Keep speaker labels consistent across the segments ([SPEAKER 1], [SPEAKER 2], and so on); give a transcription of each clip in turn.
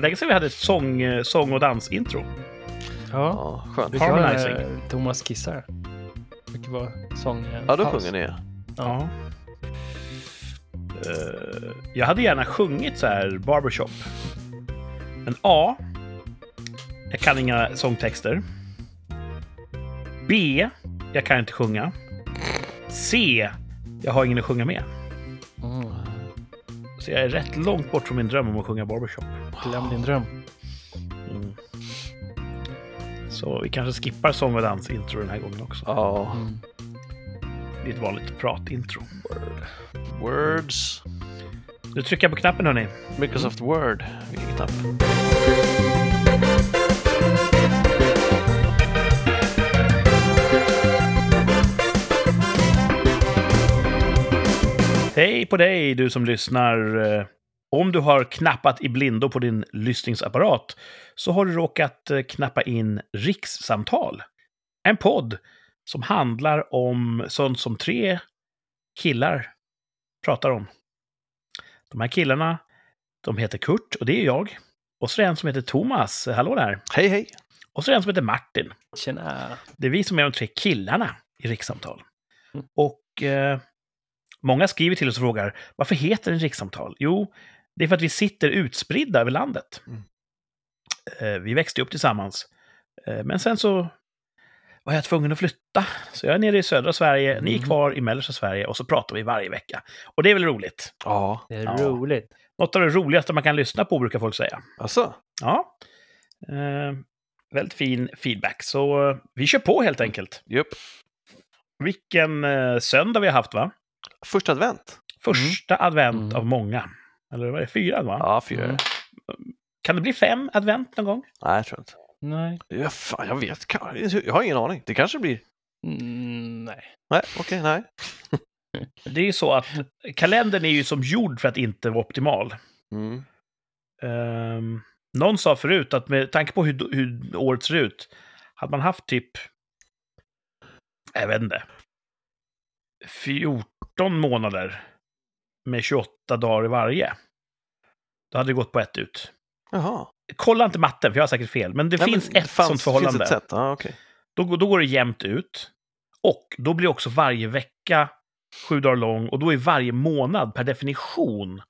[SPEAKER 1] Länge sedan vi hade ett sång, eh, sång och dansintro.
[SPEAKER 2] Ja,
[SPEAKER 3] Ja, skönt.
[SPEAKER 2] vi kan
[SPEAKER 1] Harmonizing.
[SPEAKER 2] eh, Thomas kissar. Vilket var sång. eh,
[SPEAKER 3] Ja, då sjunger ni. ja.
[SPEAKER 1] Ja. Eh, jag hade gärna sjungit så här barbershop. Men A. Jag kan inga sångtexter. B. Jag kan inte sjunga. C. Jag har ingen att sjunga med.
[SPEAKER 2] Mm.
[SPEAKER 1] Så jag är rätt långt bort från min dröm om att sjunga barbershop.
[SPEAKER 2] Glöm din dröm.
[SPEAKER 1] Mm. Så vi kanske skippar sång och dansintro den här gången också.
[SPEAKER 3] Ja,
[SPEAKER 2] Mm.
[SPEAKER 1] Det är ett vanligt pratintro.
[SPEAKER 3] Words.
[SPEAKER 1] Nu trycker jag på knappen hörni.
[SPEAKER 3] Microsoft Word. Vilken knapp?
[SPEAKER 1] Hej på dig du som lyssnar. Eh, Om du har knappat i blindo på din lyssningsapparat så har du råkat eh, knappa in Rikssamtal. En podd som handlar om sånt som tre killar pratar om. De här killarna, de heter Kurt och det är jag. Och så är det en som heter Thomas, hallå där.
[SPEAKER 3] Hej, hej.
[SPEAKER 1] Och så är det en som heter Martin.
[SPEAKER 2] Tjena.
[SPEAKER 1] Det är vi som är de tre killarna i rikssamtal.
[SPEAKER 2] Mm.
[SPEAKER 1] Och eh, många skriver till oss och frågar varför heter den rikssamtal? Jo, det är för att vi sitter utspridda över landet.
[SPEAKER 3] Mm.
[SPEAKER 1] Eh, vi växte upp tillsammans. Eh, men sen så var jag tvungen att flytta. Så jag är nere i södra Sverige, ni är
[SPEAKER 2] Mm.
[SPEAKER 1] kvar i mellersta Sverige och så pratar vi varje vecka. Och det är väl roligt.
[SPEAKER 3] Ja,
[SPEAKER 2] Det är
[SPEAKER 1] Ja.
[SPEAKER 2] roligt.
[SPEAKER 1] Något av det roligaste man kan lyssna på brukar folk säga.
[SPEAKER 3] alltså.
[SPEAKER 1] Ja. Eh, väldigt fin feedback. Så eh, vi kör på helt enkelt.
[SPEAKER 3] Jupp.
[SPEAKER 1] Vilken eh, söndag vi har haft, va?
[SPEAKER 3] Första advent.
[SPEAKER 1] Första advent
[SPEAKER 2] Mm.
[SPEAKER 1] av många. Eller vad är det? Fyra, va?
[SPEAKER 3] Ja, fyra.
[SPEAKER 2] Mm.
[SPEAKER 1] Kan det bli fem advent någon gång?
[SPEAKER 3] Nej, jag tror inte.
[SPEAKER 2] Nej.
[SPEAKER 3] Ja, fan, jag vet. Jag har ingen aning. Det kanske blir.
[SPEAKER 2] Mm, nej.
[SPEAKER 3] Nej, okej, nej.
[SPEAKER 1] Det är ju så att kalendern är ju som gjord för att inte vara optimal.
[SPEAKER 3] Mm.
[SPEAKER 1] Um, någon sa förut att med tanke på hur, hur året ser ut, hade man haft typ, jag vet inte, 14 månader med 28 dagar i varje. Då hade det gått på ett ut.
[SPEAKER 3] Jaha.
[SPEAKER 1] Kolla inte matten, för jag har säkert fel, men det
[SPEAKER 3] Nej,
[SPEAKER 1] finns
[SPEAKER 3] men
[SPEAKER 1] ett
[SPEAKER 3] fanns-
[SPEAKER 1] sånt förhållande.
[SPEAKER 3] finns ett sätt. Ja, okej.
[SPEAKER 1] Då, går- då går det jämnt ut. Och då blir också varje vecka sju dagar lång och då är varje månad per definition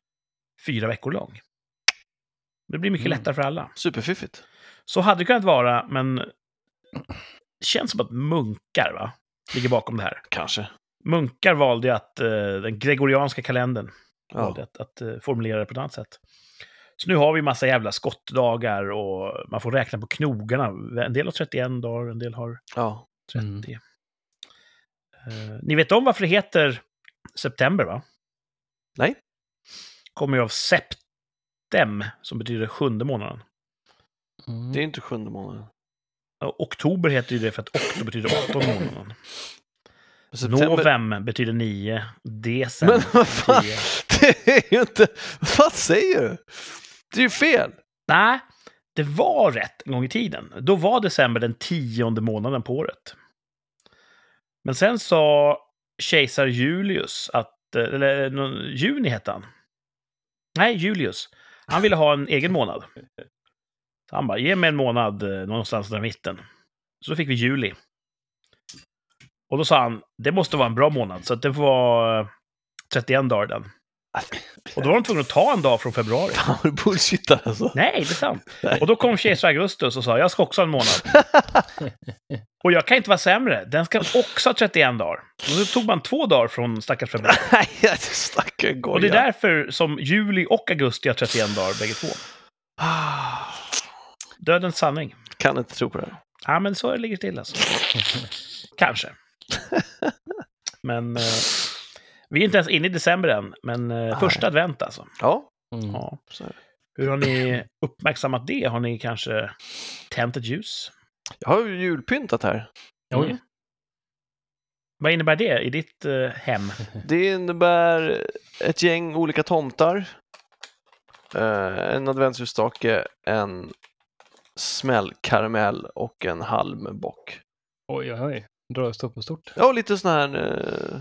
[SPEAKER 1] fyra veckor lång. Det blir mycket
[SPEAKER 3] Mm.
[SPEAKER 1] lättare för alla.
[SPEAKER 3] Superfiffigt.
[SPEAKER 1] Så hade det kunnat vara, men det känns som att munkar va? ligger bakom det här.
[SPEAKER 3] Kanske.
[SPEAKER 1] Munkar valde att eh, den gregorianska kalendern
[SPEAKER 3] Ja.
[SPEAKER 1] valde att, att eh, formulera det på ett annat sätt. Så nu har vi massa jävla skottdagar och man får räkna på knogarna. En del har 31 dagar, en del har
[SPEAKER 3] ja.
[SPEAKER 1] 30.
[SPEAKER 2] Mm.
[SPEAKER 1] Eh, ni vet om varför det heter september, va?
[SPEAKER 3] Nej.
[SPEAKER 1] Kommer ju av septem, som betyder sjunde månaden.
[SPEAKER 2] Mm.
[SPEAKER 3] Det är inte sjunde månaden.
[SPEAKER 1] Oktober heter ju det för att oktober betyder åttonde månaden.
[SPEAKER 3] September-
[SPEAKER 1] Novem betyder nio, december
[SPEAKER 3] Men vad fan, det är ju inte... Vad säger du? Det är ju fel.
[SPEAKER 1] Nej, det var rätt en gång i tiden. Då var december den tionde månaden på året. Men sen sa kejsar Julius att, eh, eller någon- juni hette han. Nej, Julius. Han ville ha en egen månad. Så han bara, ge mig en månad eh, någonstans där i mitten. Så då fick vi juli. Och då sa han, det måste vara en bra månad, så det får vara eh, 31 dagar den. Och då var de tvungna att ta en dag från februari.
[SPEAKER 3] Fan vad du bullshittar alltså.
[SPEAKER 1] Nej, det är sant.
[SPEAKER 3] Nej.
[SPEAKER 1] Och då kom kejsar Augustus och sa, jag ska också ha en månad. och jag kan inte vara sämre, den ska också ha 31 dagar. Och då tog man två dagar från stackars februari.
[SPEAKER 3] Nej, jag snackar goja.
[SPEAKER 1] Och det är därför som juli och augusti har 31 dagar bägge två.
[SPEAKER 3] Ah,
[SPEAKER 1] Dödens sanning.
[SPEAKER 3] Kan inte tro på det.
[SPEAKER 1] Ja, men så ligger det till alltså. Kanske. Men eh, vi är inte ens inne i december än, men eh, första advent alltså.
[SPEAKER 3] Ja,
[SPEAKER 2] Mm.
[SPEAKER 1] Ja. Hur har ni uppmärksammat det? Har ni kanske tänt ett ljus?
[SPEAKER 3] Jag har ju julpyntat här.
[SPEAKER 2] Oj.
[SPEAKER 1] Mm. Vad innebär det i ditt eh, hem?
[SPEAKER 3] Det innebär ett gäng olika tomtar, eh, en adventsljusstake, en smällkaramell och en halmbock.
[SPEAKER 2] Oj, oj, oj. Drar stort på stort.
[SPEAKER 3] Ja, och lite sådana här, eh,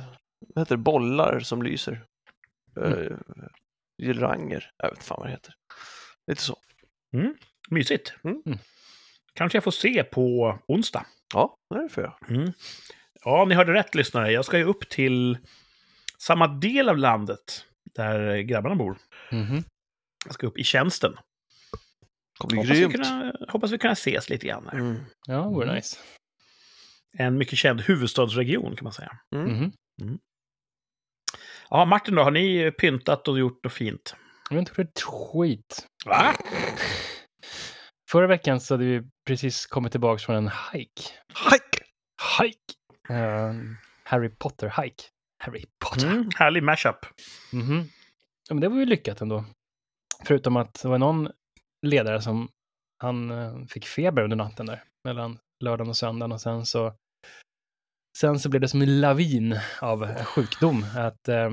[SPEAKER 3] vad heter det, bollar som lyser. Eh, Girlanger, jag vet inte fan vad det heter. Lite så.
[SPEAKER 1] Mysigt.
[SPEAKER 3] Mm.
[SPEAKER 2] Mm.
[SPEAKER 1] Kanske jag får se på onsdag.
[SPEAKER 3] Ja, det det för jag.
[SPEAKER 1] Mm. Ja, ni hörde rätt lyssnare. Jag ska ju upp till samma del av landet där grabbarna bor.
[SPEAKER 2] Mhm.
[SPEAKER 1] Jag ska upp i tjänsten.
[SPEAKER 3] kommer bli
[SPEAKER 1] Hoppas vi,
[SPEAKER 3] grymt.
[SPEAKER 1] kunna, hoppas vi kunna ses lite grann. Här.
[SPEAKER 3] Mm.
[SPEAKER 2] Ja, vore
[SPEAKER 1] Mm.
[SPEAKER 2] nice.
[SPEAKER 1] En mycket känd huvudstadsregion kan man säga.
[SPEAKER 2] Mhm.
[SPEAKER 1] Ja, Martin då, har ni pyntat och gjort något fint?
[SPEAKER 2] Jag har inte gjort ett skit.
[SPEAKER 1] Va?
[SPEAKER 2] Förra veckan så hade vi precis kommit tillbaka från en hike.
[SPEAKER 3] Hike!
[SPEAKER 2] Hike! Eh, Harry Potter-hike. Harry Potter.
[SPEAKER 1] Mm, härlig mashup.
[SPEAKER 2] Mhm. Ja, men det var ju lyckat ändå. Förutom att det var någon ledare som han eh, fick feber under natten där. Mellan lördagen och söndagen och sen så sen så blev det som en lavin av eh, sjukdom. Att eh,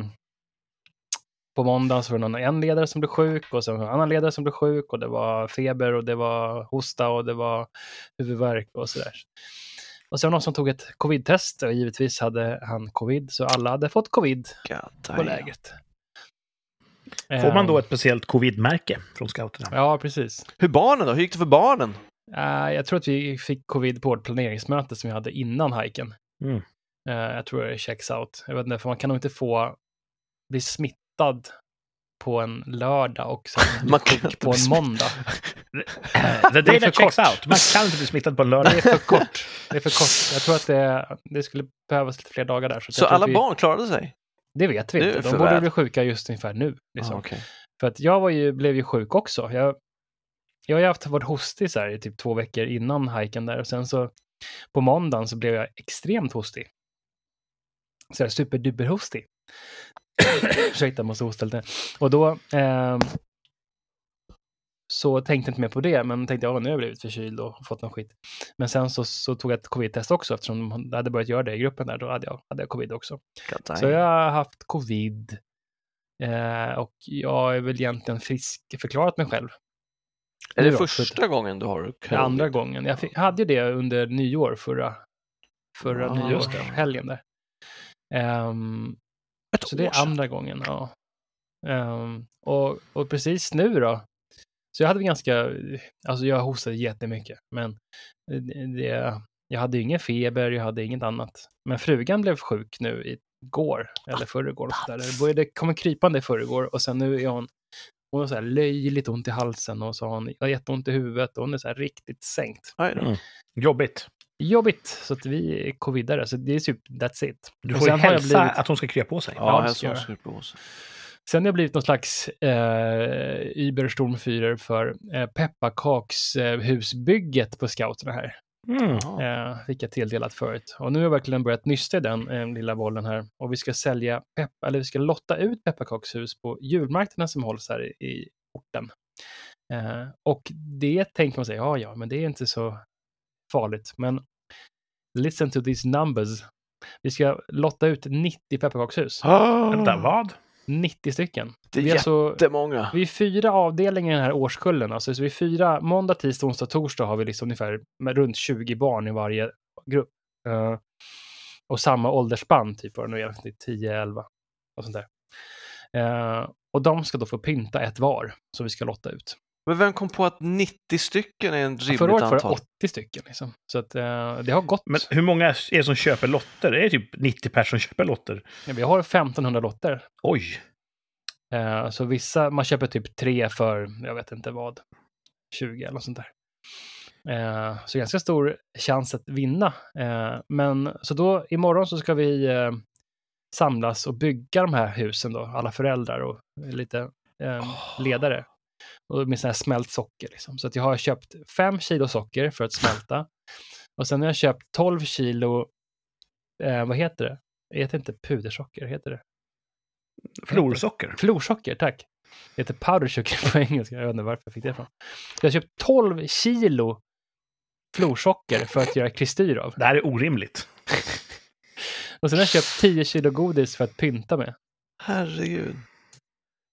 [SPEAKER 2] på måndagen så var det någon, en ledare som blev sjuk och sen en annan ledare som blev sjuk och det var feber och det var hosta och det var huvudvärk och sådär. Och sen var det någon som tog ett covid-test och givetvis hade han covid så alla hade fått covid
[SPEAKER 3] God
[SPEAKER 2] på lägret.
[SPEAKER 1] Får man då
[SPEAKER 2] Ehm,
[SPEAKER 1] ett speciellt covid-märke från scouterna?
[SPEAKER 2] Ja, precis.
[SPEAKER 3] Hur barnen då? Hur gick det för barnen?
[SPEAKER 2] Eh, jag tror att vi fick covid på vårt planeringsmöte som vi hade innan hajken.
[SPEAKER 1] Mm.
[SPEAKER 2] Eh, jag tror det är checks out. Jag vet inte, för man kan nog inte få bli smittad på en lördag och sen
[SPEAKER 3] Man kan
[SPEAKER 2] på en måndag.
[SPEAKER 1] The day
[SPEAKER 2] för
[SPEAKER 1] that checks
[SPEAKER 2] kort.
[SPEAKER 1] out. Man kan inte bli smittad på en lördag.
[SPEAKER 2] Det är för kort. Det är för kort. Jag tror att det, det skulle behövas lite fler dagar där. Så,
[SPEAKER 3] Så alla
[SPEAKER 2] vi,
[SPEAKER 3] barn klarade sig?
[SPEAKER 2] Det vet vi
[SPEAKER 3] Det är
[SPEAKER 2] inte.
[SPEAKER 3] för
[SPEAKER 2] De borde
[SPEAKER 3] väl.
[SPEAKER 2] bli sjuka just ungefär nu. Liksom.
[SPEAKER 3] Ah, okej.
[SPEAKER 2] För att jag var ju, blev ju sjuk också. Jag, jag har ju haft varit hostig så här i typ två veckor innan hajken där och sen så på måndagen så blev jag extremt hostig. Så här superduperhostig. Ursäkta, jag måste hosta lite. Och då ehm, så tänkte jag inte mer på det, men tänkte jag, nu har jag blivit förkyld och fått någon skit. Men sen så, så tog jag ett covid-test också, eftersom de hade börjat göra det i gruppen där, då hade jag, hade jag covid också.
[SPEAKER 3] God.
[SPEAKER 2] Så jag har haft covid eh, och jag är väl egentligen frisk förklarat mig själv.
[SPEAKER 3] Är det första gången du har covid?
[SPEAKER 2] andra gången. Jag fick, hade ju det under nyår förra, förra
[SPEAKER 3] Ah,
[SPEAKER 2] nyår,
[SPEAKER 3] just det.
[SPEAKER 2] helgen där.
[SPEAKER 3] Ett
[SPEAKER 2] så det är andra gången, ja. Ehm, och, och precis nu då, så jag hade ganska, alltså jag hostade jättemycket, men det, jag hade ingen feber, jag hade inget annat. Men frugan blev sjuk nu igår, eller förrgår. Det började komma krypande i förrgår och sen nu är hon, hon har så här löjligt ont i halsen och så har hon har jätteont i huvudet och hon är så här riktigt sänkt.
[SPEAKER 1] Mm. Jobbigt.
[SPEAKER 2] Jobbigt, så att vi är covidare, så det är typ that's it.
[SPEAKER 1] Du
[SPEAKER 2] Och
[SPEAKER 1] får ju
[SPEAKER 2] sen har jag
[SPEAKER 1] hälsa
[SPEAKER 2] blivit-
[SPEAKER 1] att hon ska krya på sig.
[SPEAKER 3] Ja,
[SPEAKER 2] det
[SPEAKER 3] jag
[SPEAKER 2] ska jag
[SPEAKER 3] som skulle på sig.
[SPEAKER 2] Sen har jag blivit någon slags eh, Übersturmführer för eh, pepparkakshusbygget på scouterna här.
[SPEAKER 1] Mm.
[SPEAKER 2] Eh, fick jag tilldelat förut. Och nu har jag verkligen börjat nysta i den eh, lilla bollen här. Och vi ska sälja, pepp eller vi ska lotta ut pepparkakshus på julmarknaden som hålls här i, i orten. Eh, och det tänker man sig, ja ja, men det är inte så farligt. Men listen to these numbers. Vi ska lotta ut 90 pepparkakshus.
[SPEAKER 1] Vänta, vad?
[SPEAKER 2] 90 stycken.
[SPEAKER 3] Det är
[SPEAKER 2] Vi är alltså-
[SPEAKER 3] jättemånga.
[SPEAKER 2] vi är fyra avdelningar i den här årskullen. Alltså, så vi är fyra, måndag, tisdag, onsdag, torsdag har vi liksom ungefär med runt 20 barn i varje grupp. Eh, och samma åldersspann, typ vad det nu är, det är 10, 11 och sånt där. Eh, och de ska då få pynta ett var, så vi ska lotta ut.
[SPEAKER 3] Men vem kom på att 90 stycken är en rimligt
[SPEAKER 2] Förra året var det
[SPEAKER 3] antal?
[SPEAKER 2] 80 stycken. Liksom. Så att, eh, det har gått.
[SPEAKER 1] Men hur många är det som köper lotter? Det är typ 90 personer som köper lotter.
[SPEAKER 2] Vi har 1500 lotter.
[SPEAKER 1] Oj!
[SPEAKER 2] Eh, så vissa, man köper typ tre för, jag vet inte vad, 20 eller något sånt där. Eh, så ganska stor chans att vinna. Eh, men så då imorgon så ska vi eh, samlas och bygga de här husen då, alla föräldrar och lite eh, ledare. Och med sån här smält socker liksom. Så att jag har köpt fem kilo socker för att smälta. Och sen har jag köpt 12 kilo, eh, vad heter det? Det heter inte pudersocker, heter det?
[SPEAKER 1] Florsocker.
[SPEAKER 2] Florsocker, tack. Det heter powder sugar på engelska. Jag vet inte varför jag fick det ifrån. Jag har köpt 12 kilo florsocker för att göra kristyr av.
[SPEAKER 1] Det här är orimligt.
[SPEAKER 2] Och sen har jag köpt 10 kilo godis för att pynta med.
[SPEAKER 3] Herregud.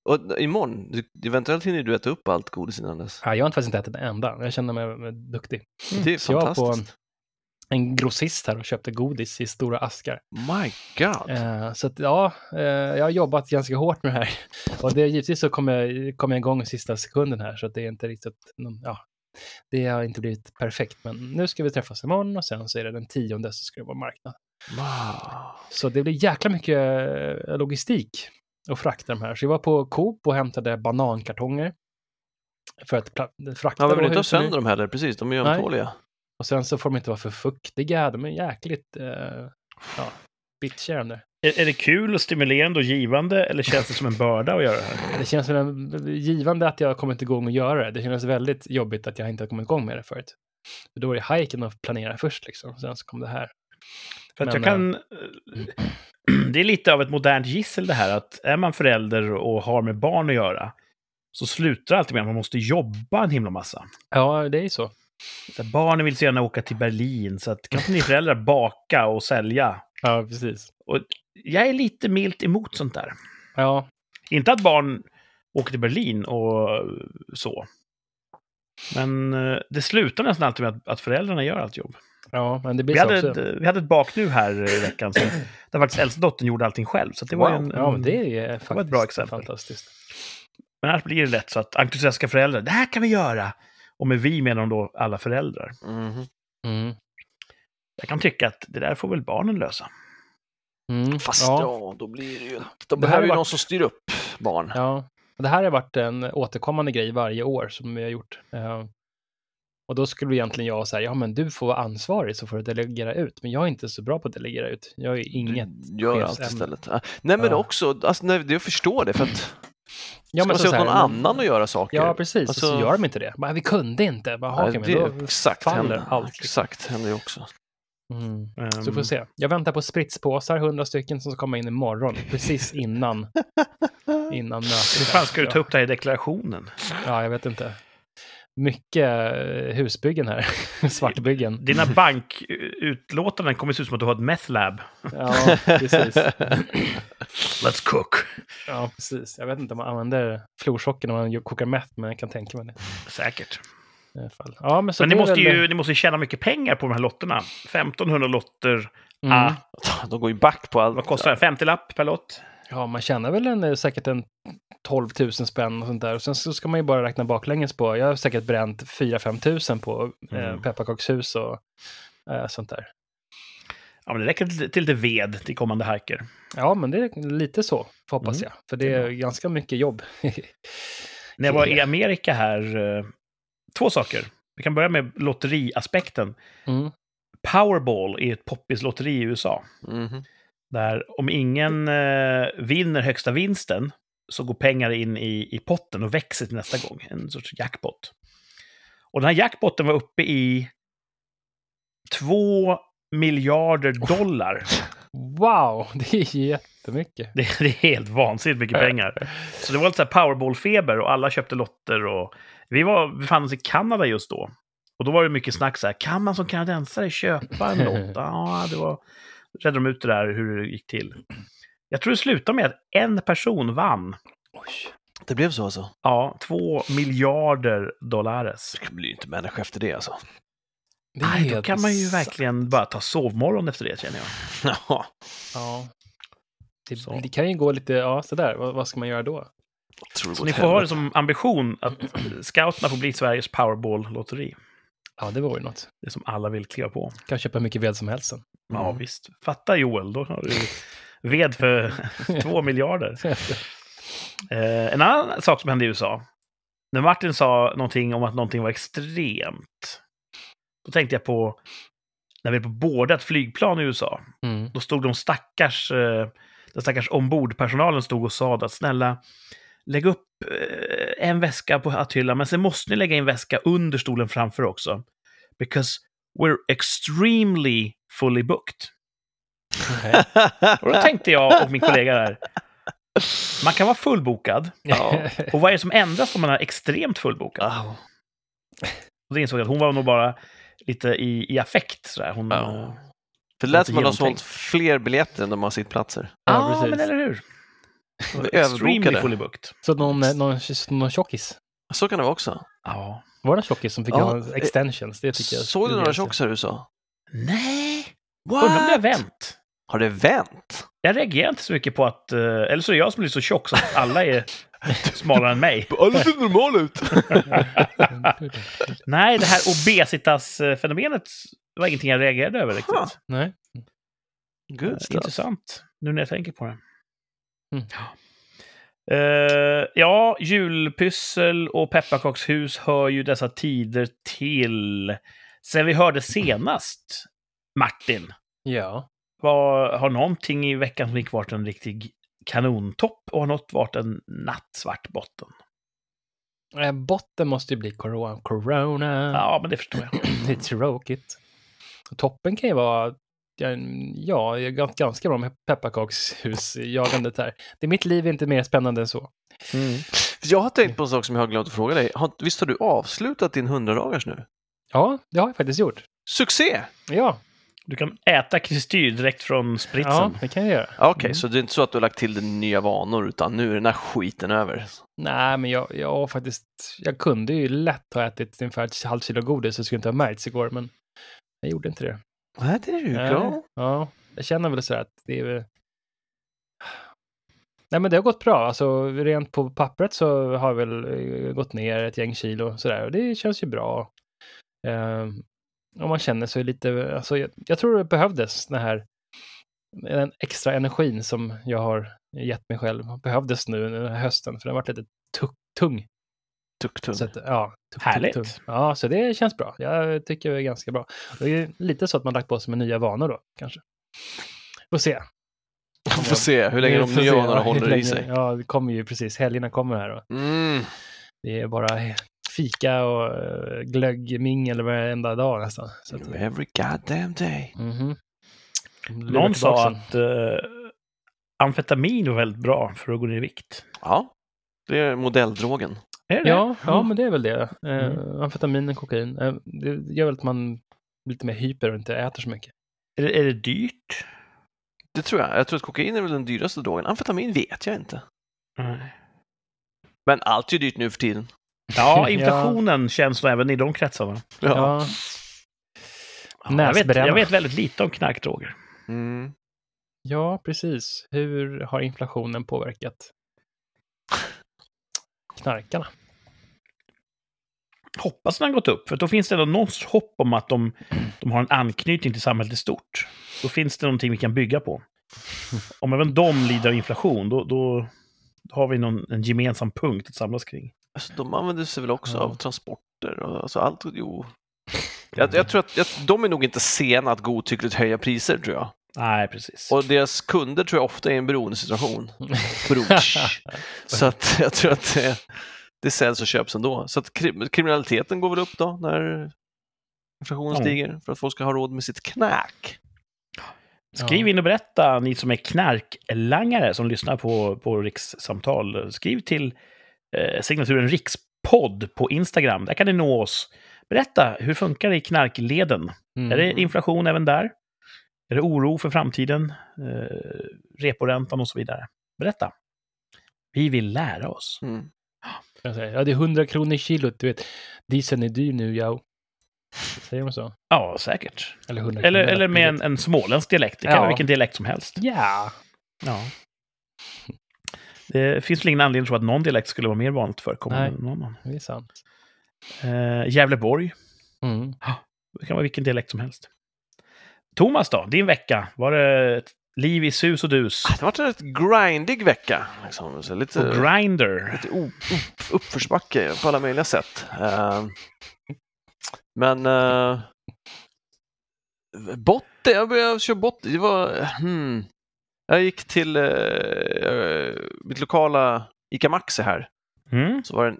[SPEAKER 3] Och imorgon, du, eventuellt hinner du äta upp allt godis innan dess.
[SPEAKER 2] Ja, jag har faktiskt inte ätit en enda. Jag känner mig mig duktig.
[SPEAKER 3] Det är
[SPEAKER 2] Så jag var på
[SPEAKER 3] fantastiskt.
[SPEAKER 2] en grossist här och köpte godis i stora askar.
[SPEAKER 3] My God.
[SPEAKER 2] Eh, så att, ja, eh, jag har jobbat ganska hårt med det här. Och det, givetvis så kom jag, kom jag igång i sista sekunden här, så att det är inte riktigt, någon, ja, det har inte blivit perfekt. Men nu ska vi träffas imorgon och sen så är det den tionde så ska det vara marknad.
[SPEAKER 3] Wow.
[SPEAKER 2] Så det blir jäkla mycket eh, logistik att frakta de här. Så jag var på Coop och hämtade banankartonger. För att frakta
[SPEAKER 3] Ja, men
[SPEAKER 2] våra
[SPEAKER 3] inte ha sönder dem heller, precis. De är ju ömtåliga.
[SPEAKER 2] Och sen så får de inte vara för fuktiga. De är jäkligt eh, ja, bitchiga de där.
[SPEAKER 1] Är, är det kul och stimulerande och givande eller känns det som en börda att göra det här?
[SPEAKER 2] Det känns väl en- givande att jag har kommit igång och göra det. Det känns väldigt jobbigt att jag inte har kommit igång med det förut. För då var det hajken att planera först liksom. Sen så kom det här.
[SPEAKER 1] För att
[SPEAKER 2] Men,
[SPEAKER 1] jag kan... eh, Det är lite av ett modernt gissel det här att är man förälder och har med barn att göra så slutar alltid med att man måste jobba en himla massa.
[SPEAKER 2] Ja, det är ju så.
[SPEAKER 1] Så barnen vill så gärna åka till Berlin, så att kan inte ni föräldrar baka och sälja?
[SPEAKER 2] Ja, precis.
[SPEAKER 1] Och jag är lite milt emot sånt där.
[SPEAKER 2] Ja,
[SPEAKER 1] Inte att barn åker till Berlin och så. Men eh, det slutar nästan alltid med att, att föräldrarna gör allt jobb.
[SPEAKER 2] Ja men det blir
[SPEAKER 1] Vi
[SPEAKER 2] så
[SPEAKER 1] hade,
[SPEAKER 2] också.
[SPEAKER 1] ett, vi hade ett bak nu här i veckan, så, där faktiskt äldsta dottern gjorde allting själv. Så det var
[SPEAKER 3] Wow.
[SPEAKER 1] en,
[SPEAKER 2] Ja, men det är faktiskt
[SPEAKER 1] var ett bra exempel.
[SPEAKER 2] fantastiskt.
[SPEAKER 1] Men annars blir det lätt så att entusiastiska föräldrar, det här kan vi göra! Och med vi menar de då alla föräldrar.
[SPEAKER 3] Mhm.
[SPEAKER 2] Mm.
[SPEAKER 1] Jag kan tycka att det där får väl barnen lösa.
[SPEAKER 2] Mm.
[SPEAKER 3] Fast
[SPEAKER 2] ja.
[SPEAKER 3] ja. då blir det ju... De
[SPEAKER 2] Det
[SPEAKER 3] behöver ju
[SPEAKER 2] varit-
[SPEAKER 3] någon som styr upp barn.
[SPEAKER 2] Ja, det här har varit en återkommande grej varje år som vi har gjort. Och då skulle egentligen jag säga, ja men du får vara ansvarig så får du delegera ut. Men jag är inte så bra på att delegera ut. Jag är inget.
[SPEAKER 3] Du gör allt istället. Ja. Nej men
[SPEAKER 2] Ja.
[SPEAKER 3] också, alltså, nej, jag förstår det för att
[SPEAKER 2] Ja,
[SPEAKER 3] ska man se åt någon annan att göra saker?
[SPEAKER 2] Ja, precis.
[SPEAKER 3] Alltså-
[SPEAKER 2] så gör de inte det. Bara, vi kunde inte. Bara,
[SPEAKER 3] Nej,
[SPEAKER 2] men
[SPEAKER 3] det
[SPEAKER 2] då
[SPEAKER 3] exakt
[SPEAKER 2] faller
[SPEAKER 3] händer,
[SPEAKER 2] allt. Liksom.
[SPEAKER 3] Exakt, händer ju också.
[SPEAKER 2] Mm.
[SPEAKER 1] Ehm,
[SPEAKER 2] Så får vi se. Jag väntar på spritspåsar, hundra stycken som ska komma in imorgon. Precis innan, innan mötet.
[SPEAKER 1] Hur fan ska du ta upp det här i deklarationen?
[SPEAKER 2] Ja, jag vet inte. Mycket eh, husbyggen här. Svartbyggen.
[SPEAKER 1] Dina bankutlåtanden kommer se ut som att du har ett meth lab.
[SPEAKER 2] Ja, precis.
[SPEAKER 1] Let's cook.
[SPEAKER 2] Ja, precis. Jag vet inte om man använder florsocker när man kokar meth, men jag kan tänka mig det.
[SPEAKER 1] Säkert.
[SPEAKER 2] I alla fall. Ja, men så
[SPEAKER 1] Men ni måste,
[SPEAKER 2] väl-
[SPEAKER 1] ju, ni måste ju tjäna mycket pengar på de här lotterna. 1500 lotter.
[SPEAKER 2] Mm.
[SPEAKER 1] Ah,
[SPEAKER 3] De går ju back på allt.
[SPEAKER 1] vad kostar det? 50 lapp per lott?
[SPEAKER 2] Ja, man tjänar väl en, säkert en 12 000 spänn och sånt där. Och sen så ska man ju bara räkna baklänges på. Jag har säkert bränt 4-5 tusen på eh,
[SPEAKER 1] Mm.
[SPEAKER 2] pepparkakshus och eh, sånt där.
[SPEAKER 1] Ja, men det räcker till, till lite ved till kommande hajker.
[SPEAKER 2] Ja, men det är lite så, hoppas
[SPEAKER 1] Mm.
[SPEAKER 2] jag. För det
[SPEAKER 1] är bra.
[SPEAKER 2] ganska mycket jobb.
[SPEAKER 1] När jag var i Amerika här, eh, två saker. Vi kan börja med lotteriaspekten.
[SPEAKER 2] mm.
[SPEAKER 1] Powerball är ett poppis lotteri i USA.
[SPEAKER 3] Mhm.
[SPEAKER 1] Där om ingen eh, vinner högsta vinsten så går pengar in i, i potten och växer till nästa gång. En sorts jackpot. Och den här jackpotten var uppe i två miljarder dollar.
[SPEAKER 2] Wow, det är jättemycket.
[SPEAKER 1] Det, det är helt vansinnigt mycket pengar. Så det var lite så Powerball-feber och alla köpte lotter. Och vi var, befann oss i Kanada just då. Och då var det mycket snack så här, kan man som kanadensare köpa en lott? Ja, det var... redde de ut det där hur det gick till. Jag tror det slutade med att en person vann.
[SPEAKER 3] Det blev så alltså?
[SPEAKER 1] Ja, två miljarder dollares.
[SPEAKER 3] Det blir ju inte människa efter det alltså.
[SPEAKER 2] Det
[SPEAKER 1] Nej, då kan man ju
[SPEAKER 2] bisarrt.
[SPEAKER 1] verkligen bara ta sovmorgon efter det, känner jag.
[SPEAKER 3] Ja.
[SPEAKER 2] Ja. Det, det kan ju gå lite, ja sådär, vad, vad ska man göra då?
[SPEAKER 1] Så ni får ha det som ambition att scouterna får bli Sveriges Powerball-lotteri.
[SPEAKER 2] Ja, det vore ju något.
[SPEAKER 1] Det som alla vill kliva på.
[SPEAKER 2] Kan köpa hur mycket ved som helst sen.
[SPEAKER 1] Ja,
[SPEAKER 3] Mm.
[SPEAKER 1] visst. Fatta Joel, då har du ved för två miljarder. Eh, en annan sak som hände i USA. När Martin sa någonting om att någonting var extremt. Då tänkte jag på när vi är på båda ett flygplan i USA.
[SPEAKER 2] Mm.
[SPEAKER 1] Då stod de stackars, eh, den stackars ombordpersonalen stod och sa att snälla, lägg upp eh, en väska på hatthyllan, men sen måste ni lägga en väska under stolen framför också. Because we're extremely fully booked.
[SPEAKER 2] Okej.
[SPEAKER 1] Och då tänkte jag och min kollega där, man kan vara fullbokad.
[SPEAKER 3] Ja.
[SPEAKER 1] Och vad är det som ändras om man är extremt fullbokad?
[SPEAKER 3] Ah,
[SPEAKER 1] Och då insåg jag att hon var nog bara lite i, i affekt. Sådär. Hon,
[SPEAKER 3] Ja.
[SPEAKER 1] eh,
[SPEAKER 3] För det lät som att de har sålt fler biljetter än de har sittplatser.
[SPEAKER 2] Ja,
[SPEAKER 1] Ja,
[SPEAKER 2] precis.
[SPEAKER 1] men eller hur?
[SPEAKER 3] Överbokade.
[SPEAKER 1] fully booked.
[SPEAKER 2] Så någon, eh, någon, någon tjockis?
[SPEAKER 3] Så kan det vara också.
[SPEAKER 1] Ja.
[SPEAKER 2] Var det tjockis som fick
[SPEAKER 3] Ja,
[SPEAKER 2] ha extensions? Det tycker jag.
[SPEAKER 3] Såg du
[SPEAKER 2] det
[SPEAKER 3] några tjockisar i USA?
[SPEAKER 1] Nej,
[SPEAKER 3] What?
[SPEAKER 1] undrar om det har vänt.
[SPEAKER 3] Har det vänt?
[SPEAKER 1] Jag reagerar inte så mycket på att... eh, Eller så är jag som blir så tjock så att alla är smalare än mig.
[SPEAKER 3] Alla ser normal ut.
[SPEAKER 1] Nej, det här obesitas-fenomenet var ingenting jag reagerade över riktigt.
[SPEAKER 3] Huh.
[SPEAKER 2] Nej.
[SPEAKER 3] Good
[SPEAKER 1] Eh,
[SPEAKER 3] stuff.
[SPEAKER 1] Intressant, nu när jag tänker på det.
[SPEAKER 2] Mm.
[SPEAKER 1] Eh, ja, julpyssel och pepparkakshus hör ju dessa tider till. Sen vi hörde senast, Martin,
[SPEAKER 2] Ja.
[SPEAKER 1] vad, har någonting i veckan som gick varit en riktig kanontopp och har något varit en nattsvart botten?
[SPEAKER 2] Eh, Botten måste ju bli corona. corona.
[SPEAKER 1] Ja, men det förstår jag.
[SPEAKER 2] Det är tråkigt. Toppen kan ju vara, ja, ja jag är gans- ganska bra med pepparkakshusjagandet här. Det, mitt liv är inte mer spännande än så.
[SPEAKER 1] Mm.
[SPEAKER 3] Jag har tänkt på en sak som jag har glömt att fråga dig. Har, visst har du avslutat din 100-dagars nu?
[SPEAKER 2] Ja, det har jag faktiskt gjort.
[SPEAKER 3] Succé!
[SPEAKER 2] Ja,
[SPEAKER 1] Du kan äta kristyr direkt från spritsen.
[SPEAKER 2] ja det kan jag göra.
[SPEAKER 3] Okej,
[SPEAKER 2] Mm.
[SPEAKER 3] så det är inte så att du har lagt till dig nya vanor utan nu är den här skiten över.
[SPEAKER 2] Nej, men jag, jag har faktiskt, jag kunde ju lätt ha ätit ungefär ett halvt kilo godis så skulle inte ha märkts igår, men jag gjorde inte det.
[SPEAKER 3] Where did you go?
[SPEAKER 2] Ja, jag känner väl så att det är. Nej, men det har gått bra. Alltså, rent på pappret så har jag väl eh, gått ner ett gäng kilo sådär och det känns ju bra. Eh, och man känner sig lite, alltså jag, jag tror det behövdes den här, den extra energin som jag har gett mig själv. Behövdes nu den här hösten, för den har varit lite tung.
[SPEAKER 3] Tuk-tung.
[SPEAKER 2] Så att, ja, tuck,
[SPEAKER 1] Härligt.
[SPEAKER 2] Tuck, tuck. Ja, så det känns bra. Jag tycker det är ganska bra. Det är lite så att man lagt på sig med nya vanor då, kanske. Får se.
[SPEAKER 3] Får se hur länge de nya vanorna
[SPEAKER 2] ja,
[SPEAKER 3] håller
[SPEAKER 2] hur
[SPEAKER 3] i
[SPEAKER 2] länge-
[SPEAKER 3] sig.
[SPEAKER 2] Ja, det kommer ju precis. Helgerna kommer här och
[SPEAKER 3] Mm.
[SPEAKER 2] det är bara fika och eh, glöggmingel varenda dag nästan. Så att,
[SPEAKER 3] Every goddamn day.
[SPEAKER 2] mhm.
[SPEAKER 1] Någon sa att uh, amfetamin var väldigt bra för att gå ner i vikt.
[SPEAKER 3] Ja, det är modelldrogen.
[SPEAKER 1] Är det
[SPEAKER 2] Ja,
[SPEAKER 1] det?
[SPEAKER 2] ja, men det är väl det. Eh,
[SPEAKER 1] Mm.
[SPEAKER 2] Amfetamin, kokain. Eh, det gör väl att man blir lite mer hyper och inte äter så mycket.
[SPEAKER 1] Är, det, är det dyrt?
[SPEAKER 3] Det tror jag. Jag tror att kokain är väl den dyraste drogen. Amfetamin vet jag inte.
[SPEAKER 1] Nej.
[SPEAKER 3] Men allt är dyrt nu för tiden.
[SPEAKER 1] Ja, inflationen känns nog även i de kretsarna.
[SPEAKER 3] Ja.
[SPEAKER 2] Ja,
[SPEAKER 1] Ja, jag, vet, jag vet väldigt lite om knarkdroger.
[SPEAKER 3] Mm.
[SPEAKER 2] ja, precis. Hur har inflationen påverkat knarkarna?
[SPEAKER 1] Hoppas den har gått upp, för då finns det ändå någon sorts hopp om att de, de har en anknytning till samhället i stort. Då finns det någonting vi kan bygga på. Om även de lider av inflation, då, då har vi någon, en gemensam punkt att samlas kring.
[SPEAKER 3] Alltså, de använder sig väl också
[SPEAKER 2] Ja.
[SPEAKER 3] av transporter och alltså allt. Jo. Jag, jag tror att jag, de är nog inte sena att godtyckligt höja priser tror jag.
[SPEAKER 1] Nej, precis.
[SPEAKER 3] Och deras kunder tror jag ofta är i en beroendesituation. Brotsch. Så att jag tror att det, det säljs och köps ändå. Så att kri- kriminaliteten går väl upp då när inflationen
[SPEAKER 1] Ja.
[SPEAKER 3] stiger för att folk ska ha råd med sitt knäck.
[SPEAKER 1] Skriv in och berätta, ni som är knarklangare som lyssnar på, på rikssamtal. Skriv till eh, signaturen rikspodd på Instagram. Där kan ni nå oss. Berätta, hur funkar det i knarkleden?
[SPEAKER 2] Mm.
[SPEAKER 1] Är det inflation även där? Är det oro för framtiden? Eh, reporäntan och så vidare? Berätta. Vi vill lära oss.
[SPEAKER 3] Mm.
[SPEAKER 2] Ja, det är 100 kronor kilot, du vet. Dieseln är dyr nu, ja. Säger de så?
[SPEAKER 1] Ja, säkert.
[SPEAKER 2] Eller 100
[SPEAKER 1] Eller,
[SPEAKER 2] kronor.
[SPEAKER 1] eller med en, en småländsk dialekt. Det kan
[SPEAKER 2] Ja.
[SPEAKER 1] vara vilken dialekt som helst.
[SPEAKER 2] Ja.
[SPEAKER 1] Ja. Det finns väl ingen anledning att tro att någon dialekt skulle vara mer vanligt förekommande än någon annan.
[SPEAKER 2] Det är sant.
[SPEAKER 1] Eh, Gävleborg.
[SPEAKER 2] Mm.
[SPEAKER 1] Det kan vara vilken dialekt som helst. Thomas då, din vecka. Var det liv i sus och dus?
[SPEAKER 3] Det har varit en rätt grindig vecka. Liksom. Så lite,
[SPEAKER 1] Och Grindr.
[SPEAKER 3] lite o- upp, uppförsbacke på alla möjliga sätt. Eh, men uh, botte, jag började köra botte. Det var, hmm. Jag gick till eh, mitt lokala ICA Maxi här.
[SPEAKER 1] Mm.
[SPEAKER 3] Så var det en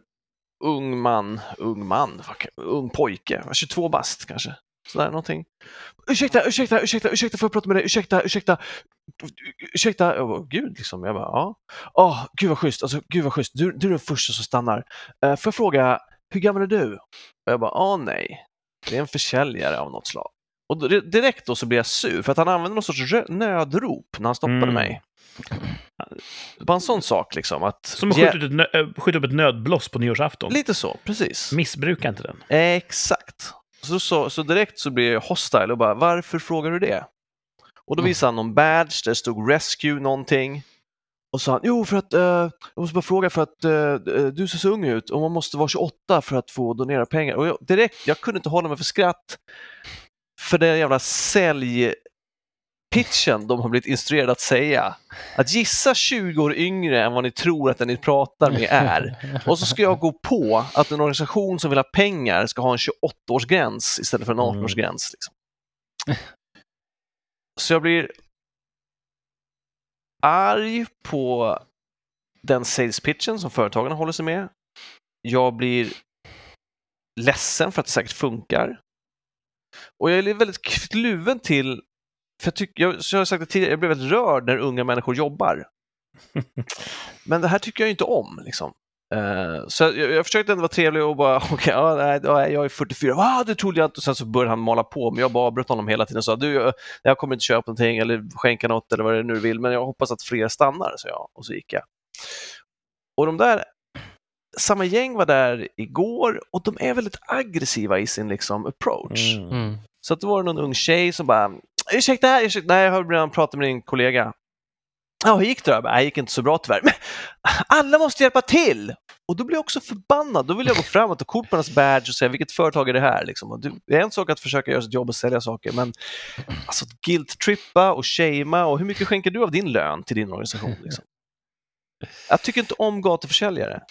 [SPEAKER 3] ung man, ung man, kan- ung pojke, var 22 bast kanske. Sådär någonting. Ursäkta, ursäkta, ursäkta, ursäkta, får jag prata med dig? Ursäkta, ursäkta, ursäkta. Jag bara, gud liksom. Jag bara, ja. Åh, gud vad schysst, alltså gud vad schysst. Du, du är den första som stannar. Uh, får jag fråga, hur gammal är du? Och jag bara, åh nej. Det är en försäljare av något slag. Och då, direkt då så blir jag sur för att han använder någon sorts nödrop när han stoppade
[SPEAKER 1] Mm.
[SPEAKER 3] mig. Bara en sån sak liksom. Att,
[SPEAKER 1] Som att skjuta, ut ett nö- äh, skjuta upp ett nödbloss på nyårsafton.
[SPEAKER 3] Lite så, precis.
[SPEAKER 1] Missbruka inte den.
[SPEAKER 3] Exakt. Så, så, så direkt så blir jag hostile och bara, varför frågar du det? Och då visade han någon badge där det stod rescue någonting. Och så sa han, jo för att, uh, jag måste bara fråga för att uh, du ser så ung ut och man måste vara 28 för att få donera pengar. Och jag, direkt, jag kunde inte hålla mig för skratt. För den jävla sälj säljpitchen de har blivit instruerade att säga. Att gissa 20 år yngre än vad ni tror att den ni pratar med är. Och så ska jag gå på att en organisation som vill ha pengar ska ha en 28-årsgräns istället för en
[SPEAKER 1] Mm.
[SPEAKER 3] 18-årsgräns. Liksom. Så jag blir arg på den sales pitchen som företagen håller sig med. Jag blir ledsen för att det säkert funkar. Och jag är väldigt kluven till, för jag, tycker, jag, så jag har sagt det tidigare, jag blir väldigt rörd när unga människor jobbar. Men det här tycker jag inte om. Liksom. Eh, så jag, jag försökte ändå vara trevlig och bara, okej, ja, nej, ja, jag är 44, ah, det trodde jag inte. Och sen så började han mala på, men jag bara avbröt honom hela tiden och sa, du, jag, jag kommer inte köpa någonting eller skänka något eller vad det nu vill, men jag hoppas att fler stannar, så jag. Och så gick jag. Och de där, samma gäng var där igår och de är väldigt aggressiva i sin liksom, approach.
[SPEAKER 1] Mm.
[SPEAKER 2] Mm.
[SPEAKER 3] Så att det var någon ung tjej som bara, ursäkta, ursäkta, nej jag har redan pratat med din kollega. Ja, hur gick det då? Jag bara, "Nej, det gick inte så bra tyvärr. Men alla måste hjälpa till! Och då blir jag också förbannad. Då vill jag gå fram och ta kort på hennes badge och säga, vilket företag är det här? Liksom. Det är en sak att försöka göra sitt jobb och sälja saker, men alltså att guilt-trippa och shamea och hur mycket skänker du av din lön till din organisation? Liksom? Jag tycker inte om gatuförsäljare.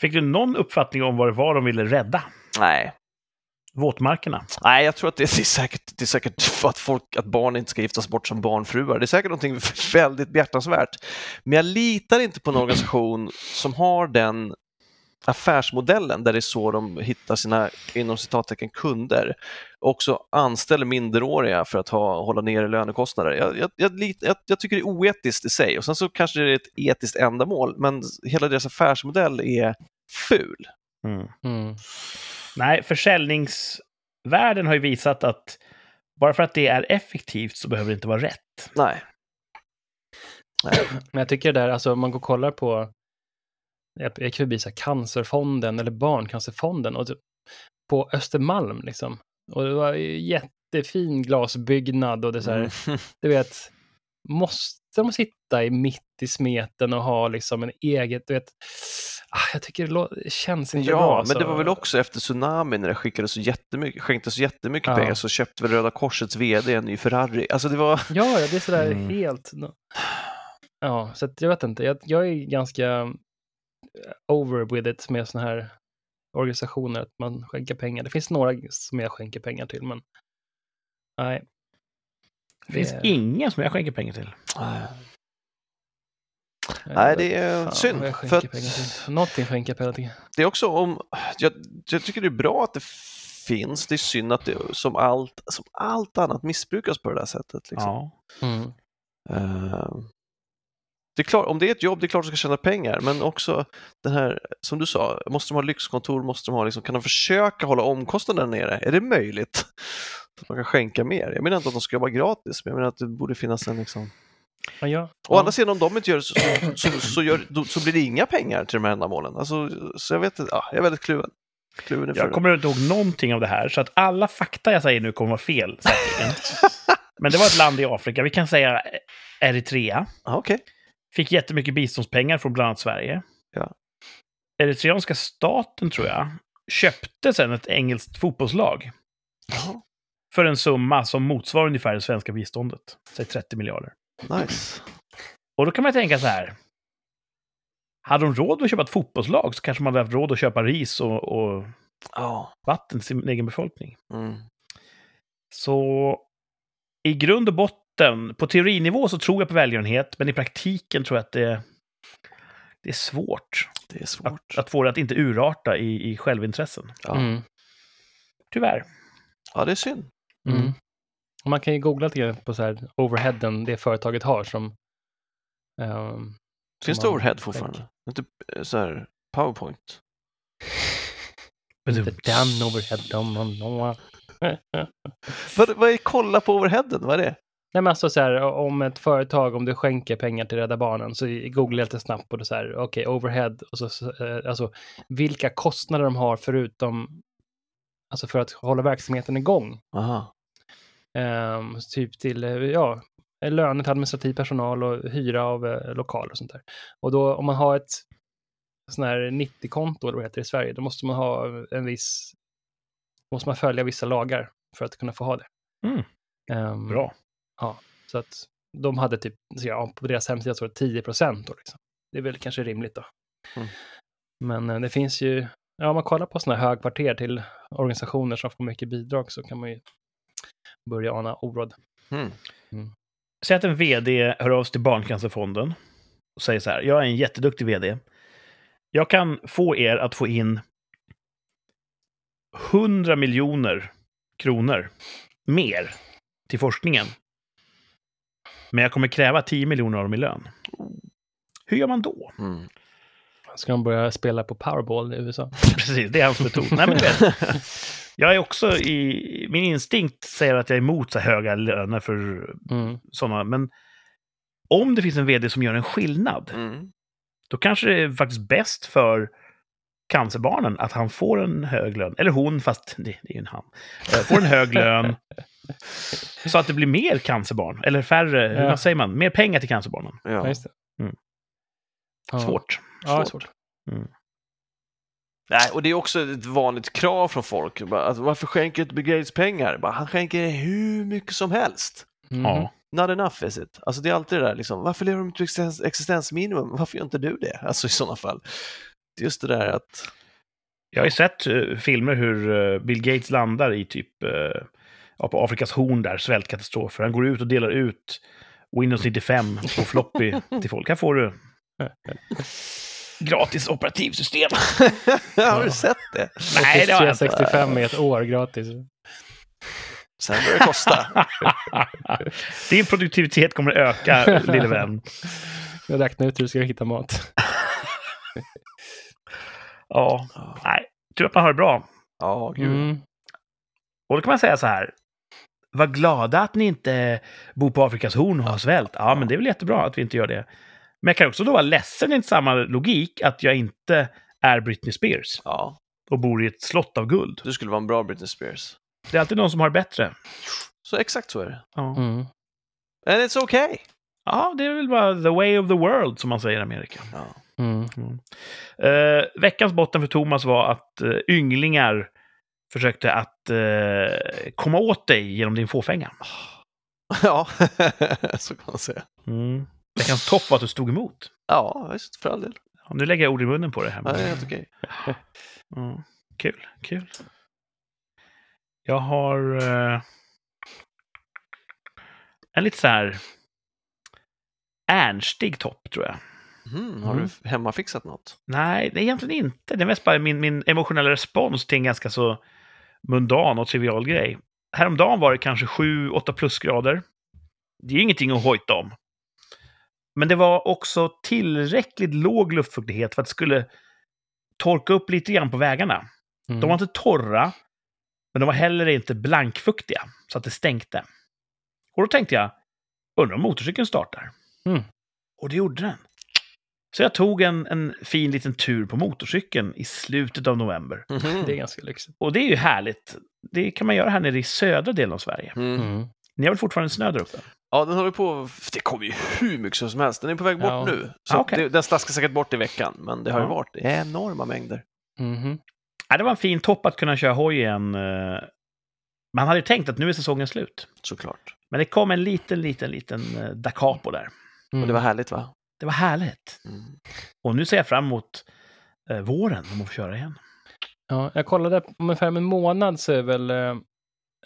[SPEAKER 1] Fick du någon uppfattning om vad det var de ville rädda?
[SPEAKER 3] Nej,
[SPEAKER 1] Våtmarkerna?
[SPEAKER 3] Nej, jag tror att det är säkert, det är säkert för att, folk, att barn inte ska giftas bort som barnfruar. Det är säkert någonting väldigt behjärtansvärt. Men jag litar inte på en organisation som har den affärsmodellen där det är så de hittar sina inom citattecken kunder och också anställer minderåriga för att ha, hålla nere lönekostnader. Jag, jag, jag, jag, jag tycker det är oetiskt i sig och sen så kanske det är ett etiskt ändamål men hela deras affärsmodell är ful.
[SPEAKER 1] Mm.
[SPEAKER 2] Mm.
[SPEAKER 1] Nej, försäljningsvärlden har ju visat att bara för att det är effektivt så behöver det inte vara rätt.
[SPEAKER 3] Nej.
[SPEAKER 2] Men jag tycker det där, alltså om man går och kollar på, jag gick förbi så här, Cancerfonden eller Barncancerfonden och typ, på Östermalm liksom. Och det var ju jättefin glasbyggnad och det så här,
[SPEAKER 3] Mm.
[SPEAKER 2] du vet, måste de sitta i mitt i smeten och ha liksom en eget, du vet, ah, jag tycker det känns inte
[SPEAKER 3] Ja,
[SPEAKER 2] bra.
[SPEAKER 3] men
[SPEAKER 2] alltså.
[SPEAKER 3] det var väl också efter tsunamin när det skickades så jättemycket, skänktes så jättemycket
[SPEAKER 2] Ja.
[SPEAKER 3] pengar så köpte väl Röda Korsets VD en ny Ferrari. Alltså det var...
[SPEAKER 2] Ja, ja, det är sådär
[SPEAKER 1] Mm.
[SPEAKER 2] helt... Ja, så att jag vet inte. Jag, jag är ganska eh, over with it med sådana här organisationer, att man skänker pengar. Det finns några som jag skänker pengar till, men nej.
[SPEAKER 1] Det finns
[SPEAKER 2] Det-
[SPEAKER 1] ingen som jag skänker pengar till.
[SPEAKER 3] Nej, det är
[SPEAKER 2] Fan,
[SPEAKER 3] synd.
[SPEAKER 2] jag
[SPEAKER 3] För att.
[SPEAKER 2] Någonting skänker pengar till.
[SPEAKER 3] det är också om... Jag, jag tycker det är bra att det finns. Det är synd att det som allt, som allt annat missbrukas på det där sättet. Liksom.
[SPEAKER 1] Ja.
[SPEAKER 2] Mm.
[SPEAKER 3] Eh, det är klart, om det är ett jobb, det är klart att de ska tjäna pengar, men också den här, som du sa, måste de ha lyxkontor, måste de ha, liksom, kan de försöka hålla omkostnaderna nere? Är det möjligt? Man kan skänka mer. Jag menar inte att de ska jobba gratis, men jag menar att det borde finnas en liksom...
[SPEAKER 2] Ja, ja.
[SPEAKER 3] Å andra sidan, om de inte gör det så, så, så, så, gör, så blir det inga pengar till de här ändamålen. Alltså, så jag vet inte, ja, jag är väldigt kluven. kluven
[SPEAKER 1] Jag kommer inte ihåg någonting av det här, så att alla fakta jag säger nu kommer vara fel. Men det var ett land i Afrika, vi kan säga Eritrea.
[SPEAKER 3] Ja, Okej.
[SPEAKER 1] Fick jättemycket biståndspengar från bland annat Sverige.
[SPEAKER 3] Ja.
[SPEAKER 1] Eritreanska staten, tror jag, köpte sen ett engelskt fotbollslag
[SPEAKER 3] Jaha,
[SPEAKER 1] för en summa som motsvarar ungefär det svenska biståndet. Säg 30 miljarder.
[SPEAKER 3] nice.
[SPEAKER 1] Och då kan man tänka så här. Hade de råd att köpa ett fotbollslag så kanske man hade haft råd att köpa ris och, och
[SPEAKER 3] Ja.
[SPEAKER 1] vatten till sin egen befolkning.
[SPEAKER 3] Mm.
[SPEAKER 1] Så i grund och botten, på teorinivå så tror jag på välgörenhet, men i praktiken tror jag att det, det är svårt
[SPEAKER 3] Det är
[SPEAKER 1] att,
[SPEAKER 3] svårt.
[SPEAKER 1] att få det att inte urarta i, i självintressen.
[SPEAKER 3] Ja.
[SPEAKER 2] Mm.
[SPEAKER 1] Tyvärr.
[SPEAKER 3] ja, det är synd.
[SPEAKER 2] Mm. Och Man kan ju googla lite på så här overheaden det företaget har som... ehm,
[SPEAKER 3] Finns
[SPEAKER 2] som
[SPEAKER 3] det overhead fortfarande? Inte eh, så här powerpoint?
[SPEAKER 2] Inte den overhead om man når.
[SPEAKER 3] Vad, vad är kolla på overheaden? Vad är det?
[SPEAKER 2] Nej men alltså så här, om ett företag, om du skänker pengar till Rädda Barnen, så googla lite snabbt på det så här, okej, overhead, och så, så, eh, alltså vilka kostnader de har förutom alltså för att hålla verksamheten igång.
[SPEAKER 3] Aha.
[SPEAKER 2] Ehm, typ till, eh, ja, löner till administrativ personal och hyra av eh, lokaler och sånt där. Och då om man har ett sån här 90-konto, eller vad det heter i Sverige, då måste man ha en viss, måste man följa vissa lagar för att kunna få ha det.
[SPEAKER 1] Mm.
[SPEAKER 2] Ehm,
[SPEAKER 1] Bra.
[SPEAKER 2] Så att de hade typ, så ja, på deras hemsida står det 10 procent liksom. Det är väl kanske rimligt då.
[SPEAKER 3] Mm.
[SPEAKER 2] Men eh, det finns ju, ja om man kollar på sådana här högkvarter till organisationer som får mycket bidrag så kan man ju börja ana oråd.
[SPEAKER 3] Mm.
[SPEAKER 1] Säg att en vd hör av sig till Barncancerfonden och säger så här. Jag är en jätteduktig vd. Jag kan få er att få in 100 miljoner kronor mer till forskningen. Men jag kommer kräva 10 miljoner av dem i lön. Hur gör man då?
[SPEAKER 3] Mm.
[SPEAKER 2] Ska man börja spela på Powerball i USA?
[SPEAKER 1] Precis, det är hans metod. Nej, men vet, jag är också i... Min instinkt säger att jag är emot så höga löner för
[SPEAKER 2] Mm.
[SPEAKER 1] sådana, men om det finns en vd som gör en skillnad,
[SPEAKER 3] Mm.
[SPEAKER 1] då kanske det är faktiskt bäst för cancerbarnen att han får en hög lön. Eller hon, fast det, det är ju en han. Eh, Får en hög lön. så att det blir mer cancerbarn. Eller färre, hur
[SPEAKER 2] Ja.
[SPEAKER 1] vad säger man? Mer pengar till cancerbarnen.
[SPEAKER 2] Ja,
[SPEAKER 3] Ja.
[SPEAKER 2] just det.
[SPEAKER 1] Mm.
[SPEAKER 2] Ja.
[SPEAKER 1] Svårt.
[SPEAKER 2] Ja,
[SPEAKER 3] Svårt.
[SPEAKER 2] svårt.
[SPEAKER 3] Nej, och det är också ett vanligt krav från folk. Bara, alltså, varför skänker inte Bill Gates pengar? Bara, han skänker hur mycket som helst.
[SPEAKER 2] Mm.
[SPEAKER 1] Ja.
[SPEAKER 3] Not enough is it? Alltså det är alltid det där liksom, varför lever de inte existens, existensminimum? Varför gör inte du det? Alltså i sådana fall. Det är just det där att,
[SPEAKER 1] Jag har ju sett eh, filmer hur eh, Bill Gates landar i typ ja, på Afrikas horn där, svältkatastrofer. Han går ut och delar ut Windows 95 på floppy till folk. Här får du gratis operativsystem.
[SPEAKER 3] har du sett det?
[SPEAKER 1] Nej, det har jag inte.
[SPEAKER 2] 365 i ett år gratis.
[SPEAKER 3] Sen börjar det kosta.
[SPEAKER 1] Din produktivitet kommer att öka, lille vän.
[SPEAKER 2] Jag räknar ut hur du ska hitta mat.
[SPEAKER 1] Ja, nej. Tur att man har det bra.
[SPEAKER 3] Ja, gud.
[SPEAKER 2] Mm.
[SPEAKER 1] Och då kan man säga så här. Var glada att ni inte bor på Afrikas horn och har svält. Ja, men det är väl jättebra att vi inte gör det. Men jag kan också då vara ledsen i samma logik att jag inte är Britney Spears
[SPEAKER 3] Ja,
[SPEAKER 1] och bor i ett slott av guld.
[SPEAKER 3] du skulle vara en bra Britney Spears.
[SPEAKER 1] Det är alltid någon som har bättre.
[SPEAKER 3] Så exakt så är det.
[SPEAKER 1] Ja,
[SPEAKER 2] Mm.
[SPEAKER 3] And it's okay.
[SPEAKER 1] ja det är väl bara the way of the world som man säger i Amerika.
[SPEAKER 3] Ja.
[SPEAKER 2] Mm.
[SPEAKER 1] Eh, veckans botten för Thomas var att eh, ynglingar försökte att eh, komma åt dig genom din fåfänga.
[SPEAKER 3] ja, så kan man säga.
[SPEAKER 1] Mm. Veckans topp var att du stod emot.
[SPEAKER 3] Ja, visst, för all del.
[SPEAKER 1] Ja, nu lägger jag ord i munnen på det här.
[SPEAKER 3] Ja, det är helt okej.
[SPEAKER 1] Ja, kul, kul. Jag har eh, en lite så här ernstig topp, tror jag.
[SPEAKER 3] Mm, har
[SPEAKER 2] Mm.
[SPEAKER 3] du hemmafixat något?
[SPEAKER 1] Nej, det är egentligen inte. Det är mest bara min, min emotionella respons till en ganska så mundan och trivial grej. Häromdagen var det kanske 7-8 plusgrader. Det är ju ingenting att hojta om. Men det var också tillräckligt låg luftfuktighet för att det skulle torka upp lite grann på vägarna.
[SPEAKER 2] Mm.
[SPEAKER 1] De var inte torra, men de var heller inte blankfuktiga, så att det stänkte. Och då tänkte jag, undrar om motorcykeln startar?
[SPEAKER 2] Mm.
[SPEAKER 1] Och det gjorde den. Så jag tog en, en fin liten tur på motorcykeln i slutet av november.
[SPEAKER 3] Mhm.
[SPEAKER 2] Det är ganska lyxigt.
[SPEAKER 1] Och det är ju härligt. Det kan man göra här nere i södra delen av Sverige.
[SPEAKER 3] Mm.
[SPEAKER 2] Mm.
[SPEAKER 1] Ni har väl fortfarande snö där uppe?
[SPEAKER 3] Ja, den håller på, det kommer ju hur mycket som helst. Den är på väg bort
[SPEAKER 2] Ja.
[SPEAKER 3] nu. Så
[SPEAKER 1] Ah, okej.
[SPEAKER 3] det, den slaskar säkert bort i veckan, men det har ju varit enorma mängder.
[SPEAKER 2] Mhm.
[SPEAKER 1] Ja, det var en fin topp att kunna köra hoj igen. eh. Man hade ju tänkt att nu är säsongen slut.
[SPEAKER 3] Såklart.
[SPEAKER 1] Men det kom en liten, liten, liten eh, da capo där.
[SPEAKER 2] Mm.
[SPEAKER 3] Och det var härligt va?
[SPEAKER 1] Det var härligt.
[SPEAKER 3] Mm.
[SPEAKER 1] Och nu ser jag fram emot eh, våren, om att få köra igen.
[SPEAKER 2] Ja, jag kollade, om ungefär en månad så är väl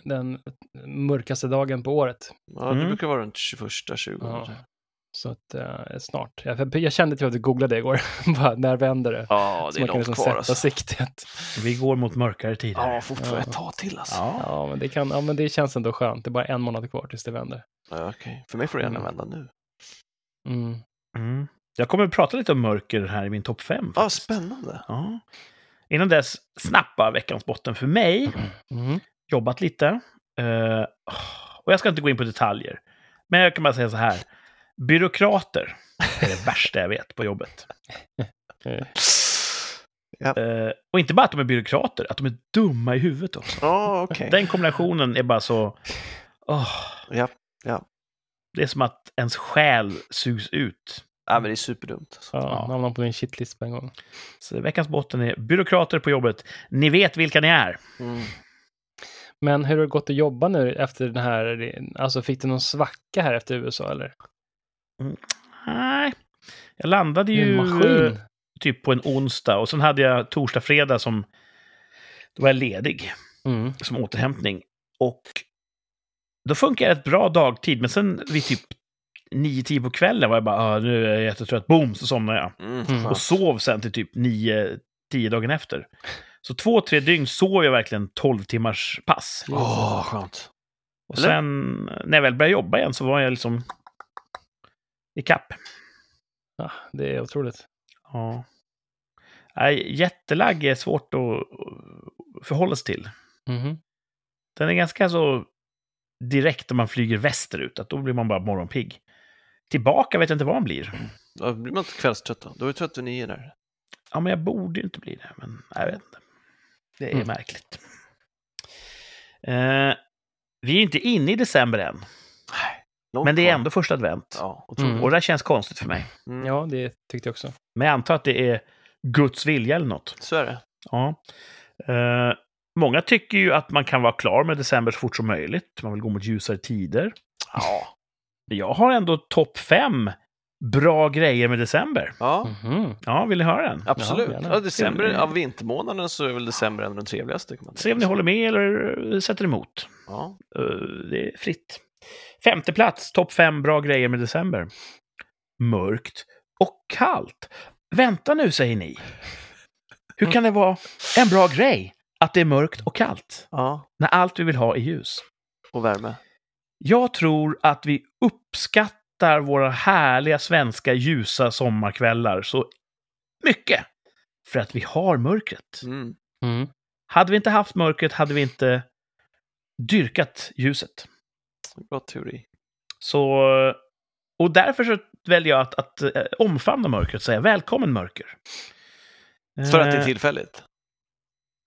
[SPEAKER 2] den mörkaste dagen på året.
[SPEAKER 3] Ja, det
[SPEAKER 1] Mm.
[SPEAKER 3] brukar vara runt 21, 20.
[SPEAKER 2] Ja. Så att, eh, snart. Jag, jag kände till att du googlade det igår. Bara, när vänder det?
[SPEAKER 3] Ja, det är
[SPEAKER 2] man kan
[SPEAKER 3] långt
[SPEAKER 2] liksom
[SPEAKER 3] kvar
[SPEAKER 2] sätta
[SPEAKER 3] alltså.
[SPEAKER 2] siktet.
[SPEAKER 1] Vi går mot mörkare tider.
[SPEAKER 3] Ja, fortfarande ett tag till alltså. Ja.
[SPEAKER 1] Ja.
[SPEAKER 2] Ja, men det, kan, ja, men det känns ändå skönt. Det är bara en månad kvar tills det vänder.
[SPEAKER 3] okej. För mig får det gärna
[SPEAKER 2] Mm.
[SPEAKER 3] vända nu.
[SPEAKER 2] Mm.
[SPEAKER 1] Mm. Jag kommer att prata lite om mörker här i min topp 5.
[SPEAKER 3] Ja, spännande.
[SPEAKER 1] Ja. Innan dess, snabba veckans botten för mig.
[SPEAKER 2] Mm.
[SPEAKER 1] Jobbat lite. Eh, och jag ska inte gå in på detaljer. Men jag kan bara säga så här. Byråkrater är det värsta jag vet på jobbet.
[SPEAKER 3] Ja.
[SPEAKER 1] Eh, och inte bara att de är byråkrater, att de är dumma i huvudet också.
[SPEAKER 3] Ja, okej.
[SPEAKER 1] Den kombinationen är bara så... åh,
[SPEAKER 3] Ja, ja.
[SPEAKER 1] det är som att ens själ sugs ut.
[SPEAKER 3] ja, men det är superdumt. Alltså.
[SPEAKER 2] Ja, hamnar på din shitlist på en gång.
[SPEAKER 1] Så veckans botten är byråkrater på jobbet. Ni vet vilka ni är.
[SPEAKER 3] Mm.
[SPEAKER 2] Men hur har det gått att jobba nu efter den här, alltså fick du någon svacka här efter USA eller?
[SPEAKER 1] Nej, jag landade ju
[SPEAKER 2] en maskin.
[SPEAKER 1] eh, typ på en onsdag och sen hade jag torsdag, fredag som... Då var jag ledig
[SPEAKER 2] Mm.
[SPEAKER 1] som återhämtning. Och då funkar ett bra dagtid, men sen vid typ 9-10 på kvällen var jag bara, ah, nu är jag jättetrött, boom, så somnade jag.
[SPEAKER 3] Mm.
[SPEAKER 2] Mm.
[SPEAKER 1] Och sov sen till typ 9-10 dagen efter. Så två, tre dygn sov jag verkligen 12 timmars pass.
[SPEAKER 3] Åh, skönt.
[SPEAKER 1] Och
[SPEAKER 3] Eller?
[SPEAKER 1] sen när jag väl började jobba igen så var jag liksom i kapp.
[SPEAKER 2] Ja, det är otroligt.
[SPEAKER 1] Ja. Nej, jättelagg är svårt att förhålla sig till.
[SPEAKER 2] Mhm.
[SPEAKER 1] Den är ganska så direkt när man flyger västerut, att då blir man bara morgonpigg. Tillbaka vet jag inte vad man blir.
[SPEAKER 3] Då blir man inte kvällstrött då. Då är du trött vid nio där.
[SPEAKER 1] Ja, men jag borde ju inte bli det, men jag vet inte. Det är
[SPEAKER 2] Mm.
[SPEAKER 1] märkligt. Eh, vi är inte inne i december än,
[SPEAKER 3] Nej.
[SPEAKER 1] men det är ändå första advent.
[SPEAKER 3] Ja, otroligt.
[SPEAKER 2] Mm.
[SPEAKER 1] Och det här känns konstigt för mig.
[SPEAKER 3] Mm.
[SPEAKER 2] Ja, det tyckte jag också.
[SPEAKER 1] Men jag antar att det är Guds vilja eller något.
[SPEAKER 3] Så är det.
[SPEAKER 1] Ja. Eh, många tycker ju att man kan vara klar med december så fort som möjligt. Man vill gå mot ljusare tider.
[SPEAKER 3] Ja.
[SPEAKER 1] Jag har ändå topp fem bra grejer med december.
[SPEAKER 3] Ja,
[SPEAKER 2] Mhm.
[SPEAKER 1] Ja, vill ni höra den?
[SPEAKER 3] absolut.
[SPEAKER 2] Ja.
[SPEAKER 3] Ja, december, av vintermånaden så är väl december en av de trevligaste. Kan man
[SPEAKER 1] Se om ni håller med eller sätter emot.
[SPEAKER 3] Ja.
[SPEAKER 1] Eh, det är fritt. Femte plats, topp fem bra grejer med december. Mörkt och kallt. Vänta nu, säger ni. Hur kan det vara en bra grej att det är mörkt och kallt
[SPEAKER 3] ja,
[SPEAKER 1] när allt vi vill ha är ljus?
[SPEAKER 3] och värme.
[SPEAKER 1] Jag tror att vi uppskattar våra härliga svenska ljusa sommarkvällar så mycket för att vi har mörkret.
[SPEAKER 3] Mm.
[SPEAKER 2] Mm.
[SPEAKER 1] Hade vi inte haft mörkret hade vi inte dyrkat ljuset.
[SPEAKER 3] Bra teori.
[SPEAKER 1] Så, och därför så väljer jag att, att eh, omfamna mörkret och säga välkommen mörker.
[SPEAKER 3] För att det är
[SPEAKER 1] Eh,
[SPEAKER 3] tillfälligt.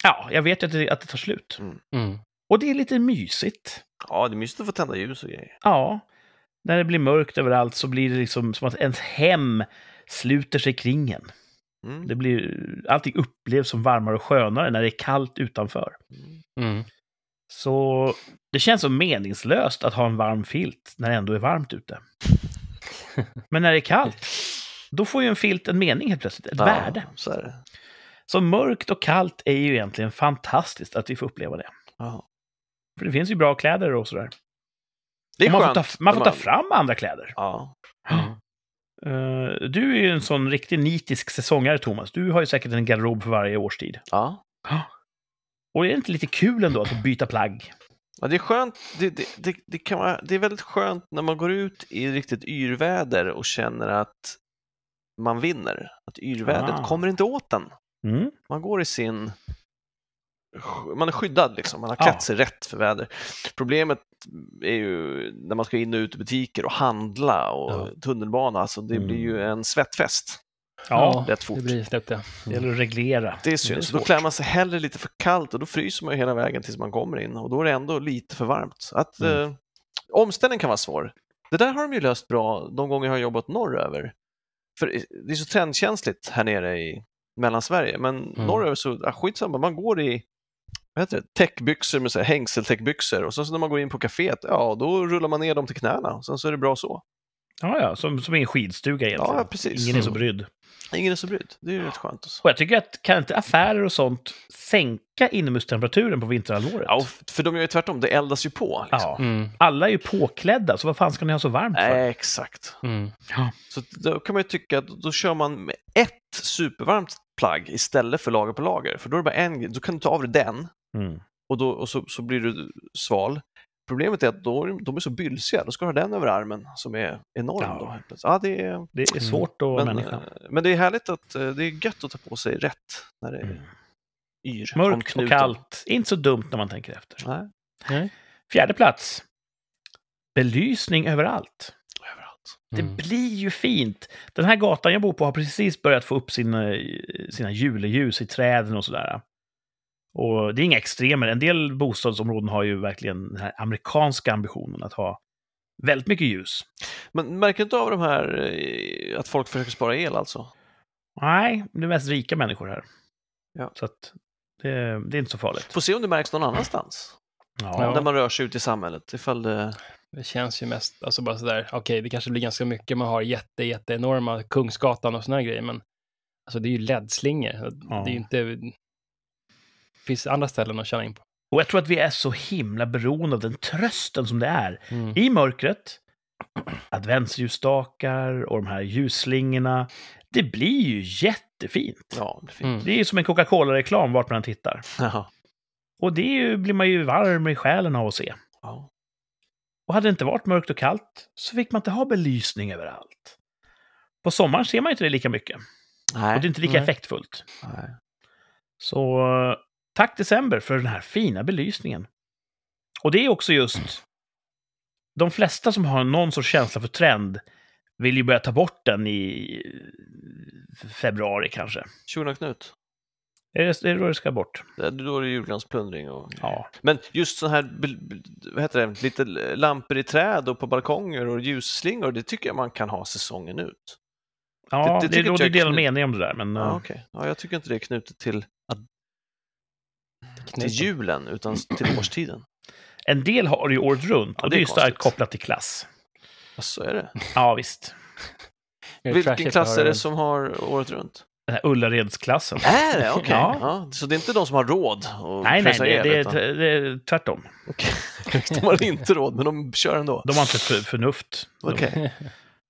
[SPEAKER 1] Ja, jag vet ju att det, att det tar slut.
[SPEAKER 2] Mm.
[SPEAKER 1] Och det är lite mysigt.
[SPEAKER 3] Ja, det är mysigt att få tända ljus och grejer.
[SPEAKER 1] Ja, när det blir mörkt överallt så blir det liksom som att ens hem sluter sig kring en.
[SPEAKER 3] Mm.
[SPEAKER 1] Det blir, allting upplevs som varmare och skönare när det är kallt utanför.
[SPEAKER 2] Mm.
[SPEAKER 1] Så det känns så meningslöst att ha en varm filt när det ändå är varmt ute. Men när det är kallt, då får ju en filt en mening helt plötsligt, ett
[SPEAKER 3] Ja,
[SPEAKER 1] värde.
[SPEAKER 3] Så är det.
[SPEAKER 1] Så mörkt och kallt är ju egentligen fantastiskt att vi får uppleva det.
[SPEAKER 3] Ja.
[SPEAKER 1] För det finns ju bra kläder och sådär.
[SPEAKER 3] Det
[SPEAKER 1] man får, ta, man får ta fram andra kläder.
[SPEAKER 3] Ja.
[SPEAKER 1] Eh, du är ju en sån riktig nitisk säsongare, Thomas. Du har ju säkert en garderob för varje årstid.
[SPEAKER 3] Ja.
[SPEAKER 1] Och är det inte lite kul ändå att byta plagg?
[SPEAKER 3] Ja, det är skönt. Det, det, det, det, kan vara, det är väldigt skönt när man går ut i riktigt yrväder och känner att man vinner. Att yrvädret
[SPEAKER 1] Ah.
[SPEAKER 3] kommer inte åt en.
[SPEAKER 1] Mm.
[SPEAKER 3] Man går i sin... Man är skyddad liksom, man har klätt
[SPEAKER 1] Ja.
[SPEAKER 3] sig rätt för väder. Problemet är ju när man ska in och ut i butiker och handla och
[SPEAKER 2] Ja.
[SPEAKER 3] tunnelbana, alltså det
[SPEAKER 1] Mm.
[SPEAKER 3] blir ju en svettfest
[SPEAKER 1] Ja,
[SPEAKER 3] rätt fort.
[SPEAKER 2] det blir det.
[SPEAKER 1] det gäller att reglera.
[SPEAKER 3] Det är synd, så då klär man sig hellre lite för kallt och då fryser man ju hela vägen tills man kommer in och då är det ändå lite för varmt. Att,
[SPEAKER 1] Mm.
[SPEAKER 3] eh, omställning kan vara svår. Det där har de ju löst bra de gånger jag har jobbat norröver. För det är så trendkänsligt här nere i Mellansverige, men norröver så, ah, skitsamma, man går i vad heter det, täckbyxor med så här hängseltäckbyxor och sen så när man går in på kaféet, ja då rullar man ner dem till knäna och sen så är det bra så.
[SPEAKER 1] Ja, ja, som, som i en skidstuga egentligen.
[SPEAKER 3] Ja, precis.
[SPEAKER 1] Ingen är så brydd.
[SPEAKER 3] Ingen är så brydd, det är ju rätt skönt. Alltså.
[SPEAKER 1] Och jag tycker att kan inte affärer och sånt sänka inomhustemperaturen på vinterhalvåret?
[SPEAKER 3] Ja, för de gör ju tvärtom, det eldas ju på. Liksom.
[SPEAKER 1] Ja.
[SPEAKER 2] Mm.
[SPEAKER 1] Alla är ju påklädda, så vad fan ska ni ha så varmt för?
[SPEAKER 3] Nej, exakt.
[SPEAKER 2] Mm.
[SPEAKER 3] Så då kan man ju tycka att då kör man med ett supervarmt plagg istället för lager på lager. För då är det bara en, då kan du ta av dig den
[SPEAKER 1] Mm.
[SPEAKER 3] och, då, och så, så blir du sval. Problemet är att då, är de- är så bylsiga, då ska du ha den över armen som är enorm.
[SPEAKER 1] Ja.
[SPEAKER 3] Då. Ja, det är,
[SPEAKER 1] Det är svårt att
[SPEAKER 3] men,
[SPEAKER 1] människa.
[SPEAKER 3] eh, men det är härligt att eh, det är gött att ta på sig rätt när det är
[SPEAKER 1] Mm.
[SPEAKER 3] yr
[SPEAKER 1] Mörkt och kallt. Inte så dumt när man tänker efter.
[SPEAKER 3] Nej,
[SPEAKER 2] Nej.
[SPEAKER 1] Fjärde plats. Belysning överallt.
[SPEAKER 3] överallt.
[SPEAKER 1] Det
[SPEAKER 2] Mm.
[SPEAKER 1] blir ju fint. Den här gatan jag bor på har precis börjat få upp sina, sina juleljus i träden och sådär. Och det är inga extremer. En del bostadsområden har ju verkligen den här amerikanska ambitionen att ha väldigt mycket ljus.
[SPEAKER 3] Men märker inte av de här, eh, att folk försöker spara el alltså?
[SPEAKER 1] Nej, det är mest rika människor här.
[SPEAKER 3] Ja.
[SPEAKER 1] Så att det, det är inte så farligt.
[SPEAKER 3] Får se om det märks någon annanstans.
[SPEAKER 1] Ja.
[SPEAKER 3] När man rör sig ut i samhället. Ifall det...
[SPEAKER 2] Det känns ju mest, alltså bara sådär, okej, det kanske blir ganska mycket, man har jätte, jätte enorma Kungsgatan och såna här grejer, men alltså det är ju LED-slingor.
[SPEAKER 1] Ja.
[SPEAKER 2] Det är ju inte, finns andra ställen att tjäna in på.
[SPEAKER 1] Och jag tror att vi är så himla beroende av den trösten som det är.
[SPEAKER 2] Mm.
[SPEAKER 1] I mörkret, adventsljusstakar och de här ljusslingorna. Det blir ju jättefint.
[SPEAKER 3] Ja, det är fint.
[SPEAKER 2] Mm.
[SPEAKER 1] Det är ju som en Coca-Cola-reklam vart man tittar.
[SPEAKER 3] Jaha.
[SPEAKER 1] Och det är ju, blir man ju varm i själen av att se.
[SPEAKER 3] Ja.
[SPEAKER 1] Och hade det inte varit mörkt och kallt så fick man inte ha belysning överallt. På sommaren ser man inte det lika mycket.
[SPEAKER 3] Nej.
[SPEAKER 1] Och det är inte lika
[SPEAKER 2] Nej.
[SPEAKER 1] effektfullt.
[SPEAKER 3] Nej.
[SPEAKER 1] Så tack december för den här fina belysningen. Och det är också just... De flesta som har någon sorts känsla för trend vill ju börja ta bort den i februari kanske.
[SPEAKER 3] Tjona Knut.
[SPEAKER 1] Är det, är det då det ska bort?
[SPEAKER 3] Det- Då är det julgransplundring och...
[SPEAKER 1] Ja.
[SPEAKER 3] Men just så här, vad heter det, lite lampor i träd och på balkonger och ljusslingor, det tycker jag man kan ha säsongen ut.
[SPEAKER 1] Ja,
[SPEAKER 3] Det- det
[SPEAKER 1] det, det ju delad
[SPEAKER 3] Knut-
[SPEAKER 1] mening om det där, men...
[SPEAKER 3] Ja,
[SPEAKER 1] eh,
[SPEAKER 3] okej. Ja, jag tycker inte det är knutet till, att, till julen, utan till årstiden.
[SPEAKER 1] En del har det ju året runt,
[SPEAKER 3] Ja,
[SPEAKER 1] och
[SPEAKER 3] det
[SPEAKER 1] det är ju starkt kopplat till klass.
[SPEAKER 3] Ja, så är det.
[SPEAKER 1] Ja, visst.
[SPEAKER 3] Vilken klass är det som har året runt?
[SPEAKER 1] Den här Ullaredsklassen.
[SPEAKER 3] Är det? Okej.
[SPEAKER 1] Ja.
[SPEAKER 3] Ja. Så det är inte de som har råd att
[SPEAKER 1] Nej, nej, det,
[SPEAKER 3] el,
[SPEAKER 1] det,
[SPEAKER 3] utan...
[SPEAKER 1] är, det är tvärtom.
[SPEAKER 3] Okej. De har inte råd, men de kör ändå.
[SPEAKER 1] De har inte för, förnuft.
[SPEAKER 3] Okej.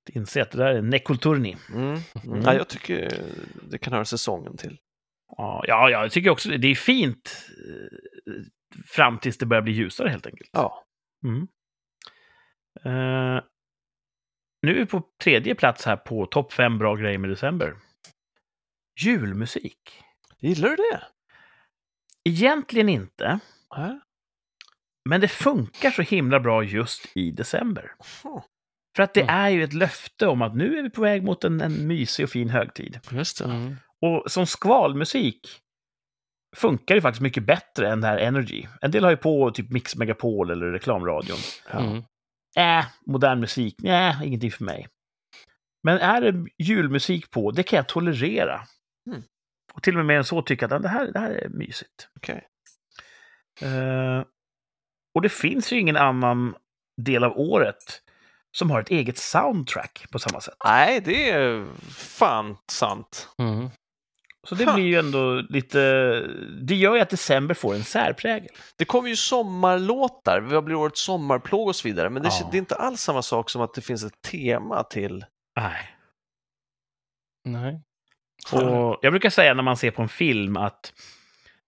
[SPEAKER 1] De inser att det där är nekulturni.
[SPEAKER 3] Mm.
[SPEAKER 1] Mm.
[SPEAKER 3] Mm. Ja, jag tycker det kan höra säsongen till.
[SPEAKER 1] Ja, ja, jag tycker också det. Det är fint eh, fram tills det börjar bli ljusare helt enkelt.
[SPEAKER 3] Ja.
[SPEAKER 1] Mm. Eh, nu är vi på tredje plats här på topp fem bra grejer med december. Julmusik.
[SPEAKER 3] Gillar du det?
[SPEAKER 1] Egentligen inte,
[SPEAKER 3] Ja.
[SPEAKER 1] men det funkar så himla bra just i december.
[SPEAKER 3] Hmm.
[SPEAKER 1] För att det
[SPEAKER 2] Mm.
[SPEAKER 1] är ju ett löfte om att nu är vi på väg mot en, en mysig och fin högtid.
[SPEAKER 3] Just det.
[SPEAKER 2] Mm.
[SPEAKER 1] Och som skvalmusik funkar ju faktiskt mycket bättre än det här Energy. En del har ju på typ Mix Megapol eller reklamradion.
[SPEAKER 3] Ja.
[SPEAKER 2] Mm.
[SPEAKER 1] Äh, modern musik, nej, ingenting för mig. Men är det julmusik på, det kan jag tolerera.
[SPEAKER 3] Mm.
[SPEAKER 1] Och till och med mer än så tycka att "Ja, det här, det här är mysigt.
[SPEAKER 3] Okej.
[SPEAKER 1] Eh, och det finns ju ingen annan del av året som har ett eget soundtrack på samma sätt.
[SPEAKER 3] Nej, det är fan sant.
[SPEAKER 2] Mm.
[SPEAKER 1] Så det blir ju ändå lite... Det gör ju att december får en särprägel.
[SPEAKER 3] Det kommer ju sommarlåtar, vad blir årets sommarplåg och så vidare, men det,
[SPEAKER 1] Ja.
[SPEAKER 3] det är inte alls samma sak som att det finns ett tema till...
[SPEAKER 1] Nej.
[SPEAKER 2] Nej.
[SPEAKER 1] Och jag brukar säga när man ser på en film att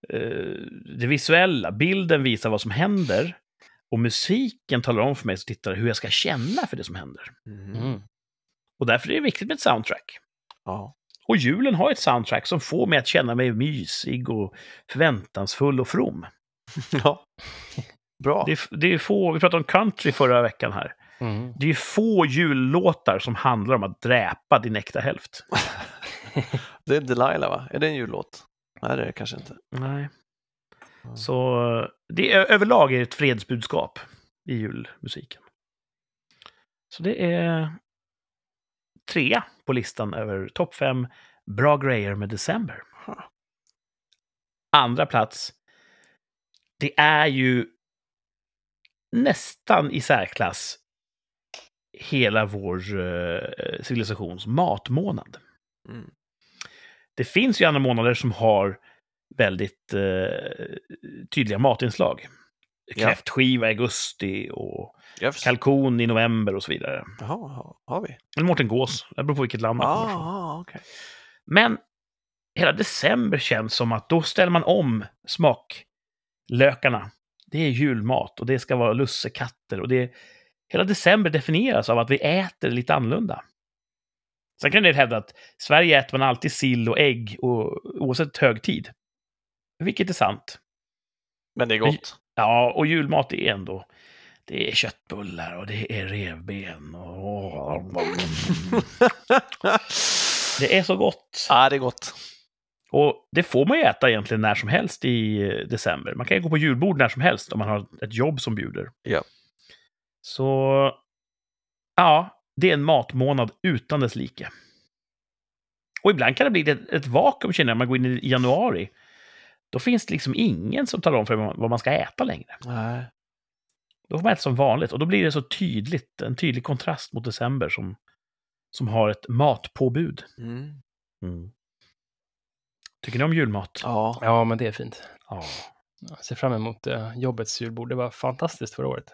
[SPEAKER 1] eh, det visuella, bilden visar vad som händer och musiken talar om för mig som tittare hur jag ska känna för det som händer.
[SPEAKER 3] Mm.
[SPEAKER 2] Mm.
[SPEAKER 1] Och därför är det viktigt med ett soundtrack.
[SPEAKER 3] Ja.
[SPEAKER 1] Och julen har ett soundtrack som får mig att känna mig mysig och förväntansfull och from.
[SPEAKER 3] ja. Bra.
[SPEAKER 1] Det det är få, vi pratade om country förra veckan här.
[SPEAKER 2] Mm.
[SPEAKER 1] Det är få jullåtar som handlar om att dräpa din äkta hälft.
[SPEAKER 3] Det är Delilah, va? Är det en jullåt? Nej, det är det kanske inte.
[SPEAKER 1] Nej.
[SPEAKER 3] Ja.
[SPEAKER 1] Så det är överlag är ett fredsbudskap i julmusiken. Så det är trea på listan över topp fem bra grejer med december. Andra plats. Det är ju nästan i särklass hela vår eh, civilisations matmånad.
[SPEAKER 3] Mm.
[SPEAKER 1] Det finns ju andra månader som har väldigt eh, tydliga matinslag. Kräftskiva i augusti och
[SPEAKER 3] Yes.
[SPEAKER 1] kalkon i november och så vidare.
[SPEAKER 3] Jaha, har- vi?
[SPEAKER 1] Eller Mårten Gås, det beror på vilket land man kommer från.
[SPEAKER 3] Ah, okej.
[SPEAKER 1] Men hela december känns som att då ställer man om smaklökarna. Det är julmat och det ska vara lussekatter och det Hela december definieras av att vi äter lite annorlunda. Sen kan det hävda att Sverige äter man alltid sill och ägg och, oavsett högtid. Vilket är sant.
[SPEAKER 3] Men det är gott.
[SPEAKER 1] Ja, och julmat är ändå... Det är köttbullar och det är revben. Och... Det är så gott.
[SPEAKER 3] ja, det är gott.
[SPEAKER 1] Och det får man ju äta egentligen när som helst i eh, december. Man kan ju gå på julbord när som helst om man har ett jobb som bjuder.
[SPEAKER 3] Ja.
[SPEAKER 1] Så, ja, det är en matmånad utan dess like. Och ibland kan det bli ett, ett vakuum, känner jag, när man går in i januari. Då finns det liksom ingen som talar om för vad man ska äta längre.
[SPEAKER 3] Nej.
[SPEAKER 1] Då får man äta som vanligt och då blir det så tydligt, en tydlig kontrast mot december som, som har ett matpåbud.
[SPEAKER 3] Mm.
[SPEAKER 1] Tycker ni om julmat?
[SPEAKER 3] Ja.
[SPEAKER 2] Ja, men det är fint.
[SPEAKER 1] Ja.
[SPEAKER 2] Jag ser fram emot eh, jobbets julbord. Det var fantastiskt förra året.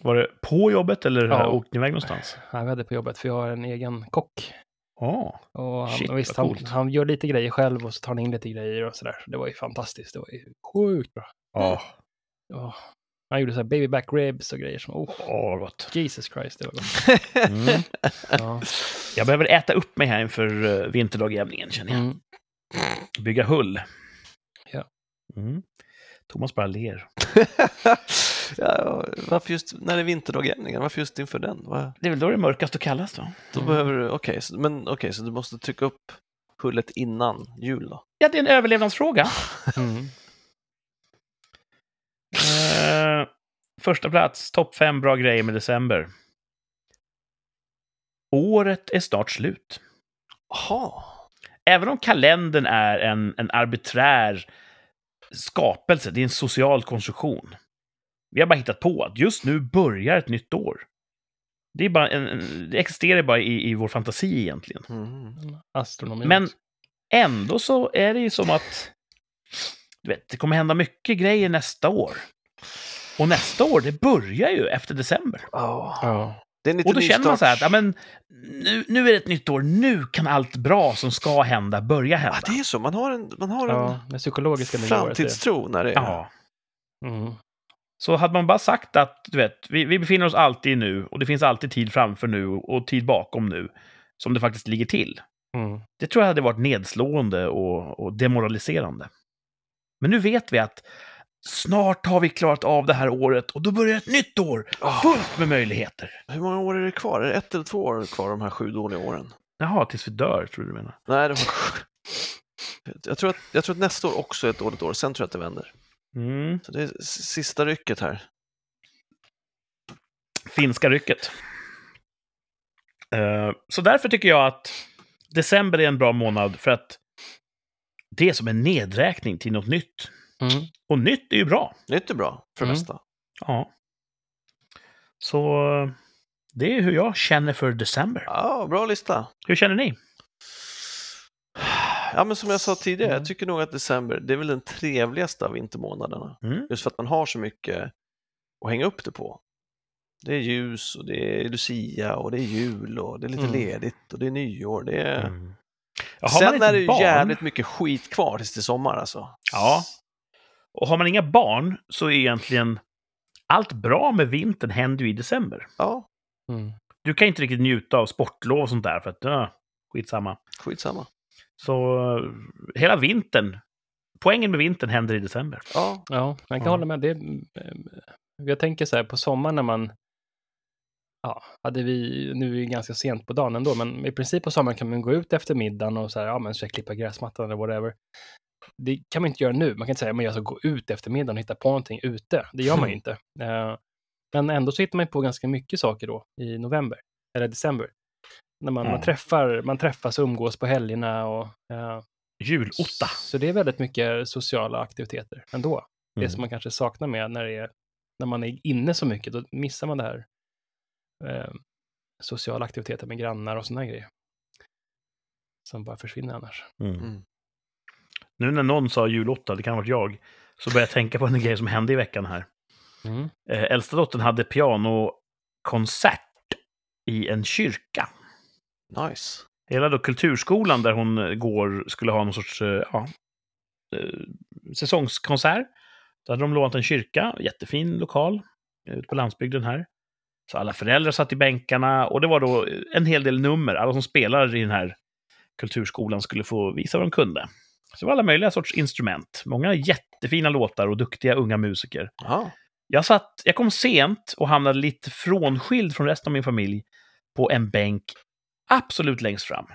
[SPEAKER 1] Var det på jobbet eller
[SPEAKER 2] Ja.
[SPEAKER 1] åkte ni iväg någonstans?
[SPEAKER 2] Ja, vi hade på jobbet, för jag har en egen kock.
[SPEAKER 1] Ja.
[SPEAKER 2] Och han,
[SPEAKER 1] Shit,
[SPEAKER 2] och visst, han, han gör lite grejer själv och så tar han in lite grejer och sådär. Det var ju fantastiskt. Det var ju sjukt bra.
[SPEAKER 1] Ja.
[SPEAKER 2] Ja. Han gjorde så här baby back ribs och grejer som, oh,
[SPEAKER 1] Åh, vad gott.
[SPEAKER 2] Jesus Christ, det var gott.
[SPEAKER 1] Mm.
[SPEAKER 2] Ja.
[SPEAKER 1] Jag behöver äta upp mig här inför uh, vinterdagjämningen, känner jag.
[SPEAKER 2] Mm.
[SPEAKER 1] Bygga hull.
[SPEAKER 2] Ja.
[SPEAKER 1] Mm. Thomas bara ler.
[SPEAKER 3] ja, varför just när det är vinterdagjämningen? Varför just inför den? Va?
[SPEAKER 1] Det är väl då det är mörkast och kallast då?
[SPEAKER 3] Då
[SPEAKER 2] Mm.
[SPEAKER 3] behöver du, okej, så, men okej, så du måste trycka upp hullet innan jul då?
[SPEAKER 1] Ja, det är en överlevnadsfråga.
[SPEAKER 2] Mm.
[SPEAKER 1] Eh, första plats, topp fem bra grejer med december. Året är snart slut.
[SPEAKER 3] Jaha.
[SPEAKER 1] Även om kalendern är en, en arbiträr skapelse, det är en social konstruktion. Vi har bara hittat på att just nu börjar ett nytt år. Det, är bara en, det existerar bara i, i vår fantasi egentligen.
[SPEAKER 3] Mm.
[SPEAKER 2] Astronomi.
[SPEAKER 1] Men ändå så är det ju som att du vet, det kommer hända mycket grejer nästa år. Och nästa år, det börjar ju efter december.
[SPEAKER 3] Ja.
[SPEAKER 2] Ja.
[SPEAKER 1] Och då känner man så här att, ja, men, nu, nu är det ett nytt år, nu kan allt bra som ska hända börja hända.
[SPEAKER 3] Ja, det är så, man har en, man har
[SPEAKER 2] ja,
[SPEAKER 3] en
[SPEAKER 2] det psykologiska det.
[SPEAKER 3] framtidstro när det är...
[SPEAKER 1] Ja.
[SPEAKER 2] Mm.
[SPEAKER 1] Så hade man bara sagt att, du vet, vi, vi befinner oss alltid i nu och det finns alltid tid framför nu och tid bakom nu, som det faktiskt ligger till.
[SPEAKER 2] Mm.
[SPEAKER 1] Det tror jag hade varit nedslående och, och demoraliserande. Men nu vet vi att snart har vi klarat av det här året och då börjar ett nytt år
[SPEAKER 3] Ah,
[SPEAKER 1] fullt med möjligheter.
[SPEAKER 3] hur många år är det kvar? Är det ett eller två år kvar de här sju dåliga åren?
[SPEAKER 1] Jaha, tills vi dör, tror du menar?
[SPEAKER 3] Nej, det var... jag, tror att, jag tror att nästa år också är ett dåligt år, sen tror jag att det vänder.
[SPEAKER 1] Mm.
[SPEAKER 3] Så det är sista rycket här.
[SPEAKER 1] Finska rycket. Eh, så därför tycker jag att december är en bra månad för att det är som en nedräkning till något nytt.
[SPEAKER 2] Mm.
[SPEAKER 1] Och nytt är ju bra.
[SPEAKER 3] Nytt är bra för det
[SPEAKER 2] Mm.
[SPEAKER 3] mesta.
[SPEAKER 1] Ja. Så det är hur jag känner för december.
[SPEAKER 3] Ja, bra lista.
[SPEAKER 1] Hur känner ni?
[SPEAKER 3] Ja, men som jag sa tidigare,
[SPEAKER 2] Mm.
[SPEAKER 3] jag tycker nog att december, det är väl den trevligaste av vintermånaderna.
[SPEAKER 1] Mm.
[SPEAKER 3] Just för att man har så mycket att hänga upp det på. Det är ljus och det är Lucia och det är jul och det är lite
[SPEAKER 2] Mm.
[SPEAKER 3] ledigt och det är nyår. Det är...
[SPEAKER 1] Mm. Ja,
[SPEAKER 3] Sen är det ju jävligt mycket skit kvar tills till sommar alltså.
[SPEAKER 1] Ja. Och har man inga barn så är egentligen allt bra med vintern händer ju i december.
[SPEAKER 3] Ja,
[SPEAKER 2] Mm.
[SPEAKER 1] Du kan inte riktigt njuta av sportlov och sånt där för att, äh, skitsamma.
[SPEAKER 3] skitsamma.
[SPEAKER 1] Så eh, hela vintern, poängen med vintern händer i december.
[SPEAKER 3] Ja,
[SPEAKER 2] Ja, jag kan
[SPEAKER 1] Ja.
[SPEAKER 2] hålla med. Det, eh, jag tänker så här på sommaren när man, ja, hade vi, nu är det ganska sent på dagen ändå, men i princip på sommaren kan man gå ut efter middagen och så här, ja men så klippa gräsmattan eller whatever. Det kan man inte göra nu. Man kan inte säga, men jag ska gå ut efter middagen och hitta på någonting ute. Det gör man ju inte. Eh, Men ändå så hittar man på ganska mycket saker då i november, eller december. När man,
[SPEAKER 1] Ja.
[SPEAKER 2] man, träffar, man träffas och umgås på helgerna och eh,
[SPEAKER 1] Julotta.
[SPEAKER 2] så det är väldigt mycket sociala aktiviteter ändå. Det
[SPEAKER 1] Mm.
[SPEAKER 2] som man kanske saknar med när, det är, när man är inne så mycket, då missar man det här eh, sociala aktiviteter med grannar och sådana grejer. Som bara försvinner annars.
[SPEAKER 1] Mm. Nu när någon sa julotta, det kan ha varit jag, så började jag tänka på en grej som hände i veckan här.
[SPEAKER 2] Mm.
[SPEAKER 1] Eh, äldsta dottern hade pianokonsert i en kyrka.
[SPEAKER 3] nice.
[SPEAKER 1] Hela då kulturskolan där hon eh, går skulle ha någon sorts eh, ja, säsongskonsert. Då hade de lånat en kyrka, jättefin lokal, ute på landsbygden här. Så alla föräldrar satt i bänkarna och det var då en hel del nummer. Alla som spelar i den här kulturskolan skulle få visa vad de kunde. Så det var alla möjliga sorts instrument. Många jättefina låtar och duktiga unga musiker.
[SPEAKER 3] Ja.
[SPEAKER 1] Jag, satt, jag kom sent och hamnade lite frånskild från resten av min familj på en bänk absolut längst fram.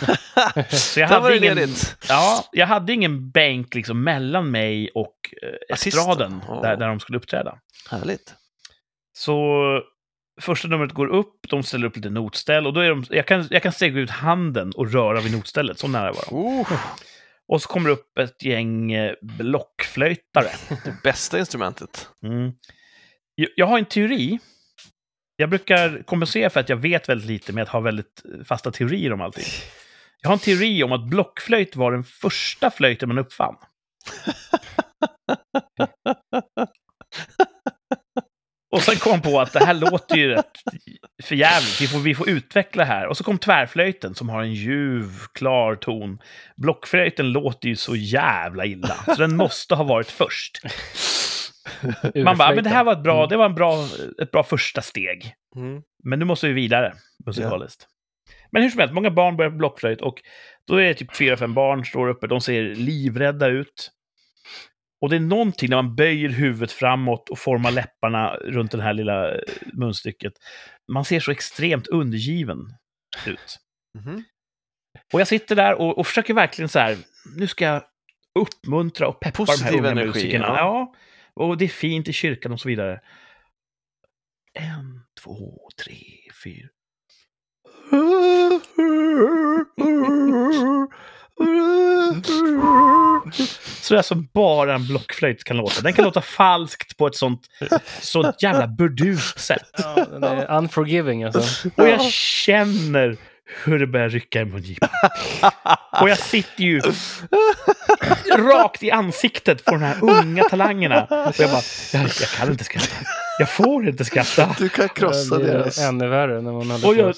[SPEAKER 1] Så jag hade, ingen,
[SPEAKER 3] ledigt.
[SPEAKER 1] ja, jag hade ingen bänk liksom mellan mig och eh, estraden
[SPEAKER 3] Ja.
[SPEAKER 1] där, där de skulle uppträda.
[SPEAKER 3] Härligt.
[SPEAKER 1] Så första numret går upp, de ställer upp lite notställ och då är de, jag kan, jag kan sträcka ut handen och röra vid notstället, så nära var de.
[SPEAKER 3] Oh,
[SPEAKER 1] Och så kommer det upp ett gäng eh, blockflöjtare.
[SPEAKER 3] det bästa instrumentet.
[SPEAKER 1] Mm. Jag- har en teori. Jag brukar kompensera för att jag vet väldigt lite med att ha väldigt eh, fasta teorier om allting. Jag har en teori om att blockflöjt var den första flöjten man uppfann. Och sen kom på att det här låter ju rätt förjävligt. Vi får, vi får utveckla här. Och så kom tvärflöjten som har en ljuv, klar ton. Blockflöjten låter ju så jävla illa. Så den måste ha varit först. Man bara, men det här var ett bra, det var en bra, ett bra första steg.
[SPEAKER 3] Mm.
[SPEAKER 1] Men nu måste vi vidare musikaliskt. Men hur som helst, många barn börjar på blockflöjt och då är det typ fyra, fem barn står uppe. De ser livrädda ut. Och det är någonting när man böjer huvudet framåt och formar läpparna runt det här lilla eh, munstycket. Man ser så extremt undergiven ut.
[SPEAKER 3] Mhm.
[SPEAKER 1] Och jag sitter där och, och försöker verkligen så här, nu ska jag uppmuntra och peppa de
[SPEAKER 3] Positiv
[SPEAKER 1] här unga
[SPEAKER 3] energi,
[SPEAKER 1] musikerna.
[SPEAKER 3] ja.
[SPEAKER 1] Ja. och det är fint i kyrkan och så vidare. En, två, tre, fyra. Så det är som bara en blockflöjt kan låta. Den kan låta falskt på ett sånt, sånt jävla burdust sätt.
[SPEAKER 2] Ja, den är unforgiving alltså.
[SPEAKER 1] Och jag känner hur det börjar rycka i mungipan. Och jag sitter ju rakt i ansiktet på de här unga talangerna. Och jag bara, jag, jag kan inte skratta. Jag får inte skratta.
[SPEAKER 3] Du kan krossa
[SPEAKER 2] det
[SPEAKER 3] deras...
[SPEAKER 2] ännu värre när man har
[SPEAKER 1] Och jag,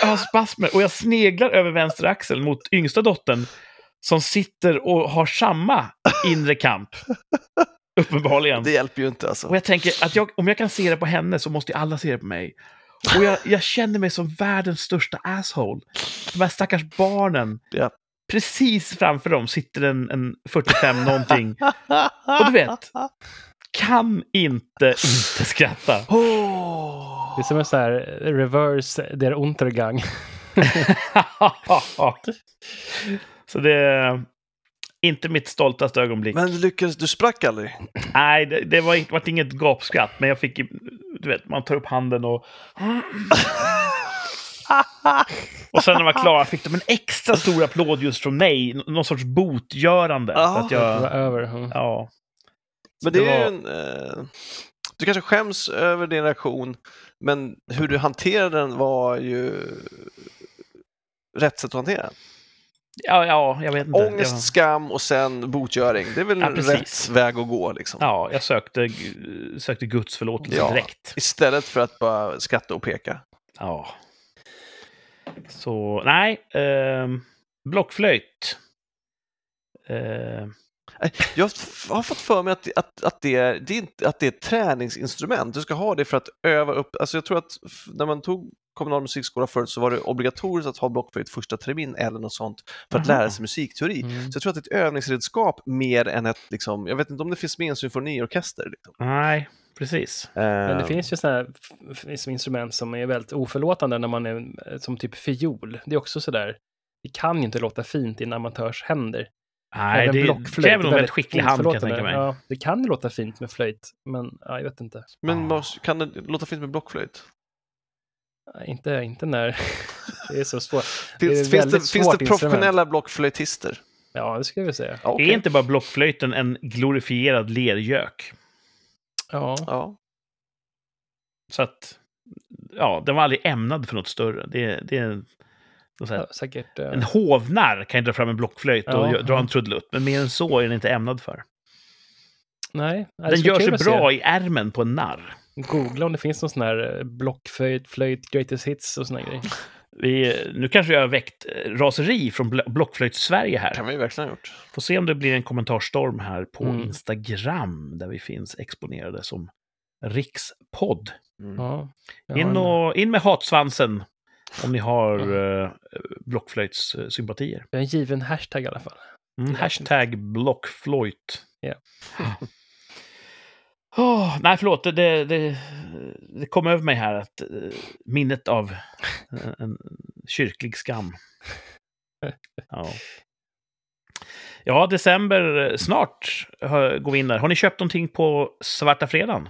[SPEAKER 1] jag har spasmer och jag sneglar över vänster axel mot yngsta dottern som sitter och har samma inre kamp. Uppenbarligen.
[SPEAKER 3] Det hjälper ju inte alltså.
[SPEAKER 1] Och jag tänker att jag, om jag kan se det på henne så måste ju alla se det på mig. Och jag, jag känner mig som världens största asshole. De här stackars barnen.
[SPEAKER 3] Ja.
[SPEAKER 1] Precis framför dem sitter en, en 45 någonting. Och du vet, kan inte inte skratta.
[SPEAKER 3] Åh.
[SPEAKER 2] Det är som en sån här reverse der Untergang.
[SPEAKER 1] så det är inte mitt stoltaste ögonblick.
[SPEAKER 3] Men du lyckades, du sprack aldrig?
[SPEAKER 1] Nej, det, det var, inte- var inget gapskratt, men jag fick, du vet, man tar upp handen och... Och sen när jag var klar fick de en extra stor applåd just från mig, någon sorts botgörande. För att
[SPEAKER 2] Det var
[SPEAKER 1] jag,
[SPEAKER 2] över. Mm.
[SPEAKER 1] ja.
[SPEAKER 3] Men det
[SPEAKER 1] Det
[SPEAKER 3] är
[SPEAKER 1] var-
[SPEAKER 3] en... Eh, du kanske skäms över din reaktion, men hur du hanterade den var ju rätt sätt att hantera den.
[SPEAKER 1] Ja, ja, jag vet inte.
[SPEAKER 3] Ångest,
[SPEAKER 1] Jag,
[SPEAKER 3] skam och sen botgöring. Det är väl
[SPEAKER 1] Ja,
[SPEAKER 3] rätt väg att gå liksom.
[SPEAKER 1] ja, jag sökte, sökte Guds förlåtelse
[SPEAKER 3] Ja.
[SPEAKER 1] direkt.
[SPEAKER 3] Istället för att bara skratta och peka.
[SPEAKER 1] Ja. Så, nej. ehm, blockflöjt. Eh,
[SPEAKER 3] Jag har fått för mig att, att, att, det är, det är att det är ett träningsinstrument. Du ska ha det för att öva upp. Alltså jag tror att när man tog kommunal musikskola förut så var det obligatoriskt att ha blockflöjt första termin eller något sånt för att
[SPEAKER 1] Aha.
[SPEAKER 3] lära sig musikteori.
[SPEAKER 2] Mm.
[SPEAKER 3] Så jag tror att det är ett övningsredskap mer än ett, liksom, jag vet inte om det finns med i en symfoniorkester. Liksom.
[SPEAKER 1] nej, precis.
[SPEAKER 2] Men det
[SPEAKER 3] Eh,
[SPEAKER 2] finns ju sådana här instrument som är väldigt oförlåtande när man är som typ fiol. Det är också sådär. Det kan ju inte låta fint i en amatörs händer.
[SPEAKER 1] Nej, det kräver nog väldigt skicklig hand kan jag tänka mig.
[SPEAKER 2] Ja, det kan ju låta fint med flöjt, men ja, jag vet inte.
[SPEAKER 3] Men
[SPEAKER 1] Ah.
[SPEAKER 3] kan det låta fint med blockflöjt?
[SPEAKER 2] Inte, inte när det är så svårt.
[SPEAKER 3] Finns, det, finns
[SPEAKER 2] svårt
[SPEAKER 3] det professionella blockflöjtister?
[SPEAKER 2] Ja, det skulle jag säga.
[SPEAKER 3] Ja, okej.
[SPEAKER 1] Är inte bara blockflöjten en glorifierad lergök?
[SPEAKER 2] Ja,
[SPEAKER 3] Ja.
[SPEAKER 1] Så att, ja, den var aldrig ämnad för något större. Det, det är säga,
[SPEAKER 2] ja säkert. eh,
[SPEAKER 1] en hovnarr kan ju dra fram en blockflöjt och
[SPEAKER 2] Ja,
[SPEAKER 1] gö- dra
[SPEAKER 2] ja.
[SPEAKER 1] en trudelutt, men mer än så är den inte ämnad för.
[SPEAKER 2] Nej,
[SPEAKER 1] Den gör sig bra i ärmen på en narr.
[SPEAKER 2] Googla om det finns någon sån här eh, blockflöjt, flöjt, greatest hits och såna grejer.
[SPEAKER 1] Vi, nu kanske jag har väckt eh, raseri från Bl- Blockflöjts-Sverige här.
[SPEAKER 3] kan vi verkligen ha gjort.
[SPEAKER 1] Får se om det blir en kommentarstorm här på
[SPEAKER 2] Mm.
[SPEAKER 1] Instagram, där vi finns exponerade som rikspodd.
[SPEAKER 3] Mm.
[SPEAKER 2] Ja,
[SPEAKER 1] In, och, in med hatsvansen om ni har uh, blockflöjtssympatier.
[SPEAKER 2] jag har en given hashtag i alla fall.
[SPEAKER 1] Mm, hashtag blockflöjt.
[SPEAKER 2] Ja.
[SPEAKER 1] Åh, nej, förlåt. Det, det, det, kom över mig här att eh, minnet av en, en kyrklig skam. Ja. Ja, december, eh, snart går vi in där. Har ni köpt någonting på svarta fredagen?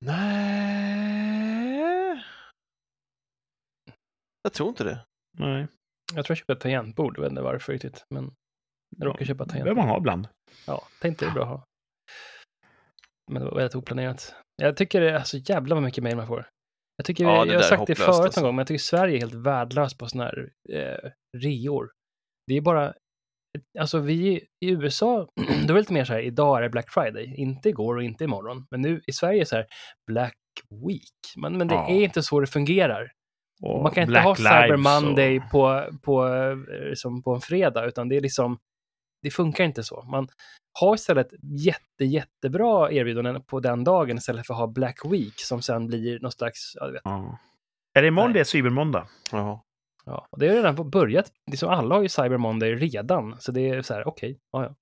[SPEAKER 3] Nej. Jag tror inte det.
[SPEAKER 1] Nej.
[SPEAKER 2] Jag tror jag köpte ett tangentbord, jag vet inte varför riktigt. Men jag råkade köpa ett
[SPEAKER 1] Det behöver
[SPEAKER 2] tangentbord.
[SPEAKER 1] man ha ibland.
[SPEAKER 2] Ja, tänkte det är bra att ha. Men det var väldigt oplanerat. Jag tycker det är så jävla vad mycket mejl man får. Jag tycker,
[SPEAKER 3] Ja,
[SPEAKER 2] jag har sagt det förut
[SPEAKER 3] alltså.
[SPEAKER 2] någon gång, men jag tycker Sverige är helt värdelöst på sådana här eh, reor. Det är bara, alltså vi i USA, då är det lite mer så här, idag är det Black Friday, inte igår och inte imorgon. Men nu i Sverige är så här, Black Week. Men, men det
[SPEAKER 1] Ja.
[SPEAKER 2] är inte så det fungerar.
[SPEAKER 1] Och
[SPEAKER 2] Man kan inte
[SPEAKER 1] Black
[SPEAKER 2] ha Cyber Monday
[SPEAKER 1] och-
[SPEAKER 2] på, på, eh, som på en fredag, utan det är liksom, det funkar inte så. Man har istället jätte, jättebra erbjudanden på den dagen istället för att ha Black Week som sen blir någon slags, ja, du vet.
[SPEAKER 1] Ja. Är det imorgon
[SPEAKER 2] Nej.
[SPEAKER 1] det är cybermåndag?
[SPEAKER 3] Jaha.
[SPEAKER 2] Ja, och det har redan börjat. Liksom alla har ju Cyber Monday redan, så det är så här, okej, ja, ja.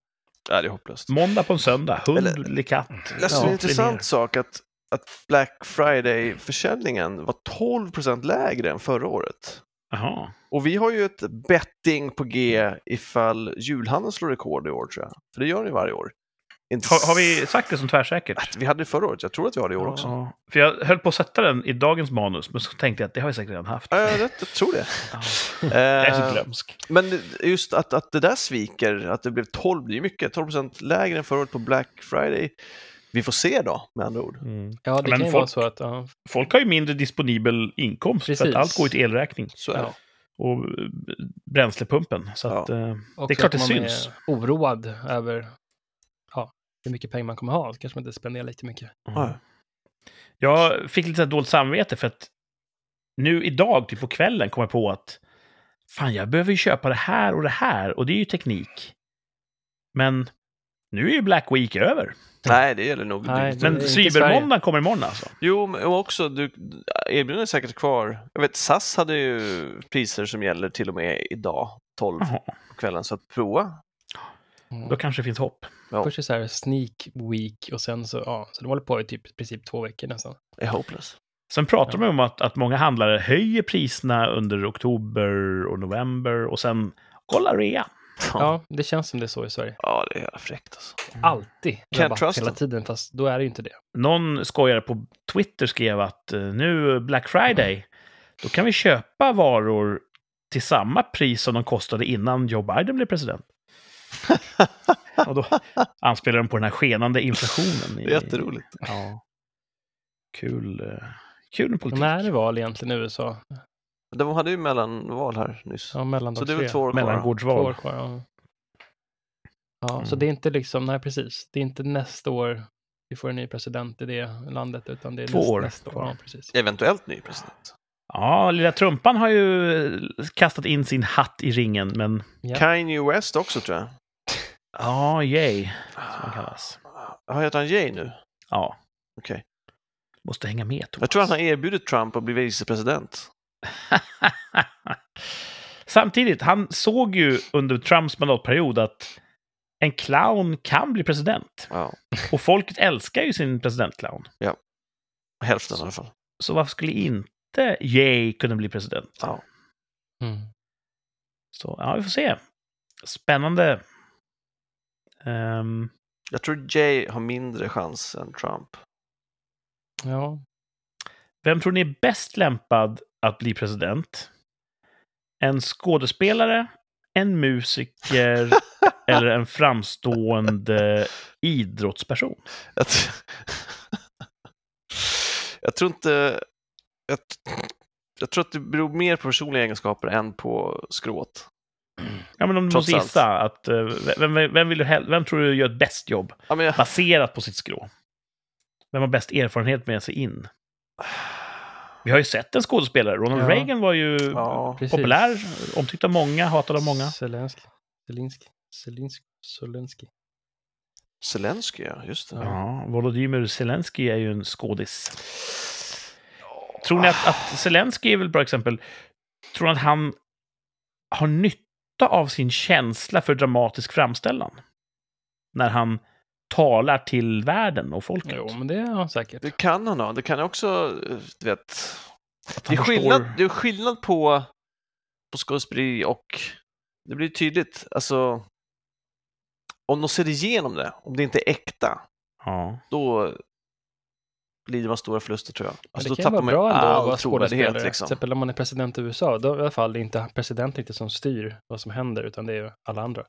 [SPEAKER 3] Ja, det är hopplöst.
[SPEAKER 1] Måndag på en söndag. Hund
[SPEAKER 3] Eller-
[SPEAKER 1] eller katt.
[SPEAKER 3] Läste
[SPEAKER 2] Ja,
[SPEAKER 3] en intressant
[SPEAKER 1] ner.
[SPEAKER 3] sak att, att Black Friday-försäljningen var 12% lägre än förra året.
[SPEAKER 1] Jaha.
[SPEAKER 3] Och vi har ju ett betting på G ifall julhandeln slår rekord i år tror jag. För det gör ju varje år. Inte
[SPEAKER 1] Har, har vi sagt det som tvärsäkert?
[SPEAKER 3] Vi hade det förra året, jag tror att vi har det i år också.
[SPEAKER 1] Ja. För jag höll på att sätta den i dagens manus, men så tänkte jag att det har vi säkert redan haft.
[SPEAKER 3] Ja, jag, vet, jag tror det.
[SPEAKER 1] Ja. Jag är så
[SPEAKER 3] Eh,
[SPEAKER 1] glömsk.
[SPEAKER 3] Men just att, att det där sviker, att det blev 12, det är mycket, 12 lägre än förra året på Black Friday. Vi får se då, med andra ord.
[SPEAKER 1] Mm.
[SPEAKER 2] Ja, det
[SPEAKER 1] Men
[SPEAKER 2] kan ju
[SPEAKER 1] folk-
[SPEAKER 2] vara så att, ja,
[SPEAKER 1] Folk har ju mindre disponibel inkomst, för
[SPEAKER 2] Precis.
[SPEAKER 1] att allt går till elräkning
[SPEAKER 3] Så är det.
[SPEAKER 2] ja.
[SPEAKER 1] och eh, bränslepumpen. Så att, eh,
[SPEAKER 2] Och
[SPEAKER 1] det är klart
[SPEAKER 2] att
[SPEAKER 1] det
[SPEAKER 2] man
[SPEAKER 1] syns.
[SPEAKER 2] är oroad över ja, hur mycket pengar man kommer ha, så kanske man inte spenderar lite mycket.
[SPEAKER 3] Ja.
[SPEAKER 1] Jag fick lite dåligt samvete för att nu idag, typ på kvällen, kom jag på att fan, jag behöver ju köpa det här och det här och det är ju teknik. Men nu är ju Black Week över.
[SPEAKER 3] Nej, det gäller nog.
[SPEAKER 2] Nej,
[SPEAKER 3] det,
[SPEAKER 2] det-
[SPEAKER 1] Men
[SPEAKER 2] inte
[SPEAKER 1] cybermåndagen kommer imorgon alltså.
[SPEAKER 3] Jo, men och också, du, erbjudandet är säkert kvar. Jag vet, SAS hade ju priser som gäller till och med idag, 12
[SPEAKER 1] Jaha,
[SPEAKER 3] på kvällen, så att prova.
[SPEAKER 2] Mm.
[SPEAKER 1] då kanske det finns hopp.
[SPEAKER 3] Ja.
[SPEAKER 2] Först är det så här sneak week och sen så, ja, så de håller på i typ i princip två veckor nästan.
[SPEAKER 3] är hopeless.
[SPEAKER 1] Sen pratar
[SPEAKER 2] Ja.
[SPEAKER 1] de om att, att många handlare höjer priserna under oktober och november och sen kolla rea.
[SPEAKER 3] Ja,
[SPEAKER 2] det känns som det är så i Sverige.
[SPEAKER 3] ja det är jävla fräckt alltså.
[SPEAKER 2] Alltid
[SPEAKER 3] Can't
[SPEAKER 2] rabatt
[SPEAKER 3] trust
[SPEAKER 2] hela
[SPEAKER 3] them.
[SPEAKER 2] tiden, fast då är det ju inte det.
[SPEAKER 1] Någon skojare på Twitter skrev att eh, nu Black Friday, då kan vi köpa varor till samma pris som de kostade innan Joe Biden blev president. Och då anspelar de på den här skenande inflationen. i-
[SPEAKER 3] Det är jätteroligt.
[SPEAKER 1] Ja. Kul. eh, Kul politik.
[SPEAKER 2] Men är det val egentligen i USA?
[SPEAKER 3] De hade ju mellanval här nyss.
[SPEAKER 2] Ja, mellan
[SPEAKER 3] så
[SPEAKER 2] de
[SPEAKER 3] det är väl två år kvar.
[SPEAKER 2] Två
[SPEAKER 1] Mellangårdsval.
[SPEAKER 2] år kvar, ja. Ja, så
[SPEAKER 1] Mm.
[SPEAKER 2] det är inte liksom, nej precis, det är inte nästa år vi får en ny president i det landet, utan det är
[SPEAKER 1] Två
[SPEAKER 2] näst,
[SPEAKER 1] år
[SPEAKER 2] nästa år. Ja, precis.
[SPEAKER 3] Eventuellt ny president.
[SPEAKER 1] Ja, lilla Trumpan har ju kastat in sin hatt i ringen, men
[SPEAKER 2] Ja.
[SPEAKER 3] Kanye West också tror jag.
[SPEAKER 1] ja, yay, som han kallas.
[SPEAKER 3] Har heter han Jay nu?
[SPEAKER 1] Ja,
[SPEAKER 3] Okej.
[SPEAKER 1] måste hänga med. Thomas.
[SPEAKER 3] Jag tror han har erbjudit Trump att bli vicepresident.
[SPEAKER 1] Samtidigt, han såg ju under Trumps mandatperiod att en clown kan bli president.
[SPEAKER 3] Ja,
[SPEAKER 1] Och folket älskar ju sin presidentclown.
[SPEAKER 3] hälften i alla fall.
[SPEAKER 1] Så varför skulle inte Jay kunna bli president?
[SPEAKER 3] Ja.
[SPEAKER 2] Mm.
[SPEAKER 1] Så ja, vi får se. Spännande. Ehm,
[SPEAKER 3] Jag tror Jay har mindre chans än Trump.
[SPEAKER 2] ja.
[SPEAKER 1] vem tror ni är bäst lämpad att bli president? En skådespelare, en musiker eller en framstående idrottsperson?
[SPEAKER 3] Jag, jag tror inte... Jag, jag tror att det beror mer på personliga egenskaper än på skråt.
[SPEAKER 1] Ja, men om du måste gissa, att, eh, vem, vem, vill du, vem tror du gör ett bäst jobb
[SPEAKER 3] Ja, jag,
[SPEAKER 1] baserat på sitt skrå? Vem har bäst erfarenhet med sig in? Vi har ju sett en skådespelare. Ronald
[SPEAKER 2] Ja.
[SPEAKER 1] Reagan var ju
[SPEAKER 3] ja,
[SPEAKER 2] Precis.
[SPEAKER 1] populär, omtyckt av många, hatad av många.
[SPEAKER 2] Zelensky. Zelensky. Zelensky. Zelensky.
[SPEAKER 3] Zelensky, ja, just det.
[SPEAKER 1] Ja, Volodymyr Zelensky är ju en skådis. Tror ni att, att Zelensky är väl ett bra exempel? Tror ni att han har nytta av sin känsla för dramatisk framställan? När han talar till världen och folket.
[SPEAKER 2] Jo, men det är han säkert.
[SPEAKER 3] Det kan han ha. Det kan också, du vet, det är, skillnad, det är skillnad på, på skådespeleri och det blir tydligt, alltså om de ser igenom det, om det inte är äkta,
[SPEAKER 1] Ja.
[SPEAKER 3] då lider man stora förluster tror jag.
[SPEAKER 2] Men
[SPEAKER 3] Alltså,
[SPEAKER 2] det
[SPEAKER 3] då
[SPEAKER 2] kan
[SPEAKER 3] tappar
[SPEAKER 2] vara
[SPEAKER 3] man
[SPEAKER 2] bra ändå att vara
[SPEAKER 3] trovärdighet.
[SPEAKER 2] skådespelare.
[SPEAKER 3] Liksom.
[SPEAKER 2] Till exempel om man är president i USA, då är i alla fall det inte presidenten inte som styr vad som händer, utan det är alla andra.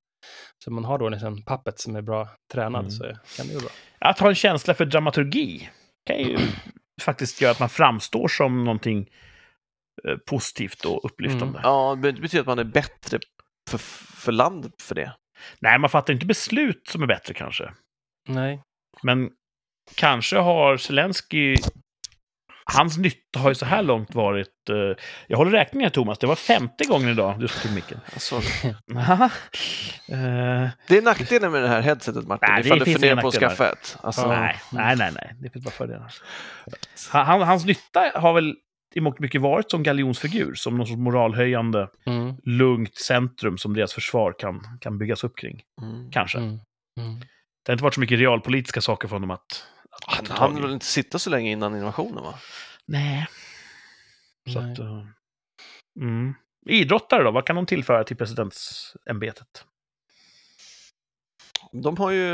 [SPEAKER 2] Så man har då en puppet som är bra tränad
[SPEAKER 1] Mm.
[SPEAKER 2] så kan det ju bra.
[SPEAKER 1] Att ha en känsla för dramaturgi kan ju faktiskt göra att man framstår som någonting eh, positivt och upplyftande.
[SPEAKER 2] Mm.
[SPEAKER 3] Ja, det betyder att man är bättre för, för landet för det.
[SPEAKER 1] Nej, man fattar inte beslut som är bättre kanske.
[SPEAKER 2] Nej.
[SPEAKER 1] Men kanske har Zelensky... Hans nytta har ju så här långt varit... eh, jag håller räkningen Thomas. Det var femte gången idag du tog micken.
[SPEAKER 3] Alltså, det är nackdelen med det här headsetet Martin,
[SPEAKER 1] Nej, det
[SPEAKER 3] ifall du
[SPEAKER 1] finns
[SPEAKER 3] funderar på att skaffa ett. Alltså,
[SPEAKER 1] nej, nej, nej, nej. Det finns bara fördelar. Han, han- hans nytta har väl i mångt mycket varit som galjonsfigur, som någon sorts moralhöjande,
[SPEAKER 2] Mm.
[SPEAKER 1] lugnt centrum som deras försvar kan, kan byggas upp kring.
[SPEAKER 3] Mm.
[SPEAKER 1] Kanske.
[SPEAKER 2] Mm. Mm.
[SPEAKER 1] Det har inte varit så mycket realpolitiska saker för honom att...
[SPEAKER 3] Han hann väl inte sitta så länge innan invasionen va?
[SPEAKER 1] Nej. Så
[SPEAKER 2] Nej.
[SPEAKER 1] att, eh, mm. Idrottare då, vad kan de tillföra till presidentsämbetet?
[SPEAKER 3] De har ju,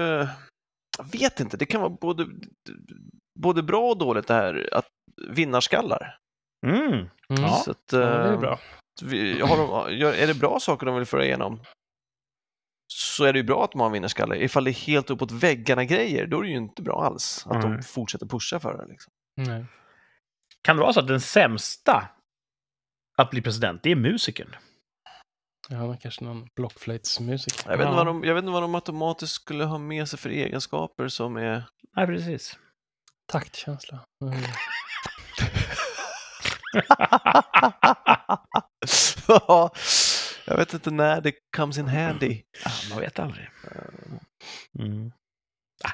[SPEAKER 3] jag vet inte, det kan vara både, både bra och dåligt det här att vinnarskallar.
[SPEAKER 1] Mm.
[SPEAKER 2] Mm.
[SPEAKER 1] Ja.
[SPEAKER 3] Så att,
[SPEAKER 2] Ja, det är
[SPEAKER 3] eh,
[SPEAKER 2] bra.
[SPEAKER 3] vi- har de, gör- är det bra saker de vill föra igenom så är det ju bra att de har en vinnarskalle. Ifall det är helt uppåt väggarna-grejer, då är det ju inte bra alls att
[SPEAKER 1] Nej.
[SPEAKER 3] de fortsätter pusha för det. Liksom.
[SPEAKER 2] Nej.
[SPEAKER 1] Kan det vara så att den sämsta att bli president, det är musikern?
[SPEAKER 2] Ja, kanske någon blockflöjtsmusiker.
[SPEAKER 3] Jag, vet inte
[SPEAKER 1] Ja.
[SPEAKER 3] vad de, jag vet inte vad de automatiskt skulle ha med sig för egenskaper som är...
[SPEAKER 1] Nej, precis.
[SPEAKER 2] Taktkänsla. Mm.
[SPEAKER 3] Ja, jag vet inte när det comes in handy.
[SPEAKER 1] Ja, man vet aldrig. Mm. Ah,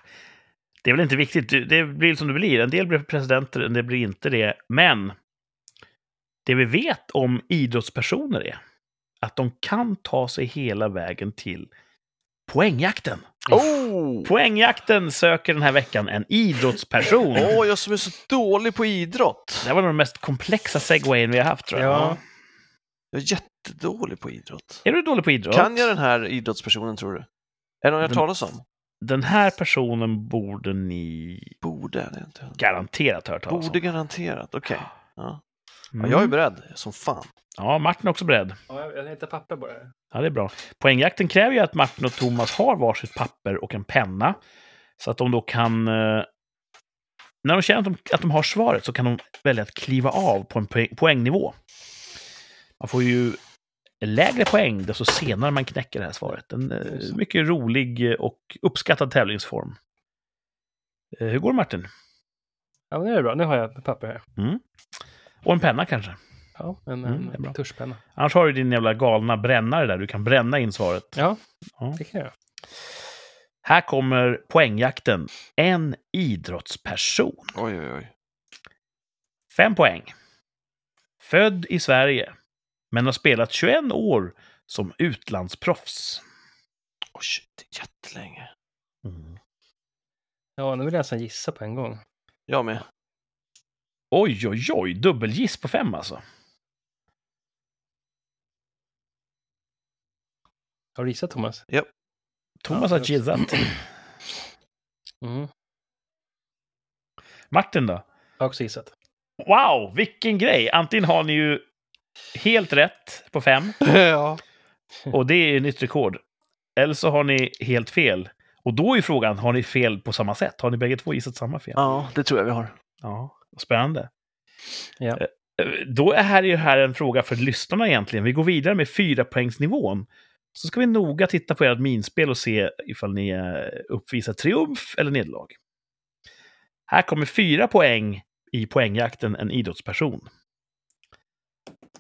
[SPEAKER 1] Det är väl inte viktigt. Det- blir som det blir. En del blir presidenter, en del blir inte det. Men det vi vet om idrottspersoner är att de kan ta sig hela vägen till poängjakten.
[SPEAKER 3] Oh!
[SPEAKER 1] Poängjakten söker den här veckan en idrottsperson.
[SPEAKER 3] Åh, jag som är så dålig på idrott.
[SPEAKER 1] Det var nog den mest komplexa segwayen vi har haft, tror jag.
[SPEAKER 2] Ja.
[SPEAKER 3] Jag är jättedålig på idrott.
[SPEAKER 1] Är du dålig på idrott?
[SPEAKER 3] Kan jag den här idrottspersonen, tror du? Är det någon jag
[SPEAKER 1] Den-
[SPEAKER 3] talas om?
[SPEAKER 1] Den här personen borde ni
[SPEAKER 3] Borde, det inte.
[SPEAKER 1] garanterat hört talas om.
[SPEAKER 3] Borde garanterat, okej. Ja.
[SPEAKER 1] Mm.
[SPEAKER 3] Ja, jag är beredd, som fan.
[SPEAKER 1] Ja, Martin är också beredd.
[SPEAKER 2] Ja, jag- hittar papper det.
[SPEAKER 1] Ja, det är bra. Poängjakten kräver ju att Martin och Thomas har varsitt papper och en penna. Så att de då kan... Eh, när de känner att de, att de har svaret så kan de välja att kliva av på en poäng, poängnivå. Man får ju lägre poäng desto senare man knäcker det här svaret. En eh, mycket rolig och uppskattad tävlingsform. Eh, hur går det Martin?
[SPEAKER 2] Ja, men det är bra. Nu har jag papper här.
[SPEAKER 1] Och en penna kanske?
[SPEAKER 2] Ja, en,
[SPEAKER 1] Mm,
[SPEAKER 2] en tuschpenna.
[SPEAKER 1] Annars har du din jävla galna brännare där du kan bränna in svaret.
[SPEAKER 2] Ja,
[SPEAKER 1] Ja.
[SPEAKER 2] det kan jag.
[SPEAKER 1] Här kommer poängjakten. En idrottsperson.
[SPEAKER 3] Oj, oj, oj.
[SPEAKER 1] Fem poäng. Född i Sverige, men har spelat 21 år som utlandsproffs.
[SPEAKER 3] Oj, det är jättelänge.
[SPEAKER 2] Ja, nu vill jag nästan gissa på en gång.
[SPEAKER 3] Jag med.
[SPEAKER 1] Oj, oj, oj. Dubbelgiss på fem alltså.
[SPEAKER 2] Har du gissat, Thomas?
[SPEAKER 1] Thomas
[SPEAKER 2] Ja,
[SPEAKER 1] har gissat.
[SPEAKER 2] Mm.
[SPEAKER 1] Martin då?
[SPEAKER 2] Jag har också gissat.
[SPEAKER 1] Wow, vilken grej! Antingen har ni ju helt rätt på fem,
[SPEAKER 3] ja.
[SPEAKER 1] och det är nytt rekord. Eller så har ni helt fel. Och då är frågan, har ni fel på samma sätt? Har ni bägge två gissat samma fel?
[SPEAKER 3] ja, det tror jag vi har.
[SPEAKER 1] Ja, spännande.
[SPEAKER 2] Ja.
[SPEAKER 1] Eh, Då är här ju här en fråga för lyssnarna egentligen. Vi går vidare med fyra poängsnivån. Så ska vi noga titta på ert minspel och se ifall ni eh, uppvisar triumf eller nederlag. Här kommer fyra poäng i poängjakten en idrottsperson.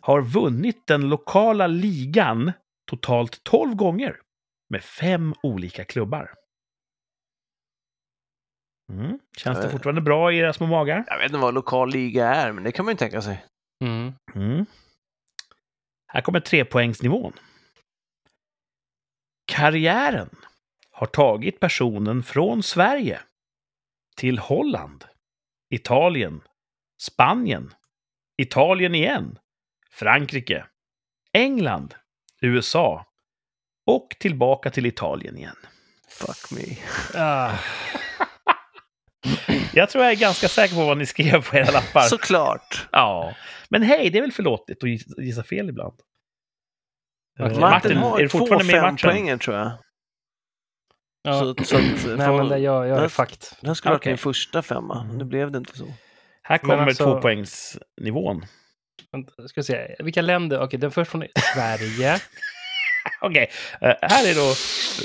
[SPEAKER 1] Har vunnit den lokala ligan totalt 12 gånger med fem olika klubbar. Mm. Känns det fortfarande bra i era små magar?
[SPEAKER 3] Jag vet inte vad lokal liga är, men det kan man ju tänka sig.
[SPEAKER 2] Mm.
[SPEAKER 1] Mm. Här kommer trepoängsnivån. Karriären har tagit personen från Sverige till Holland, Italien, Spanien, Italien igen, Frankrike, England, USA och tillbaka till Italien igen.
[SPEAKER 3] Fuck me.
[SPEAKER 2] Ah,
[SPEAKER 1] Jag tror jag är ganska säker på vad ni skrev på era lappar.
[SPEAKER 3] Såklart.
[SPEAKER 1] Ja, men hej, det är väl förlåtligt att gissa- fel ibland.
[SPEAKER 3] Martin
[SPEAKER 1] Martin,
[SPEAKER 3] har
[SPEAKER 1] är du fortfarande med i matchen?
[SPEAKER 3] fempoänger tror jag.
[SPEAKER 2] ja.
[SPEAKER 3] Så, så att,
[SPEAKER 2] Nej, men det, jag, jag är fakt.
[SPEAKER 3] här skulle varit
[SPEAKER 1] Okej.
[SPEAKER 3] min första femma.
[SPEAKER 1] Mm.
[SPEAKER 3] Nu blev det inte så.
[SPEAKER 1] Här kommer
[SPEAKER 2] alltså-
[SPEAKER 1] tvåpoängsnivån.
[SPEAKER 2] Vänta, Ska vi se. Vilka länder? Okej, den första från Sverige.
[SPEAKER 1] Okej, eh, här är då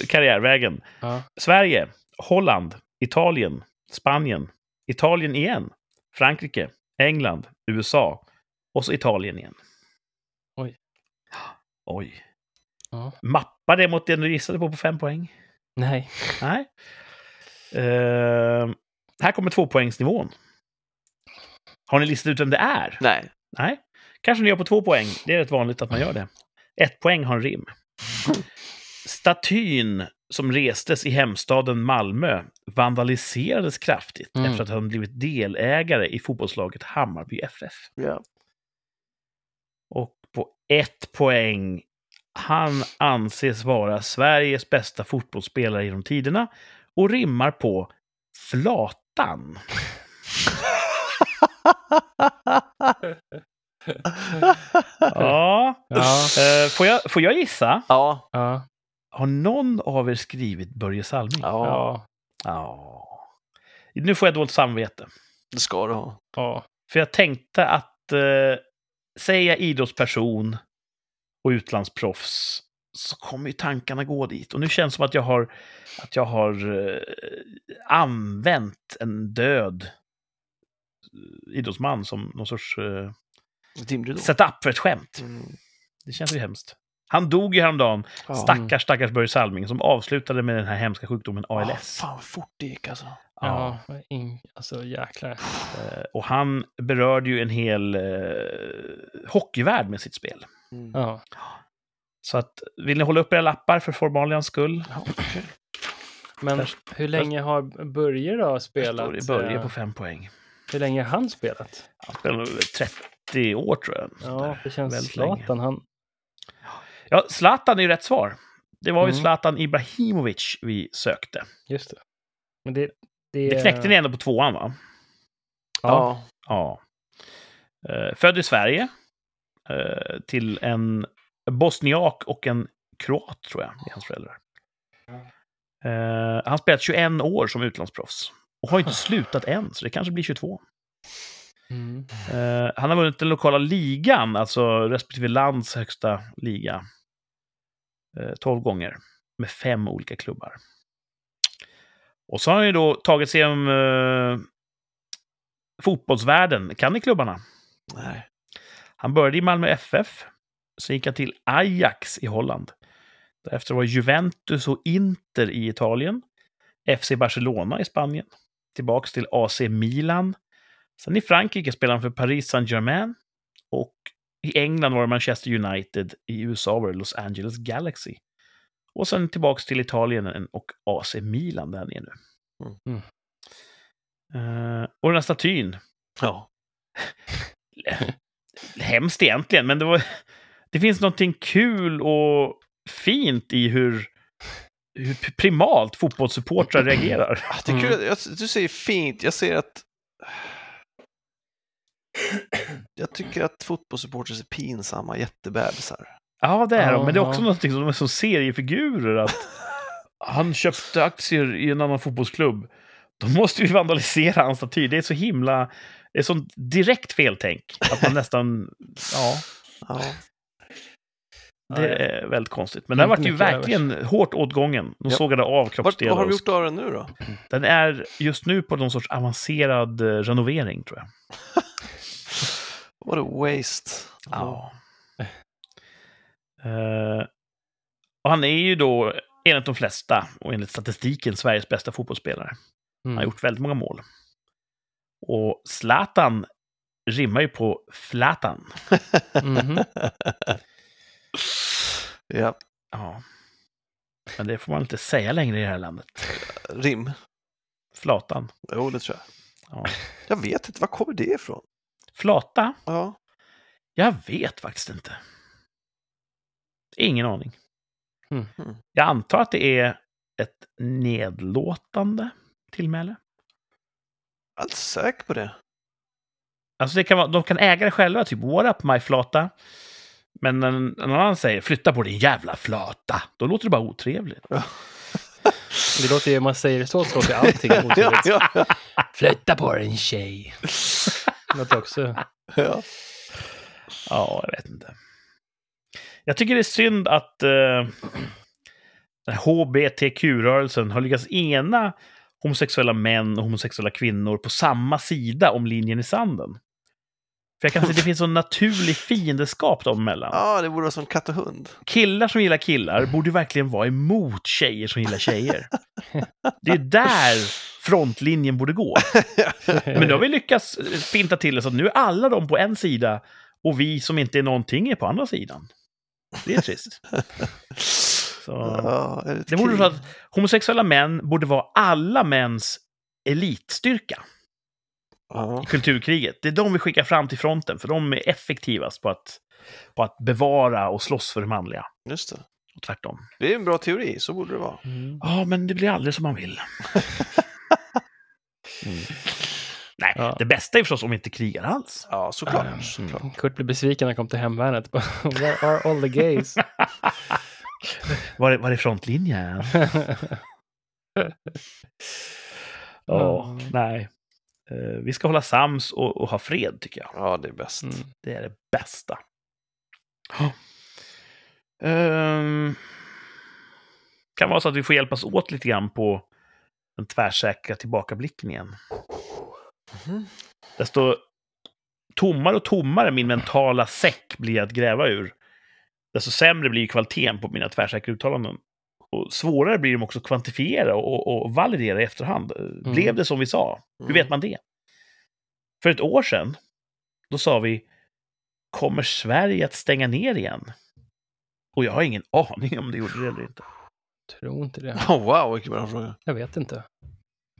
[SPEAKER 1] karriärvägen.
[SPEAKER 2] Ja.
[SPEAKER 1] Sverige, Holland, Italien, Spanien, Italien igen, Frankrike, England, USA och så Italien igen.
[SPEAKER 2] Oj.
[SPEAKER 1] Oj.
[SPEAKER 2] Ja.
[SPEAKER 1] Mappar det mot det du gissade på på fem poäng?
[SPEAKER 2] Nej.
[SPEAKER 1] Nej. Eh, här kommer tvåpoängsnivån. Har ni listat ut vem det är?
[SPEAKER 3] Nej.
[SPEAKER 1] Nej. Kanske ni gör på två poäng. Det är rätt vanligt att man gör det. Ett poäng har en rim. Statyn som restes i hemstaden Malmö vandaliserades kraftigt
[SPEAKER 2] Mm.
[SPEAKER 1] efter att han blivit delägare i fotbollslaget Hammarby FF.
[SPEAKER 3] Ja.
[SPEAKER 1] Och på ett poäng. Han anses vara Sveriges bästa fotbollsspelare genom tiderna och rimmar på Flatan. Ja.
[SPEAKER 2] Ja.
[SPEAKER 1] Eh, får, jag, får jag gissa?
[SPEAKER 3] ja.
[SPEAKER 2] Ja.
[SPEAKER 1] Har någon av er skrivit Börje Salming?
[SPEAKER 3] Ja.
[SPEAKER 2] Ja.
[SPEAKER 1] Nu får jag dåligt samvete.
[SPEAKER 3] Det ska du ha.
[SPEAKER 2] Ja.
[SPEAKER 1] För jag tänkte att eh, säga idrottsperson och utlandsproffs så kommer ju tankarna gå dit. Och nu känns det som att jag har, att jag har eh, använt en död idrottsman som någon sorts eh, setup för ett skämt.
[SPEAKER 3] Mm.
[SPEAKER 1] Det känns ju hemskt. Han dog ju häromdagen.
[SPEAKER 3] Ja.
[SPEAKER 1] Stackars, stackars Börje Salming som avslutade med den här hemska sjukdomen
[SPEAKER 3] Ah,
[SPEAKER 1] ALS.
[SPEAKER 3] fan vad fort det gick alltså.
[SPEAKER 2] Ja. In, alltså jäklar.
[SPEAKER 1] Eh, och han berörde ju en hel eh, hockeyvärld med sitt spel.
[SPEAKER 3] Mm.
[SPEAKER 2] Ja.
[SPEAKER 1] Så att, vill ni hålla upp era lappar för formalians skull?
[SPEAKER 3] Ja, okej.
[SPEAKER 2] Men
[SPEAKER 1] Där-
[SPEAKER 2] hur länge har Börje då spelat?
[SPEAKER 1] står det Börje
[SPEAKER 2] eh,
[SPEAKER 1] på fem poäng.
[SPEAKER 2] Hur länge har han spelat?
[SPEAKER 1] Han spelade nog 30 år tror jag.
[SPEAKER 2] Ja, det känns
[SPEAKER 1] väldigt länge.
[SPEAKER 2] Zlatan. Han...
[SPEAKER 1] Ja, Zlatan är ju rätt svar. Det var ju
[SPEAKER 2] Mm.
[SPEAKER 1] Zlatan Ibrahimovic vi sökte.
[SPEAKER 2] Just det. Men det... Det,
[SPEAKER 1] Det knäckte ni ändå på tvåan, va?
[SPEAKER 2] Ja.
[SPEAKER 3] Ja.
[SPEAKER 1] Ja. Eh, född i Sverige. Eh, till en bosniak och en kroat, tror jag, är hans föräldrar. Eh, han spelat 21 år som utlandsproffs. Och har inte slutat än, så det kanske blir 22.
[SPEAKER 2] Mm.
[SPEAKER 1] Eh, han har vunnit den lokala ligan, alltså respektive lands högsta liga, eh, 12 gånger. Med fem olika klubbar. Och så har han ju då tagit sig om eh, fotbollsvärlden. Kan ni klubbarna?
[SPEAKER 3] Nej.
[SPEAKER 1] Han började i Malmö FF. Sen gick han till Ajax i Holland. Därefter var Juventus och Inter i Italien. FC Barcelona i Spanien. Tillbaks till AC Milan. Sen i Frankrike spelade han för Paris Saint-Germain. Och i England var det Manchester United. I USA var det Los Angeles Galaxy. Och sen tillbaks till Italien och AC Milan där han är nu.
[SPEAKER 2] Mm.
[SPEAKER 1] Eh, och den här statyn,
[SPEAKER 3] Ja.
[SPEAKER 1] hemskt egentligen, men det var... Det finns någonting kul och fint i hur, hur primalt fotbollssupportrar reagerar.
[SPEAKER 3] Ah, Det är kul, jag, du säger fint, jag ser att... Jag tycker att fotbollssupporters är pinsamma jättebebisar.
[SPEAKER 1] Ja, det är de, men det är också någonting som de är som seriefigurer. Att han köpte aktier i en annan fotbollsklubb. Då måste vi vandalisera hans staty. Det är så himla... Det är sånt direkt feltänk. Att man nästan... Ja,
[SPEAKER 3] Ja.
[SPEAKER 1] Det
[SPEAKER 2] Nej.
[SPEAKER 1] är väldigt konstigt. Men den vart ju verkligen hårt åtgången. De
[SPEAKER 3] Ja.
[SPEAKER 1] sågade av
[SPEAKER 3] Vad, vad
[SPEAKER 1] kroppsdelar.
[SPEAKER 3] har de gjort av den nu då?
[SPEAKER 1] Den är just nu på någon sorts avancerad eh, renovering, tror jag.
[SPEAKER 3] What a waste.
[SPEAKER 1] Ja. Eh, och han är ju då, enligt de flesta, och enligt statistiken, Sveriges bästa fotbollsspelare. Han har
[SPEAKER 2] Mm.
[SPEAKER 1] gjort väldigt många mål. Och Zlatan rimmar ju på Flatan.
[SPEAKER 2] Mhm.
[SPEAKER 3] Ja.
[SPEAKER 1] Ja. Men det får man inte säga längre i det här landet.
[SPEAKER 3] Rim.
[SPEAKER 1] Flatan.
[SPEAKER 3] Jo, det tror jag.
[SPEAKER 1] Ja.
[SPEAKER 3] Jag vet inte, var kommer det ifrån?
[SPEAKER 1] Flata?
[SPEAKER 3] Ja.
[SPEAKER 1] Jag vet faktiskt inte. Ingen aning.
[SPEAKER 2] Mm.
[SPEAKER 1] Jag antar att det är ett nedlåtande tillmäle.
[SPEAKER 3] Jag är inte säker på det.
[SPEAKER 1] Alltså det kan vara, de kan äga det själva, typ what up my flata. Men när en annan säger flytta på din jävla flata, då låter det bara otrevligt.
[SPEAKER 2] Det låter ju, om man säger så, så låter allting
[SPEAKER 3] ja,
[SPEAKER 2] otrevligt.
[SPEAKER 3] ja,
[SPEAKER 2] Flytta på dig tjej. Det låter också...
[SPEAKER 3] ja.
[SPEAKER 1] Ja, jag vet inte. Jag tycker det är synd att eh, HBTQ-rörelsen har lyckats ena homosexuella män och homosexuella kvinnor på samma sida om linjen i sanden. För jag kan se att det finns en naturlig fiendeskap dem emellan.
[SPEAKER 3] ja, det borde vara som katt och hund.
[SPEAKER 1] Killar som gillar killar borde verkligen vara emot tjejer som gillar tjejer. Det är där frontlinjen borde gå. Men nu har vi lyckats finta till det så att nu är alla de på en sida och vi som inte är någonting är på andra sidan. Det är trist. Så,
[SPEAKER 3] Ja, det
[SPEAKER 1] det borde vara att homosexuella män borde vara alla mäns elitstyrka
[SPEAKER 3] Ja.
[SPEAKER 1] i kulturkriget. Det är de vi skickar fram till fronten, för de är effektivast på att, på att bevara och slåss för det manliga.
[SPEAKER 3] Just det.
[SPEAKER 1] Och tvärtom.
[SPEAKER 3] Det är en bra teori, så borde det vara.
[SPEAKER 2] Mm.
[SPEAKER 1] Ja, men det blir aldrig som man vill. Nej,
[SPEAKER 2] Ja.
[SPEAKER 1] det bästa är förstås om vi inte krigar alls.
[SPEAKER 3] Ja, såklart.
[SPEAKER 2] Ja.
[SPEAKER 3] såklart.
[SPEAKER 2] Kurt blev besviken när han kom till hemvärnet. Where are all the gays?
[SPEAKER 1] Var är, var är frontlinjen? Ja, nej. Eh, vi ska hålla sams och, och ha fred, tycker jag.
[SPEAKER 3] Ja, det är bäst.
[SPEAKER 2] Mm.
[SPEAKER 1] Det är det bästa. Ehm, kan vara så att vi får hjälpas åt lite grann på den tvärsäkra tillbakablicken igen.
[SPEAKER 3] Mhm.
[SPEAKER 1] Desto tommare och tommare min mentala säck blir att gräva ur, desto sämre blir kvaliteten på mina tvärsäkra uttalanden. Och svårare blir de också att kvantifiera och, och validera i efterhand. Blev det som vi sa? Hur
[SPEAKER 3] Mm.
[SPEAKER 1] vet man det? För ett år sedan, då sa vi, kommer Sverige att stänga ner igen? Och jag har ingen aning om det gjorde det eller inte.
[SPEAKER 2] Tror inte det.
[SPEAKER 3] Oh, wow, vilken bra fråga.
[SPEAKER 2] Jag vet inte.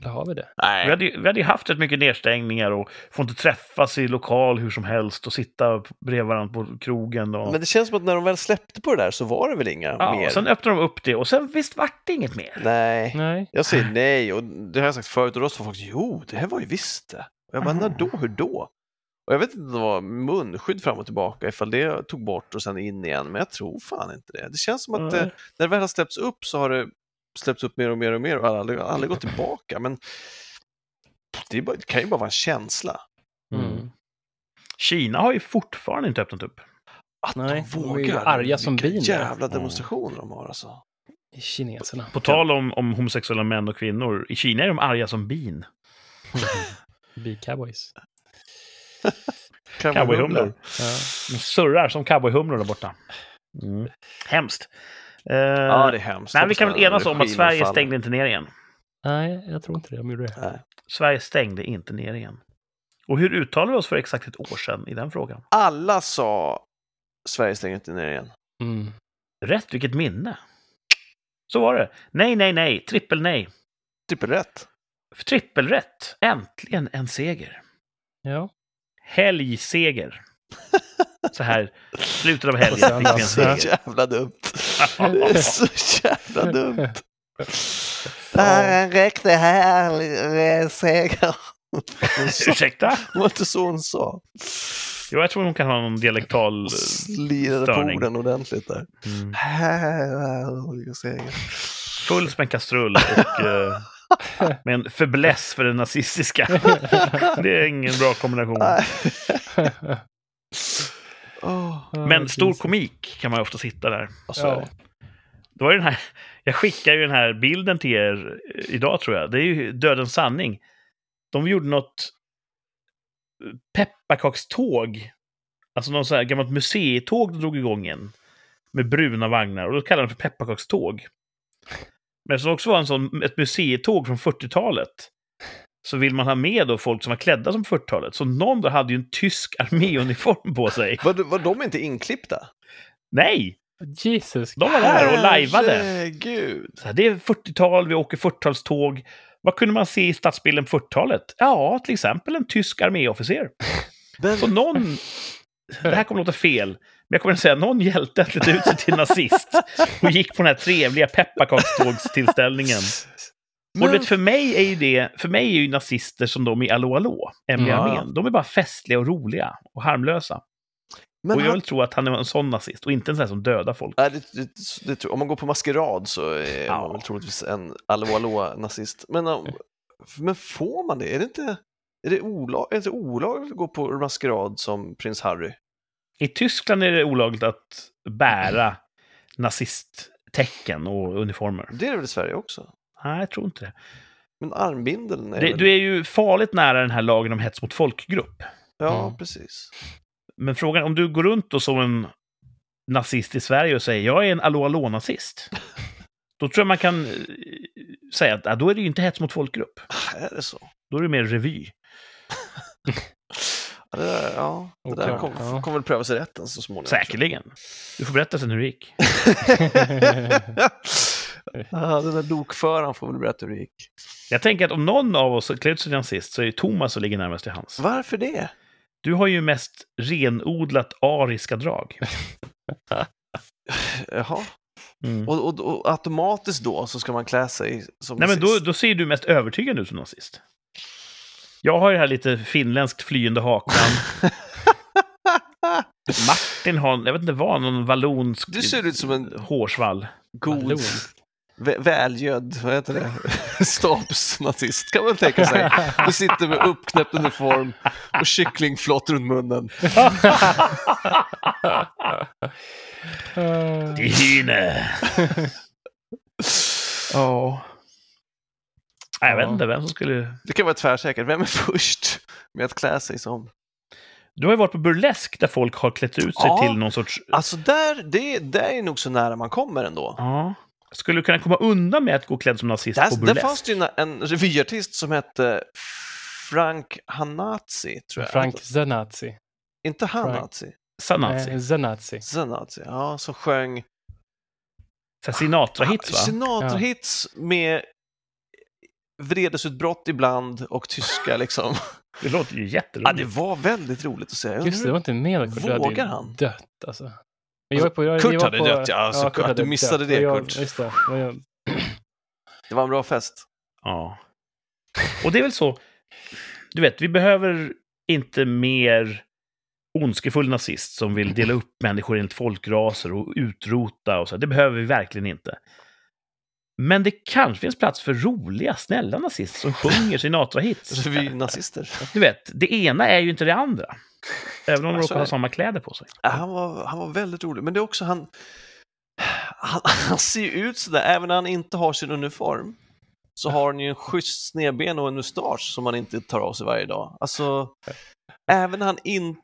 [SPEAKER 2] Eller har vi det?
[SPEAKER 1] Vi
[SPEAKER 3] Nej,
[SPEAKER 1] hade, ju- vi hade ju haft rätt mycket nedstängningar och får inte träffas i lokal hur som helst och sitta bredvid varandra på krogen. Och...
[SPEAKER 3] men det känns som att när de väl släppte på det där så var det väl inga
[SPEAKER 1] ja,
[SPEAKER 3] mer?
[SPEAKER 1] Sen öppnade de upp det och sen visst vart det inget mer.
[SPEAKER 3] Nej,
[SPEAKER 2] Nej.
[SPEAKER 3] jag säger nej och det har jag sagt förut och då sa folk jo, det här var ju visst det. Och jag bara, när då, hur då? Och jag vet inte om det var munskydd fram och tillbaka ifall det tog bort och sen in igen, men jag tror fan inte det. Det känns som att
[SPEAKER 1] Nej.
[SPEAKER 3] eh, när det väl har släppts upp så har det släppts upp mer och mer och mer och aldrig, aldrig gått tillbaka. Men det, bara, det kan ju bara vara en känsla.
[SPEAKER 2] Mm.
[SPEAKER 1] Kina har ju fortfarande inte öppnat upp.
[SPEAKER 3] Att
[SPEAKER 2] Nej,
[SPEAKER 3] de
[SPEAKER 2] de är
[SPEAKER 3] vågar.
[SPEAKER 2] ju arga som bin
[SPEAKER 3] jävla demonstrationer de har alltså.
[SPEAKER 2] Kineserna.
[SPEAKER 1] På tal om, om homosexuella män och kvinnor, i Kina är de arga som bin.
[SPEAKER 2] Bi-cowboys.
[SPEAKER 1] Cowboyhumlor.
[SPEAKER 2] Ja.
[SPEAKER 1] De surrar som cowboyhumlor där borta. Mm. Hemskt. Eh,
[SPEAKER 3] Ja, det är hemskt.
[SPEAKER 1] nej, vi kan väl enas om att Sverige
[SPEAKER 3] faller.
[SPEAKER 1] stängde inte ner igen.
[SPEAKER 2] Nej, jag tror inte det. De gjorde det.
[SPEAKER 3] Nej.
[SPEAKER 1] Sverige stängde inte ner igen. Och hur uttalade vi oss för exakt ett år sedan i den frågan?
[SPEAKER 3] Alla sa Sverige stänger inte ner igen.
[SPEAKER 2] Mm.
[SPEAKER 1] Rätt, vilket minne. Så var det. Nej, nej, nej, trippel nej.
[SPEAKER 3] Trippelrätt.
[SPEAKER 1] Trippelrätt. Äntligen en seger.
[SPEAKER 2] Ja.
[SPEAKER 1] Helgseger. Så här, slutet av helgen fick vi en?
[SPEAKER 3] Så
[SPEAKER 1] seger.
[SPEAKER 3] jävla dumt. Det är så jävla dumt. Det här är en riktig härlig seger.
[SPEAKER 1] Ursäkta?
[SPEAKER 3] Det var inte så hon sa.
[SPEAKER 1] Jo, jag tror hon kan ha någon dialektal...
[SPEAKER 3] Slirade på
[SPEAKER 1] Störning.
[SPEAKER 3] orden ordentligt där.
[SPEAKER 1] Mm.
[SPEAKER 3] Härlig seger.
[SPEAKER 1] Full som en kastrull och eh, med en fäbless för det nazistiska. Det är ingen bra kombination.
[SPEAKER 3] Åh,
[SPEAKER 1] Men stor komik kan man ofta sitta där.
[SPEAKER 3] och så är
[SPEAKER 2] Ja.
[SPEAKER 1] var ju den här, jag skickar ju den här bilden till er eh, idag tror jag. Det är ju Dödens sanning. De gjorde något eh, pepparkakståg. Alltså något så här gammalt museitåg de drog igång igen. Med bruna vagnar. Och då kallade de det för pepparkakståg. Men det också var en sån, ett museitåg från 40-talet. Så vill man ha med då folk som var klädda som 40-talet. Så någon då hade ju en tysk arméuniform på sig.
[SPEAKER 3] Var, var de inte inklippta?
[SPEAKER 1] Nej!
[SPEAKER 2] Jesus.
[SPEAKER 1] De var där och lajvade. Så här, det är 40-tal, vi åker 40-talståg. Vad kunde man se i stadsbilden 40-talet? Ja, till exempel en tysk arméofficer.
[SPEAKER 3] Men,
[SPEAKER 1] Så någon... Det här kommer låta fel, men jag kommer att säga någon hjälte klätt ut sig till nazist och gick på den här trevliga pepparkakstågstillställningen. Och du vet, för mig är ju det, för mig är ju nazister som de i Allo Allo, Emily
[SPEAKER 3] Ja.
[SPEAKER 1] Armén, de är bara festliga och roliga och harmlösa.
[SPEAKER 3] men
[SPEAKER 1] och jag
[SPEAKER 3] han,
[SPEAKER 1] vill tro att han är en sån nazist och inte en sån som dödar folk.
[SPEAKER 3] nej, det, det, det, om man går på maskerad så är
[SPEAKER 1] Ja.
[SPEAKER 3] man väl troligtvis en Allo Allo-nazist. Men, men får man det? Är det inte, är det olag, är det olagligt att gå på maskerad som prins Harry?
[SPEAKER 1] I Tyskland är det olagligt att bära nazisttecken och uniformer.
[SPEAKER 3] Det är det väl i Sverige också?
[SPEAKER 1] Nej, jag tror inte det.
[SPEAKER 3] Men armbindeln är
[SPEAKER 1] det
[SPEAKER 3] väl...
[SPEAKER 1] du är ju farligt nära den här lagen om hets mot folkgrupp.
[SPEAKER 3] Ja,
[SPEAKER 2] Mm.
[SPEAKER 3] precis.
[SPEAKER 1] Men frågan om du går runt då som en nazist i Sverige och säger jag är en Allo Allo-nazist. Då tror jag man kan eh, säga att ja, då är det ju inte hets mot folkgrupp.
[SPEAKER 3] Är det så?
[SPEAKER 1] Då är det mer revy.
[SPEAKER 3] Ja, det där, ja, det där kommer
[SPEAKER 2] ja.
[SPEAKER 3] kom väl prövas i rätten så småningom.
[SPEAKER 1] Säkerligen. Du får berätta sen hur det gick.
[SPEAKER 3] ja, den där lokföraren får väl berätta hur det gick.
[SPEAKER 1] Jag tänker att om någon av oss klär ut sig till nazist så är det Thomas som ligger närmast till hans.
[SPEAKER 3] Varför det?
[SPEAKER 1] Du har ju mest renodlat ariska drag.
[SPEAKER 3] Jaha.
[SPEAKER 1] Mm.
[SPEAKER 3] Och, och, och automatiskt då så ska man klä sig som
[SPEAKER 1] Nej, men då,
[SPEAKER 3] nazist?
[SPEAKER 1] då ser du mest övertygande ut som nazist. Jag har ju det här lite finländskt flyende hakan. Martin har, jag vet inte vad, någon vallonsk
[SPEAKER 3] Du ser ut som en
[SPEAKER 1] hårsvall.
[SPEAKER 3] god,
[SPEAKER 2] Vallon.
[SPEAKER 3] Vä- välgödd, vad heter det, stabsnazist kan man tänka sig. Du sitter med uppknäppt uniform och kycklingflott runt munnen.
[SPEAKER 1] Die Hühne! Ja. Jag vet inte vem som skulle...
[SPEAKER 3] Det kan vara tvärsäkert. Vem är först med att klä sig som?
[SPEAKER 1] Du har ju varit på burlesk där folk har klätt ut sig
[SPEAKER 3] Ja.
[SPEAKER 1] till någon sorts...
[SPEAKER 3] Alltså där, det, där är nog så nära man kommer ändå.
[SPEAKER 1] Ja. Skulle du kunna komma undan med att gå klädd som nazist på
[SPEAKER 3] Där, där
[SPEAKER 1] burlesk?
[SPEAKER 3] fanns det ju en revyartist som hette Frank Hanazi, tror jag.
[SPEAKER 2] Frank Zanazi.
[SPEAKER 3] Inte Hanazi,
[SPEAKER 1] Sanazi.
[SPEAKER 2] Eh, Zanazi.
[SPEAKER 3] Zanazi. Ja, som sjöng
[SPEAKER 1] Sinatra-hits, va?
[SPEAKER 3] Sinatra-hits med vredesutbrott ibland och tyska liksom.
[SPEAKER 1] Det låter ju
[SPEAKER 3] Ja,
[SPEAKER 1] jätteroligt.
[SPEAKER 3] det var väldigt roligt att se.
[SPEAKER 2] Just det, det var inte med.
[SPEAKER 3] Vågar han?
[SPEAKER 2] Dött alltså. Men jag var på, jag,
[SPEAKER 3] Kurt
[SPEAKER 2] var
[SPEAKER 3] hade
[SPEAKER 2] på,
[SPEAKER 3] dött, ja, alltså,
[SPEAKER 2] Kurt
[SPEAKER 3] att du missade
[SPEAKER 2] dött.
[SPEAKER 3] det,
[SPEAKER 2] jag,
[SPEAKER 3] Kurt.
[SPEAKER 2] Just det. Jag,
[SPEAKER 3] Det var en bra fest.
[SPEAKER 1] Ja. Och det är väl så, du vet, vi behöver inte mer ondskefull nazist som vill dela upp människor enligt folkraser och utrota och så. Det behöver vi verkligen inte. Men det kanske finns plats för roliga, snälla nazister som sjunger Sinatra-hits.
[SPEAKER 3] Revynazister.
[SPEAKER 1] Du vet, det ena är ju inte det andra. Även om de råkar
[SPEAKER 3] är
[SPEAKER 1] ha samma kläder på sig.
[SPEAKER 3] Han var, han var väldigt rolig, men det är också han... Han, han ser ju ut sådär, även när han inte har sin uniform. Så har han ju en schysst snedben och en mustasch som han inte tar av sig varje dag. Alltså, även när han, in,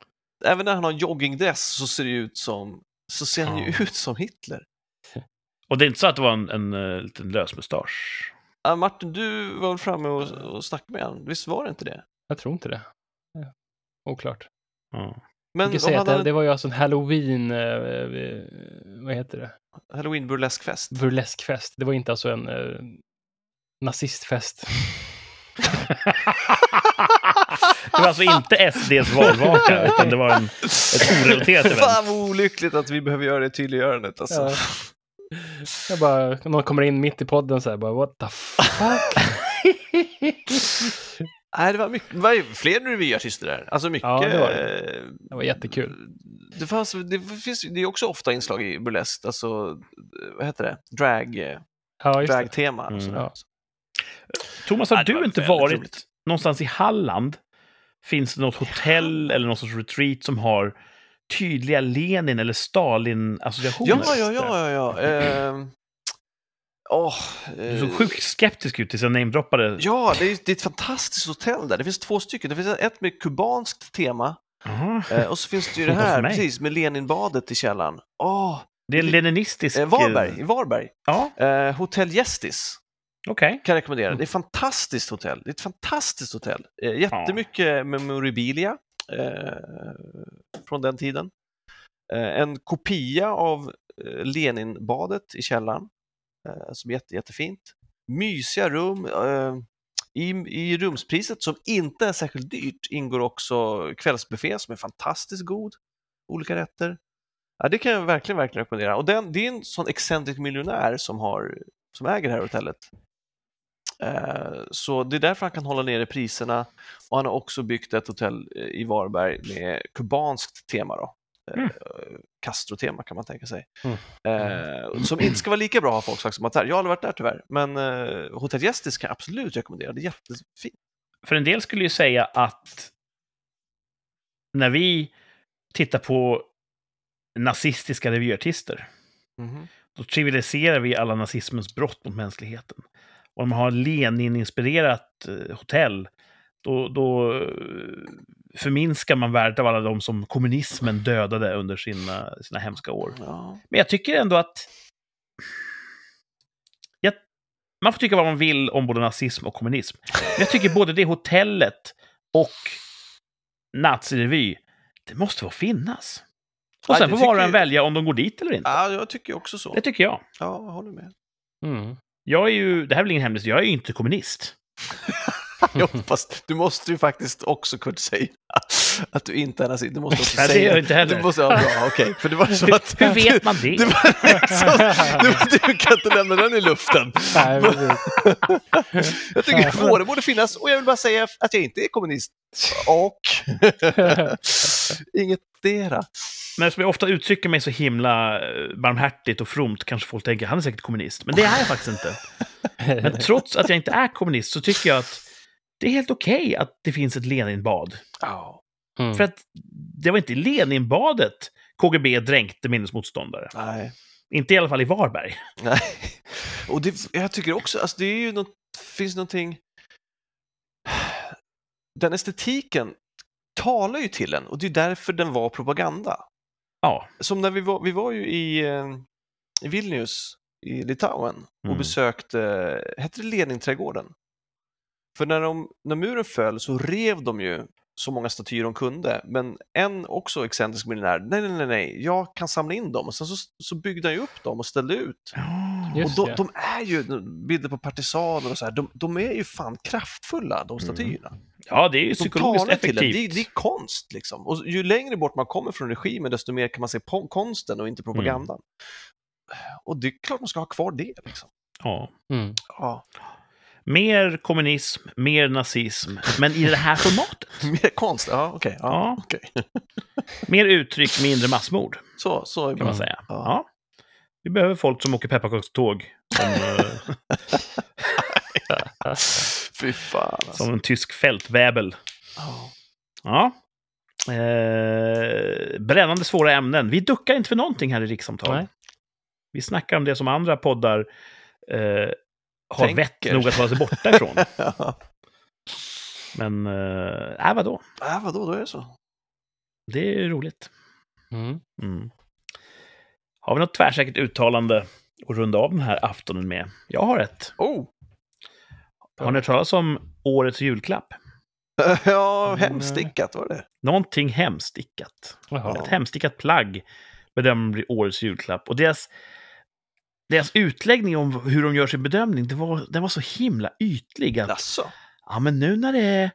[SPEAKER 3] även när han har joggingdress så ser det ut som, så ser han ju ut som Hitler.
[SPEAKER 1] Och det är inte så att det var en, en, eh, liten lösmustasch.
[SPEAKER 3] Ja, Martin, du var väl framme och, och snackade med honom, visst var det inte det?
[SPEAKER 2] jag tror inte det. Ja. Oklart.
[SPEAKER 1] Ja.
[SPEAKER 3] Men
[SPEAKER 2] Jag säga
[SPEAKER 3] han
[SPEAKER 2] att det,
[SPEAKER 3] hade
[SPEAKER 2] det var ju alltså en halloween, eh, eh, vad heter det?
[SPEAKER 3] en halloween burleskfest.
[SPEAKER 2] Burleskfest. Det var inte alltså en eh, nazistfest.
[SPEAKER 1] Det var alltså inte SDs valvaka, utan det var en, ett orelaterat event.
[SPEAKER 3] Fan vad olyckligt att vi behöver göra det tydliggörandet alltså.
[SPEAKER 2] Ja. Jag bara, någon kommer in mitt i podden så här bara, what the fuck?
[SPEAKER 3] Nej, det var, mycket, det var fler revyartister där. Alltså mycket...
[SPEAKER 2] Ja, det var
[SPEAKER 3] eh,
[SPEAKER 2] Det var jättekul.
[SPEAKER 3] Det, fanns, det, finns, det är också ofta inslag i burlesk, alltså vad heter det? Drag, eh,
[SPEAKER 2] Ja, det.
[SPEAKER 3] dragtema. och
[SPEAKER 1] Mm.
[SPEAKER 2] Ja.
[SPEAKER 1] Thomas, har
[SPEAKER 3] det
[SPEAKER 1] du
[SPEAKER 3] var
[SPEAKER 1] inte varit
[SPEAKER 3] roligt.
[SPEAKER 1] någonstans i Halland? Finns det något hotell eller någon sorts retreat som har tydliga Lenin eller Stalin-associationer?
[SPEAKER 3] Ja, ja, ja, ja, ja. Ehm, åh,
[SPEAKER 1] Du
[SPEAKER 3] eh,
[SPEAKER 1] såg sjukt skeptisk ut tills jag namedroppade.
[SPEAKER 3] Ja, det är, det är ett fantastiskt hotell där. Det finns två stycken. Det finns ett med kubanskt tema eh, och så finns det ju det här, precis, med Leninbadet i källaren. Åh,
[SPEAKER 1] Det är en leninistisk...
[SPEAKER 3] eh, Varberg, i Varberg.
[SPEAKER 1] Ja,
[SPEAKER 3] Eh, Hotell Gästis.
[SPEAKER 1] okej.
[SPEAKER 3] kan jag rekommendera. Det är ett fantastiskt hotell. Det är ett fantastiskt hotell. Eh, jättemycket memorabilia eh, Eh, från den tiden. Eh, en kopia av eh, Leninbadet i källaren, eh, som är jätte, jättefint. Mysiga rum. Eh, i, I rumspriset, som inte är särskilt dyrt, ingår också kvällsbuffé som är fantastiskt god. Olika rätter. Ja, det kan jag verkligen, verkligen rekommendera. Och den, det är en sån excentrisk miljonär som, har, som äger det här hotellet. Eh, Så det är därför han kan hålla nere priserna och han har också byggt ett hotell eh, i Varberg med kubanskt tema. Då. Eh,
[SPEAKER 1] Mm.
[SPEAKER 3] Castro-tema kan man tänka sig.
[SPEAKER 2] Mm.
[SPEAKER 3] Eh, som inte ska vara lika bra har folk sagt som att jag har aldrig varit där tyvärr, men eh, Hotell Gästis kan jag absolut rekommendera, det är jättefint.
[SPEAKER 1] För en del skulle ju säga att när vi tittar på nazistiska revyartister,
[SPEAKER 3] Mhm.
[SPEAKER 1] då trivialiserar vi alla nazismens brott mot mänskligheten. Och om man har Lenin-inspirerat eh, hotell, då, då eh, förminskar man värdet av alla de som kommunismen dödade under sina, sina hemska år.
[SPEAKER 3] Ja.
[SPEAKER 1] Men jag tycker ändå att... Jag, man får tycka vad man vill om både nazism och kommunism. Men jag tycker både det hotellet och nazirevy, det måste få finnas. Och sen får var och en välja om de går dit eller inte.
[SPEAKER 3] ja, jag tycker också så.
[SPEAKER 1] Det tycker jag.
[SPEAKER 3] Ja, jag håller med.
[SPEAKER 2] Mm.
[SPEAKER 1] Jag är ju, det här är väl ingen hemlis, jag är ju inte kommunist.
[SPEAKER 3] Jo, fast du måste ju faktiskt också kunna säga att du inte är nazist. Du måste också
[SPEAKER 1] Nej, det
[SPEAKER 3] säga
[SPEAKER 1] gör jag inte heller.
[SPEAKER 3] Du måste, ja, bra, okej. För det var så att...
[SPEAKER 1] Hur vet man det?
[SPEAKER 3] Det liksom, du, du kan inte lämna den i luften.
[SPEAKER 2] Nej.
[SPEAKER 3] Jag tycker båda borde finnas och jag vill bara säga att jag inte är kommunist. Och inget dera.
[SPEAKER 1] Men som jag ofta uttrycker mig så himla eh, barmhärtigt och fromt kanske folk tänker han är säkert kommunist. Men det är jag faktiskt inte. Men trots att jag inte är kommunist så tycker jag att det är helt okej att det finns ett Leninbad.
[SPEAKER 3] Ja,
[SPEAKER 2] Mm.
[SPEAKER 1] För att det var inte i Leninbadet KGB dränkte minnesmotståndare.
[SPEAKER 3] nej.
[SPEAKER 1] Inte i alla fall i Varberg.
[SPEAKER 3] nej. Och det, jag tycker också, alltså det är ju något, finns någonting... Den estetiken talar ju till en och det är därför den var propaganda.
[SPEAKER 1] Ja,
[SPEAKER 3] Som när vi var, vi var ju i, eh, i Vilnius i Litauen och
[SPEAKER 1] Mm.
[SPEAKER 3] besökte, hette det Leninträdgården? För när, de, när muren föll så rev de ju så många statyer de kunde, men en också excentrisk miljonär, nej, nej, nej, nej, jag kan samla in dem och sen så, så byggde han ju upp dem och ställde ut.
[SPEAKER 2] Just
[SPEAKER 3] och de, de är ju, bilder på partisaner och så här, de, de är ju fan kraftfulla, de statyerna.
[SPEAKER 1] ja det är ju
[SPEAKER 3] De
[SPEAKER 1] psykologiskt effektivt.
[SPEAKER 3] Det, är- det är konst liksom. Och ju längre bort man kommer från regimen, desto mer kan man se på konsten och inte propagandan. Och det är klart man ska ha kvar det. Liksom.
[SPEAKER 1] Ja.
[SPEAKER 2] Mm.
[SPEAKER 3] Ja.
[SPEAKER 1] Mer kommunism, mer nazism, men i det här formatet.
[SPEAKER 3] Mer konst, ja okej. Ja,
[SPEAKER 1] Ja.
[SPEAKER 3] okej.
[SPEAKER 1] Mer uttryck, mindre massmord,
[SPEAKER 3] Så, så
[SPEAKER 1] kan man säga.
[SPEAKER 3] Ja.
[SPEAKER 1] Ja. Vi behöver folk som åker pepparkakståg. Som, eh,
[SPEAKER 3] Fy fan alltså.
[SPEAKER 1] som en tysk fältväbel.
[SPEAKER 3] Ja.
[SPEAKER 1] Ja. Eh, brännande svåra ämnen. Vi duckar inte för någonting här i rikssamtal.
[SPEAKER 2] Nej.
[SPEAKER 1] Vi snackar om det som andra poddar eh, har
[SPEAKER 3] Tänker.
[SPEAKER 1] vett nog att hålla sig borta ifrån.
[SPEAKER 3] Ja.
[SPEAKER 1] Men, äh, vadå?
[SPEAKER 3] Äh, vadå, då är det så.
[SPEAKER 1] Det är roligt.
[SPEAKER 2] Mm.
[SPEAKER 1] Mm. Har vi något tvärsäkert uttalande att runda av den här aftonen med? Jag har ett.
[SPEAKER 3] Oh!
[SPEAKER 1] Har ni hört talas om årets julklapp?
[SPEAKER 3] Ja,
[SPEAKER 2] Mm.
[SPEAKER 3] hemstickat var det.
[SPEAKER 1] Någonting hemstickat.
[SPEAKER 2] Jaha.
[SPEAKER 1] Ett hemstickat plagg bedömer bli årets julklapp. Och deras, deras utläggning om hur de gör sin bedömning, det var, den var så himla ytlig. Att,
[SPEAKER 3] Jaså?
[SPEAKER 1] ja, men nu när det är,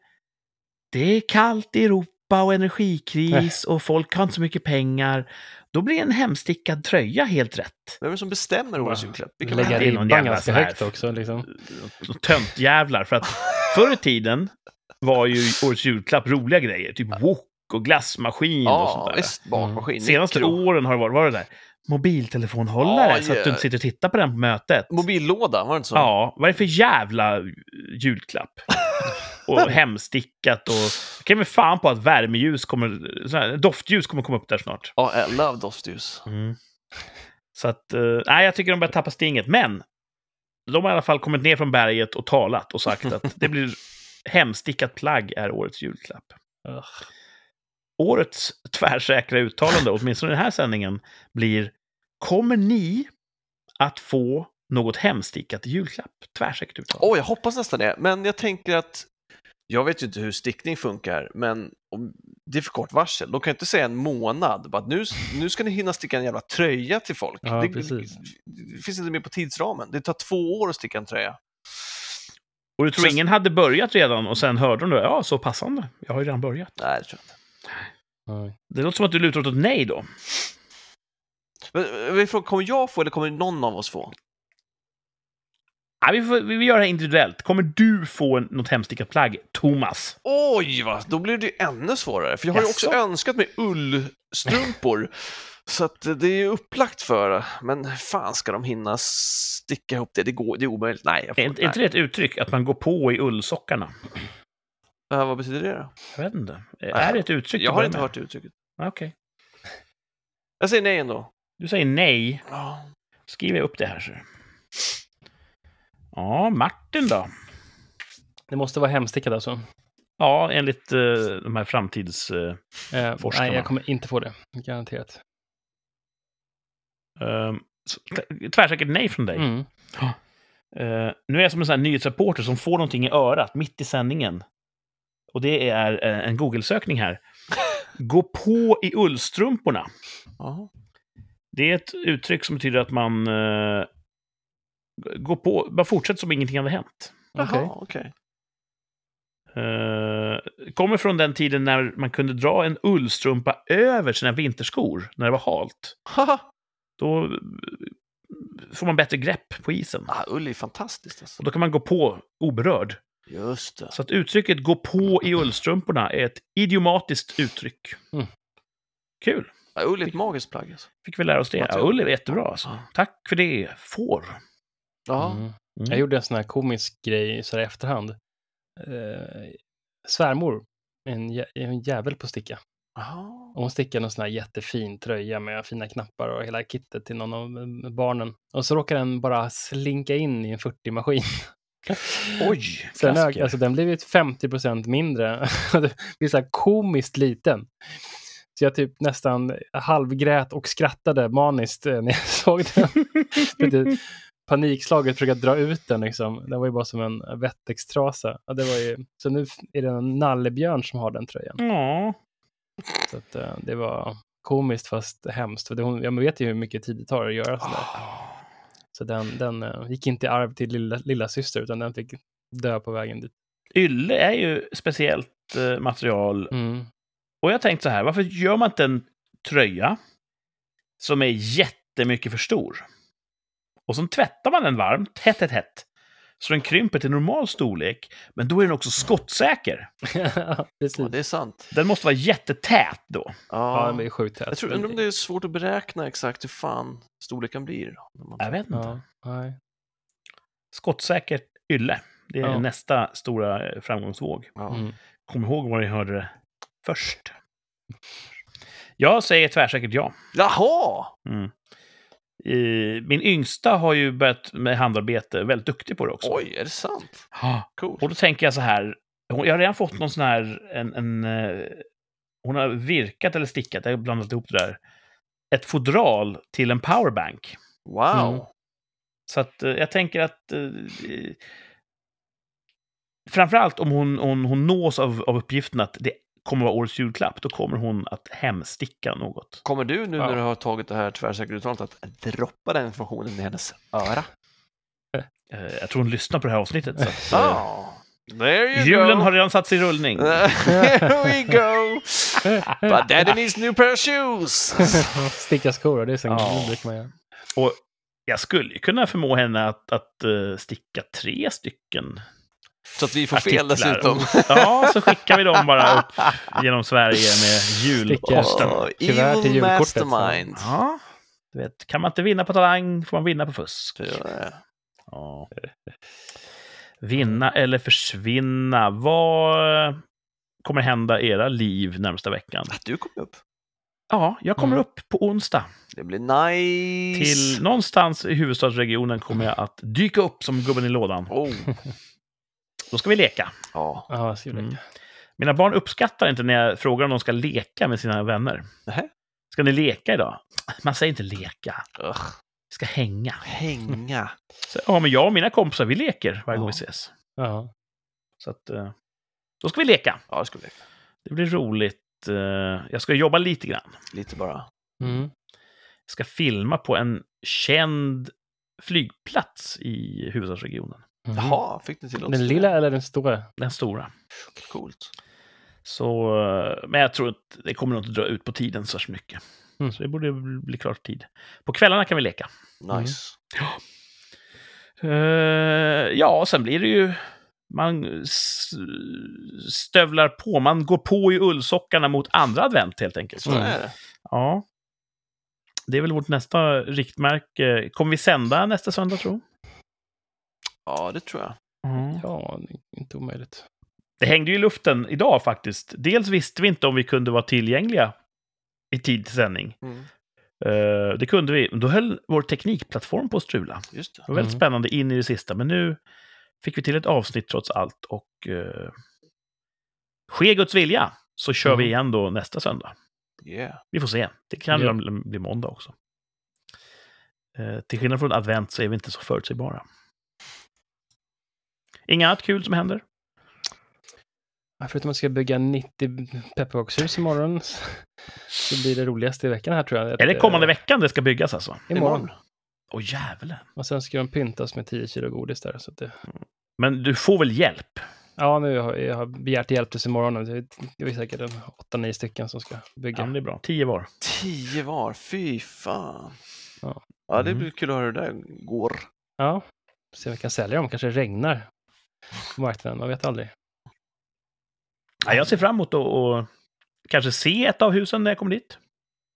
[SPEAKER 1] det är kallt i Europa och energikris och folk har inte så mycket pengar, då blir en hemstickad tröja helt rätt.
[SPEAKER 3] Vem är det som bestämmer årets julklapp? Vilka
[SPEAKER 2] Lägga ribban
[SPEAKER 1] jävla
[SPEAKER 2] ganska
[SPEAKER 1] så här-
[SPEAKER 2] högt också. Liksom.
[SPEAKER 1] Töntjävlar. För att förr i tiden var ju årets julklapp roliga grejer. Typ wok och glassmaskin och sånt
[SPEAKER 3] Ja,
[SPEAKER 1] där.
[SPEAKER 3] visst. Bakmaskin.
[SPEAKER 1] Senaste åren har det varit, vad var det där? Mobiltelefonhållare,
[SPEAKER 3] Ja,
[SPEAKER 1] så att du inte sitter och tittar på den på mötet.
[SPEAKER 3] Mobillåda, var det inte så?
[SPEAKER 1] Ja, vad är det för jävla julklapp? och hemstickat och... Jag kan med fan på att värmeljus kommer... Här, doftljus kommer komma upp där snart.
[SPEAKER 3] Ja, I love doftljus.
[SPEAKER 1] Mm. Så att... eh, nej, jag tycker de börjar tappa stinget. Men de har i alla fall kommit ner från berget och talat och sagt att det blir hemstickat plagg är årets julklapp. Årets tvärsäkra uttalande, åtminstone i den här sändningen, blir Kommer ni att få något hemstickat i julklapp? Tvärsäkert uttalande.
[SPEAKER 3] Åh, jag hoppas nästan det. Men jag tänker att jag vet ju inte hur stickning funkar, men det är för kort varsel. De kan inte säga en månad. Bara, att nu, nu ska ni hinna sticka en jävla tröja till folk.
[SPEAKER 2] Ja,
[SPEAKER 3] det,
[SPEAKER 2] precis.
[SPEAKER 3] det finns inte med på tidsramen. Det tar två år att sticka en tröja.
[SPEAKER 1] Och du tror
[SPEAKER 3] Så-
[SPEAKER 1] ingen hade börjat redan och sen hörde de då, ja, så passande. Jag har ju redan börjat.
[SPEAKER 3] Nej, det tror jag inte.
[SPEAKER 2] Nej.
[SPEAKER 1] Det låter som att du lutar åt ett nej då.
[SPEAKER 3] Men, eh, kommer jag få eller kommer någon av oss få?
[SPEAKER 1] Ja, vi, får, vi gör det här individuellt. Kommer du få en, något hemstickat plagg, Thomas?
[SPEAKER 3] Oj, va? då blir det ju ännu svårare. För jag har ju också önskat mig ullstrumpor. så att det är ju upplagt för det. Men fan ska de hinna sticka ihop det? Det, går, det är omöjligt. Nej, jag får,
[SPEAKER 1] Är, inte- är inte det ett uttryck, att man går på i ullsockarna?
[SPEAKER 3] Äh, vad betyder det då?
[SPEAKER 1] Jag vet inte. Är det ett uttryck?
[SPEAKER 3] Jag har inte
[SPEAKER 1] med?
[SPEAKER 3] hört det uttrycket.
[SPEAKER 1] Ah, Okej.
[SPEAKER 3] Jag säger nej ändå.
[SPEAKER 1] Du säger nej.
[SPEAKER 3] Ja.
[SPEAKER 1] Skriver jag upp det här. Så. Ja, Martin då?
[SPEAKER 2] Det måste vara hemstickat alltså.
[SPEAKER 1] Ja, enligt eh, de här framtids... eh,
[SPEAKER 2] Eh,
[SPEAKER 1] Forskarna.
[SPEAKER 2] nej, jag kommer inte få det. Garanterat.
[SPEAKER 1] eh, t- tvärsäkert nej från dig.
[SPEAKER 2] Mm.
[SPEAKER 1] Eh, nu är jag som en sån här nyhetsreporter som får någonting i örat mitt i sändningen. Och det är eh, en Google-sökning här. Gå på i ullstrumporna.
[SPEAKER 3] Ja.
[SPEAKER 1] Det är ett uttryck som betyder att man eh, går på, bara fortsätter som ingenting hade hänt.
[SPEAKER 3] Jaha,
[SPEAKER 2] Okej.
[SPEAKER 3] okej.
[SPEAKER 1] Eh, kommer från den tiden när man kunde dra en ullstrumpa över sina vinterskor när det var halt. Då får man bättre grepp på isen.
[SPEAKER 3] ah, ull är fantastiskt alltså.
[SPEAKER 1] Och då kan man gå på oberörd.
[SPEAKER 3] Just det.
[SPEAKER 1] Så att uttrycket gå på i ullstrumporna är ett idiomatiskt uttryck.
[SPEAKER 2] Mm.
[SPEAKER 1] Kul!
[SPEAKER 3] Ja, ull är ett magiskt plagg. Alltså.
[SPEAKER 1] Fick vi lära oss det. Ja, ull är jättebra alltså. Tack för det, får.
[SPEAKER 3] Ja.
[SPEAKER 2] Mm.
[SPEAKER 1] Mm.
[SPEAKER 2] Jag gjorde en sån här komisk grej så här i efterhand. Eh, svärmor, en, jä- en jävel på sticka.
[SPEAKER 3] Jaha.
[SPEAKER 2] Och hon stickade en sån här jättefin tröja med fina knappar och hela kittet till någon av barnen. Och så råkade den bara slinka in i en 40-maskin.
[SPEAKER 1] Oj,
[SPEAKER 2] Så den,
[SPEAKER 1] klassiker.
[SPEAKER 2] alltså, den blev ju 50% mindre. det blir så här komiskt liten. Så jag typ nästan halvgrät och skrattade maniskt eh, när jag såg den. Lite panikslaget försöka dra ut den liksom. Den var ju bara som en vettextrasa. Ja, det var ju... Så nu är det en nallebjörn som har den tröjan.
[SPEAKER 1] Ja,
[SPEAKER 2] Så att, eh, det var komiskt fast hemskt. För det, hon, jag vet ju hur mycket tid det tar att göra sådär. Så den, den eh, gick inte i arv till lilla, lilla syster utan den fick dö på vägen dit.
[SPEAKER 1] ylle är ju speciellt eh, material.
[SPEAKER 2] Mm.
[SPEAKER 1] Och jag tänkte så här, varför gör man inte en tröja som är jättemycket för stor? Och så tvättar man den varmt, hett, hett, hett. Så den krymper till normal storlek, men då är den också skottsäker.
[SPEAKER 2] Precis.
[SPEAKER 3] Ja, det är sant.
[SPEAKER 1] Den måste vara jättetät då.
[SPEAKER 2] Ja,
[SPEAKER 3] Ja.
[SPEAKER 2] den blir sjukt tät.
[SPEAKER 3] jag tror undrar om det är svårt att beräkna exakt hur fan storleken blir. Man...
[SPEAKER 1] Jag vet inte.
[SPEAKER 2] Ja, nej.
[SPEAKER 1] Skottsäkert ylle. Det är
[SPEAKER 2] Ja.
[SPEAKER 1] nästa stora eh, framgångsvåg.
[SPEAKER 3] Ja.
[SPEAKER 2] Mm.
[SPEAKER 1] Kom ihåg var ni hörde det först. Jag säger tvärsäkert ja.
[SPEAKER 3] Jaha!
[SPEAKER 1] Mm. Min yngsta har ju börjat med handarbete, väldigt duktig på det också.
[SPEAKER 3] Oj, är det sant?
[SPEAKER 1] Ja.
[SPEAKER 3] Coolt.
[SPEAKER 1] Och då tänker jag så här, hon- jag har redan fått någon sån här, en, en, eh, hon har virkat eller stickat, jag har blandat ihop det där, ett fodral till en powerbank.
[SPEAKER 3] Wow!
[SPEAKER 2] Mm.
[SPEAKER 1] Så att eh, jag tänker att eh, framförallt om hon, hon, hon nås av, av uppgiften att det kommer vara årets julklapp, då kommer hon att hemsticka något.
[SPEAKER 3] Kommer du nu
[SPEAKER 2] Ja.
[SPEAKER 3] när du har tagit det här tvärsäkra uttalandet att droppa den informationen i hennes öra?
[SPEAKER 1] Eh, Jag tror hon lyssnar på det här avsnittet. Så att,
[SPEAKER 3] there you
[SPEAKER 1] julen
[SPEAKER 3] go!
[SPEAKER 1] har redan satt sig i rullning.
[SPEAKER 3] Here we go! But daddy needs new pair of shoes!
[SPEAKER 2] Sticka skor, det är så
[SPEAKER 1] Ja.
[SPEAKER 2] brukar man göra.
[SPEAKER 1] Och jag skulle kunna förmå henne att, att eh, sticka tre stycken
[SPEAKER 3] Så att vi får fel
[SPEAKER 1] artiklar.
[SPEAKER 3] dessutom.
[SPEAKER 1] Ja, så skickar vi dem bara upp genom Sverige med julposten.
[SPEAKER 3] Oh,
[SPEAKER 2] Kuvert till julkortet.
[SPEAKER 3] mastermind.
[SPEAKER 1] Ja, du vet, kan man inte vinna på talang får man vinna på fusk.
[SPEAKER 3] Det.
[SPEAKER 1] Ja. Vinna eller försvinna. Vad kommer hända i era liv närmsta veckan?
[SPEAKER 3] Att du kom upp.
[SPEAKER 1] Ja, jag kommer
[SPEAKER 2] Mm.
[SPEAKER 1] upp på onsdag.
[SPEAKER 3] Det blir nice.
[SPEAKER 1] Till någonstans i huvudstadsregionen kommer jag att dyka upp som gubben i lådan.
[SPEAKER 3] Oh,
[SPEAKER 1] Då ska vi leka.
[SPEAKER 3] ja.
[SPEAKER 2] Ja, så
[SPEAKER 1] Mm. Mina barn uppskattar inte när jag frågar om de ska leka med sina vänner.
[SPEAKER 3] Nähä.
[SPEAKER 1] Ska ni leka idag? Man säger inte leka.
[SPEAKER 3] Ugh.
[SPEAKER 1] Vi ska hänga.
[SPEAKER 3] Hänga.
[SPEAKER 1] Så, ja, men jag och mina kompisar, vi leker varje
[SPEAKER 3] Ja.
[SPEAKER 1] gång vi ses.
[SPEAKER 2] Ja.
[SPEAKER 1] Så att, eh, då ska vi leka.
[SPEAKER 3] Ja, det skulle jag.
[SPEAKER 1] Det blir roligt. eh, jag ska jobba lite grann.
[SPEAKER 3] Lite bara.
[SPEAKER 2] Mm.
[SPEAKER 1] Jag ska filma på en känd flygplats i huvudstadsregionen.
[SPEAKER 2] Mhm.
[SPEAKER 3] Jaha, fick ni till
[SPEAKER 2] Den lilla eller den stora?
[SPEAKER 1] Den stora.
[SPEAKER 3] Coolt.
[SPEAKER 1] Så, eh, men jag tror att det kommer nog inte dra ut på tiden så mycket.
[SPEAKER 2] Mm.
[SPEAKER 1] Så det borde bli klart tid. På kvällarna kan vi leka.
[SPEAKER 3] Nice.
[SPEAKER 1] Eh, ja, sen blir det ju... Man stövlar på, man går på i ullsockarna mot andra advent helt enkelt.
[SPEAKER 3] Så
[SPEAKER 2] Mm.
[SPEAKER 3] är det.
[SPEAKER 1] Ja. Det är väl vårt nästa riktmärke. Kommer vi sända nästa söndag, tro?
[SPEAKER 3] Ja, det tror jag.
[SPEAKER 2] Ja, det är inte omöjligt.
[SPEAKER 1] Det hängde ju i luften idag faktiskt. Dels visste vi inte om vi kunde vara tillgängliga i tid till sändning.
[SPEAKER 3] Mm.
[SPEAKER 1] Eh, det kunde vi. Då höll vår teknikplattform på att strula.
[SPEAKER 3] Just det.
[SPEAKER 1] Det var väldigt
[SPEAKER 2] Mm.
[SPEAKER 1] spännande in i det sista, men nu fick vi till ett avsnitt trots allt och uh, ske Guds vilja så kör vi
[SPEAKER 2] Mm.
[SPEAKER 1] igen då nästa söndag.
[SPEAKER 3] Yeah.
[SPEAKER 1] Vi får se. Det kan
[SPEAKER 2] Ja.
[SPEAKER 1] bli bli måndag också. Eh, till skillnad från advent så är vi inte så förutsägbara. Inget annat kul som händer?
[SPEAKER 2] Ja, Förutom att jag ska bygga 90 pepparkakshus imorgon så blir det roligaste i veckan här tror jag.
[SPEAKER 1] Är det kommande
[SPEAKER 2] eh,
[SPEAKER 1] veckan det ska byggas alltså?
[SPEAKER 2] Imorgon.
[SPEAKER 1] Åh jävlar.
[SPEAKER 2] Och sen ska de pyntas med 10 kilo godis där. Så att det...
[SPEAKER 1] Men du får väl hjälp?
[SPEAKER 2] Ja, nu har jag har begärt hjälp tills imorgon. Det är säkert en 8-9 stycken som ska
[SPEAKER 1] Ja,
[SPEAKER 2] bygga.
[SPEAKER 1] men det är bra. Tio var.
[SPEAKER 3] Tio var, fy fan.
[SPEAKER 2] Ja.
[SPEAKER 3] Ja, det
[SPEAKER 1] Mm.
[SPEAKER 3] blir kul att höra hur det där går.
[SPEAKER 2] Ja, se om vi kan sälja dem. Kanske det regnar på marknaden. Man vet aldrig.
[SPEAKER 1] Ja, jag ser fram emot att kanske se ett av husen när jag kommer dit.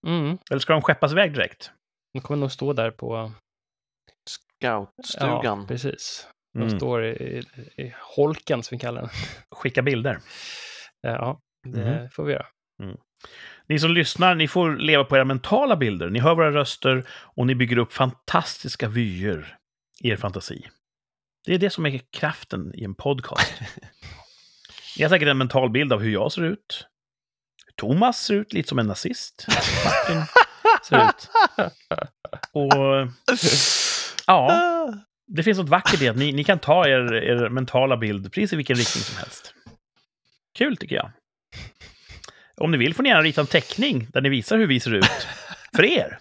[SPEAKER 2] Mm.
[SPEAKER 1] Eller ska de skeppas iväg direkt?
[SPEAKER 2] De kommer nog stå där på...
[SPEAKER 3] Scoutstugan.
[SPEAKER 2] Ja, precis. De
[SPEAKER 1] Mm.
[SPEAKER 2] står i, i, i holken, som vi kallar den.
[SPEAKER 1] Skicka bilder.
[SPEAKER 2] Ja, det
[SPEAKER 1] Mhm.
[SPEAKER 2] får vi göra.
[SPEAKER 1] Ni som lyssnar, ni får leva på era mentala bilder. Ni hör våra röster och ni bygger upp fantastiska vyer i er fantasi. Det är det som är kraften i en podcast. Ni har säkert en mental bild av hur jag ser ut. Thomas ser ut lite som en nazist. Martin ser ut. Och ja, det finns något vackert i att ni, ni kan ta er, er mentala bild precis i vilken riktning som helst. Kul tycker jag. Om ni vill får ni gärna rita en teckning där ni visar hur vi ser ut. För er.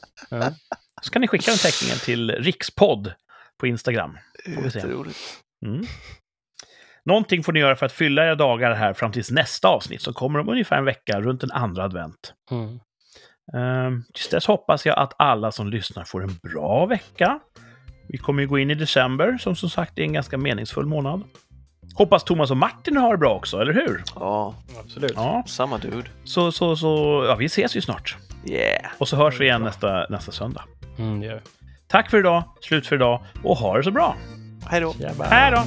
[SPEAKER 1] Så kan ni skicka den teckningen till rikspodd på Instagram. Får vi se. Mm. Någonting får ni göra för att fylla era dagar här fram tills nästa avsnitt som kommer om ungefär en vecka runt en andra advent.
[SPEAKER 2] Mm.
[SPEAKER 1] Um, tills dess hoppas jag att alla som lyssnar får en bra vecka. Vi kommer ju gå in i december som som sagt är en ganska meningsfull månad. Hoppas Thomas och Martin har det bra också, eller hur?
[SPEAKER 3] Ja,
[SPEAKER 2] Absolut.
[SPEAKER 1] Ja,
[SPEAKER 3] samma dude.
[SPEAKER 1] så, så, så ja, vi ses ju snart.
[SPEAKER 3] Yeah.
[SPEAKER 1] Och så hörs vi igen nästa, nästa söndag.
[SPEAKER 2] Mm, det gör vi.
[SPEAKER 1] Tack för idag, slut för idag och ha det så bra.
[SPEAKER 3] Hej då.
[SPEAKER 1] Hej då!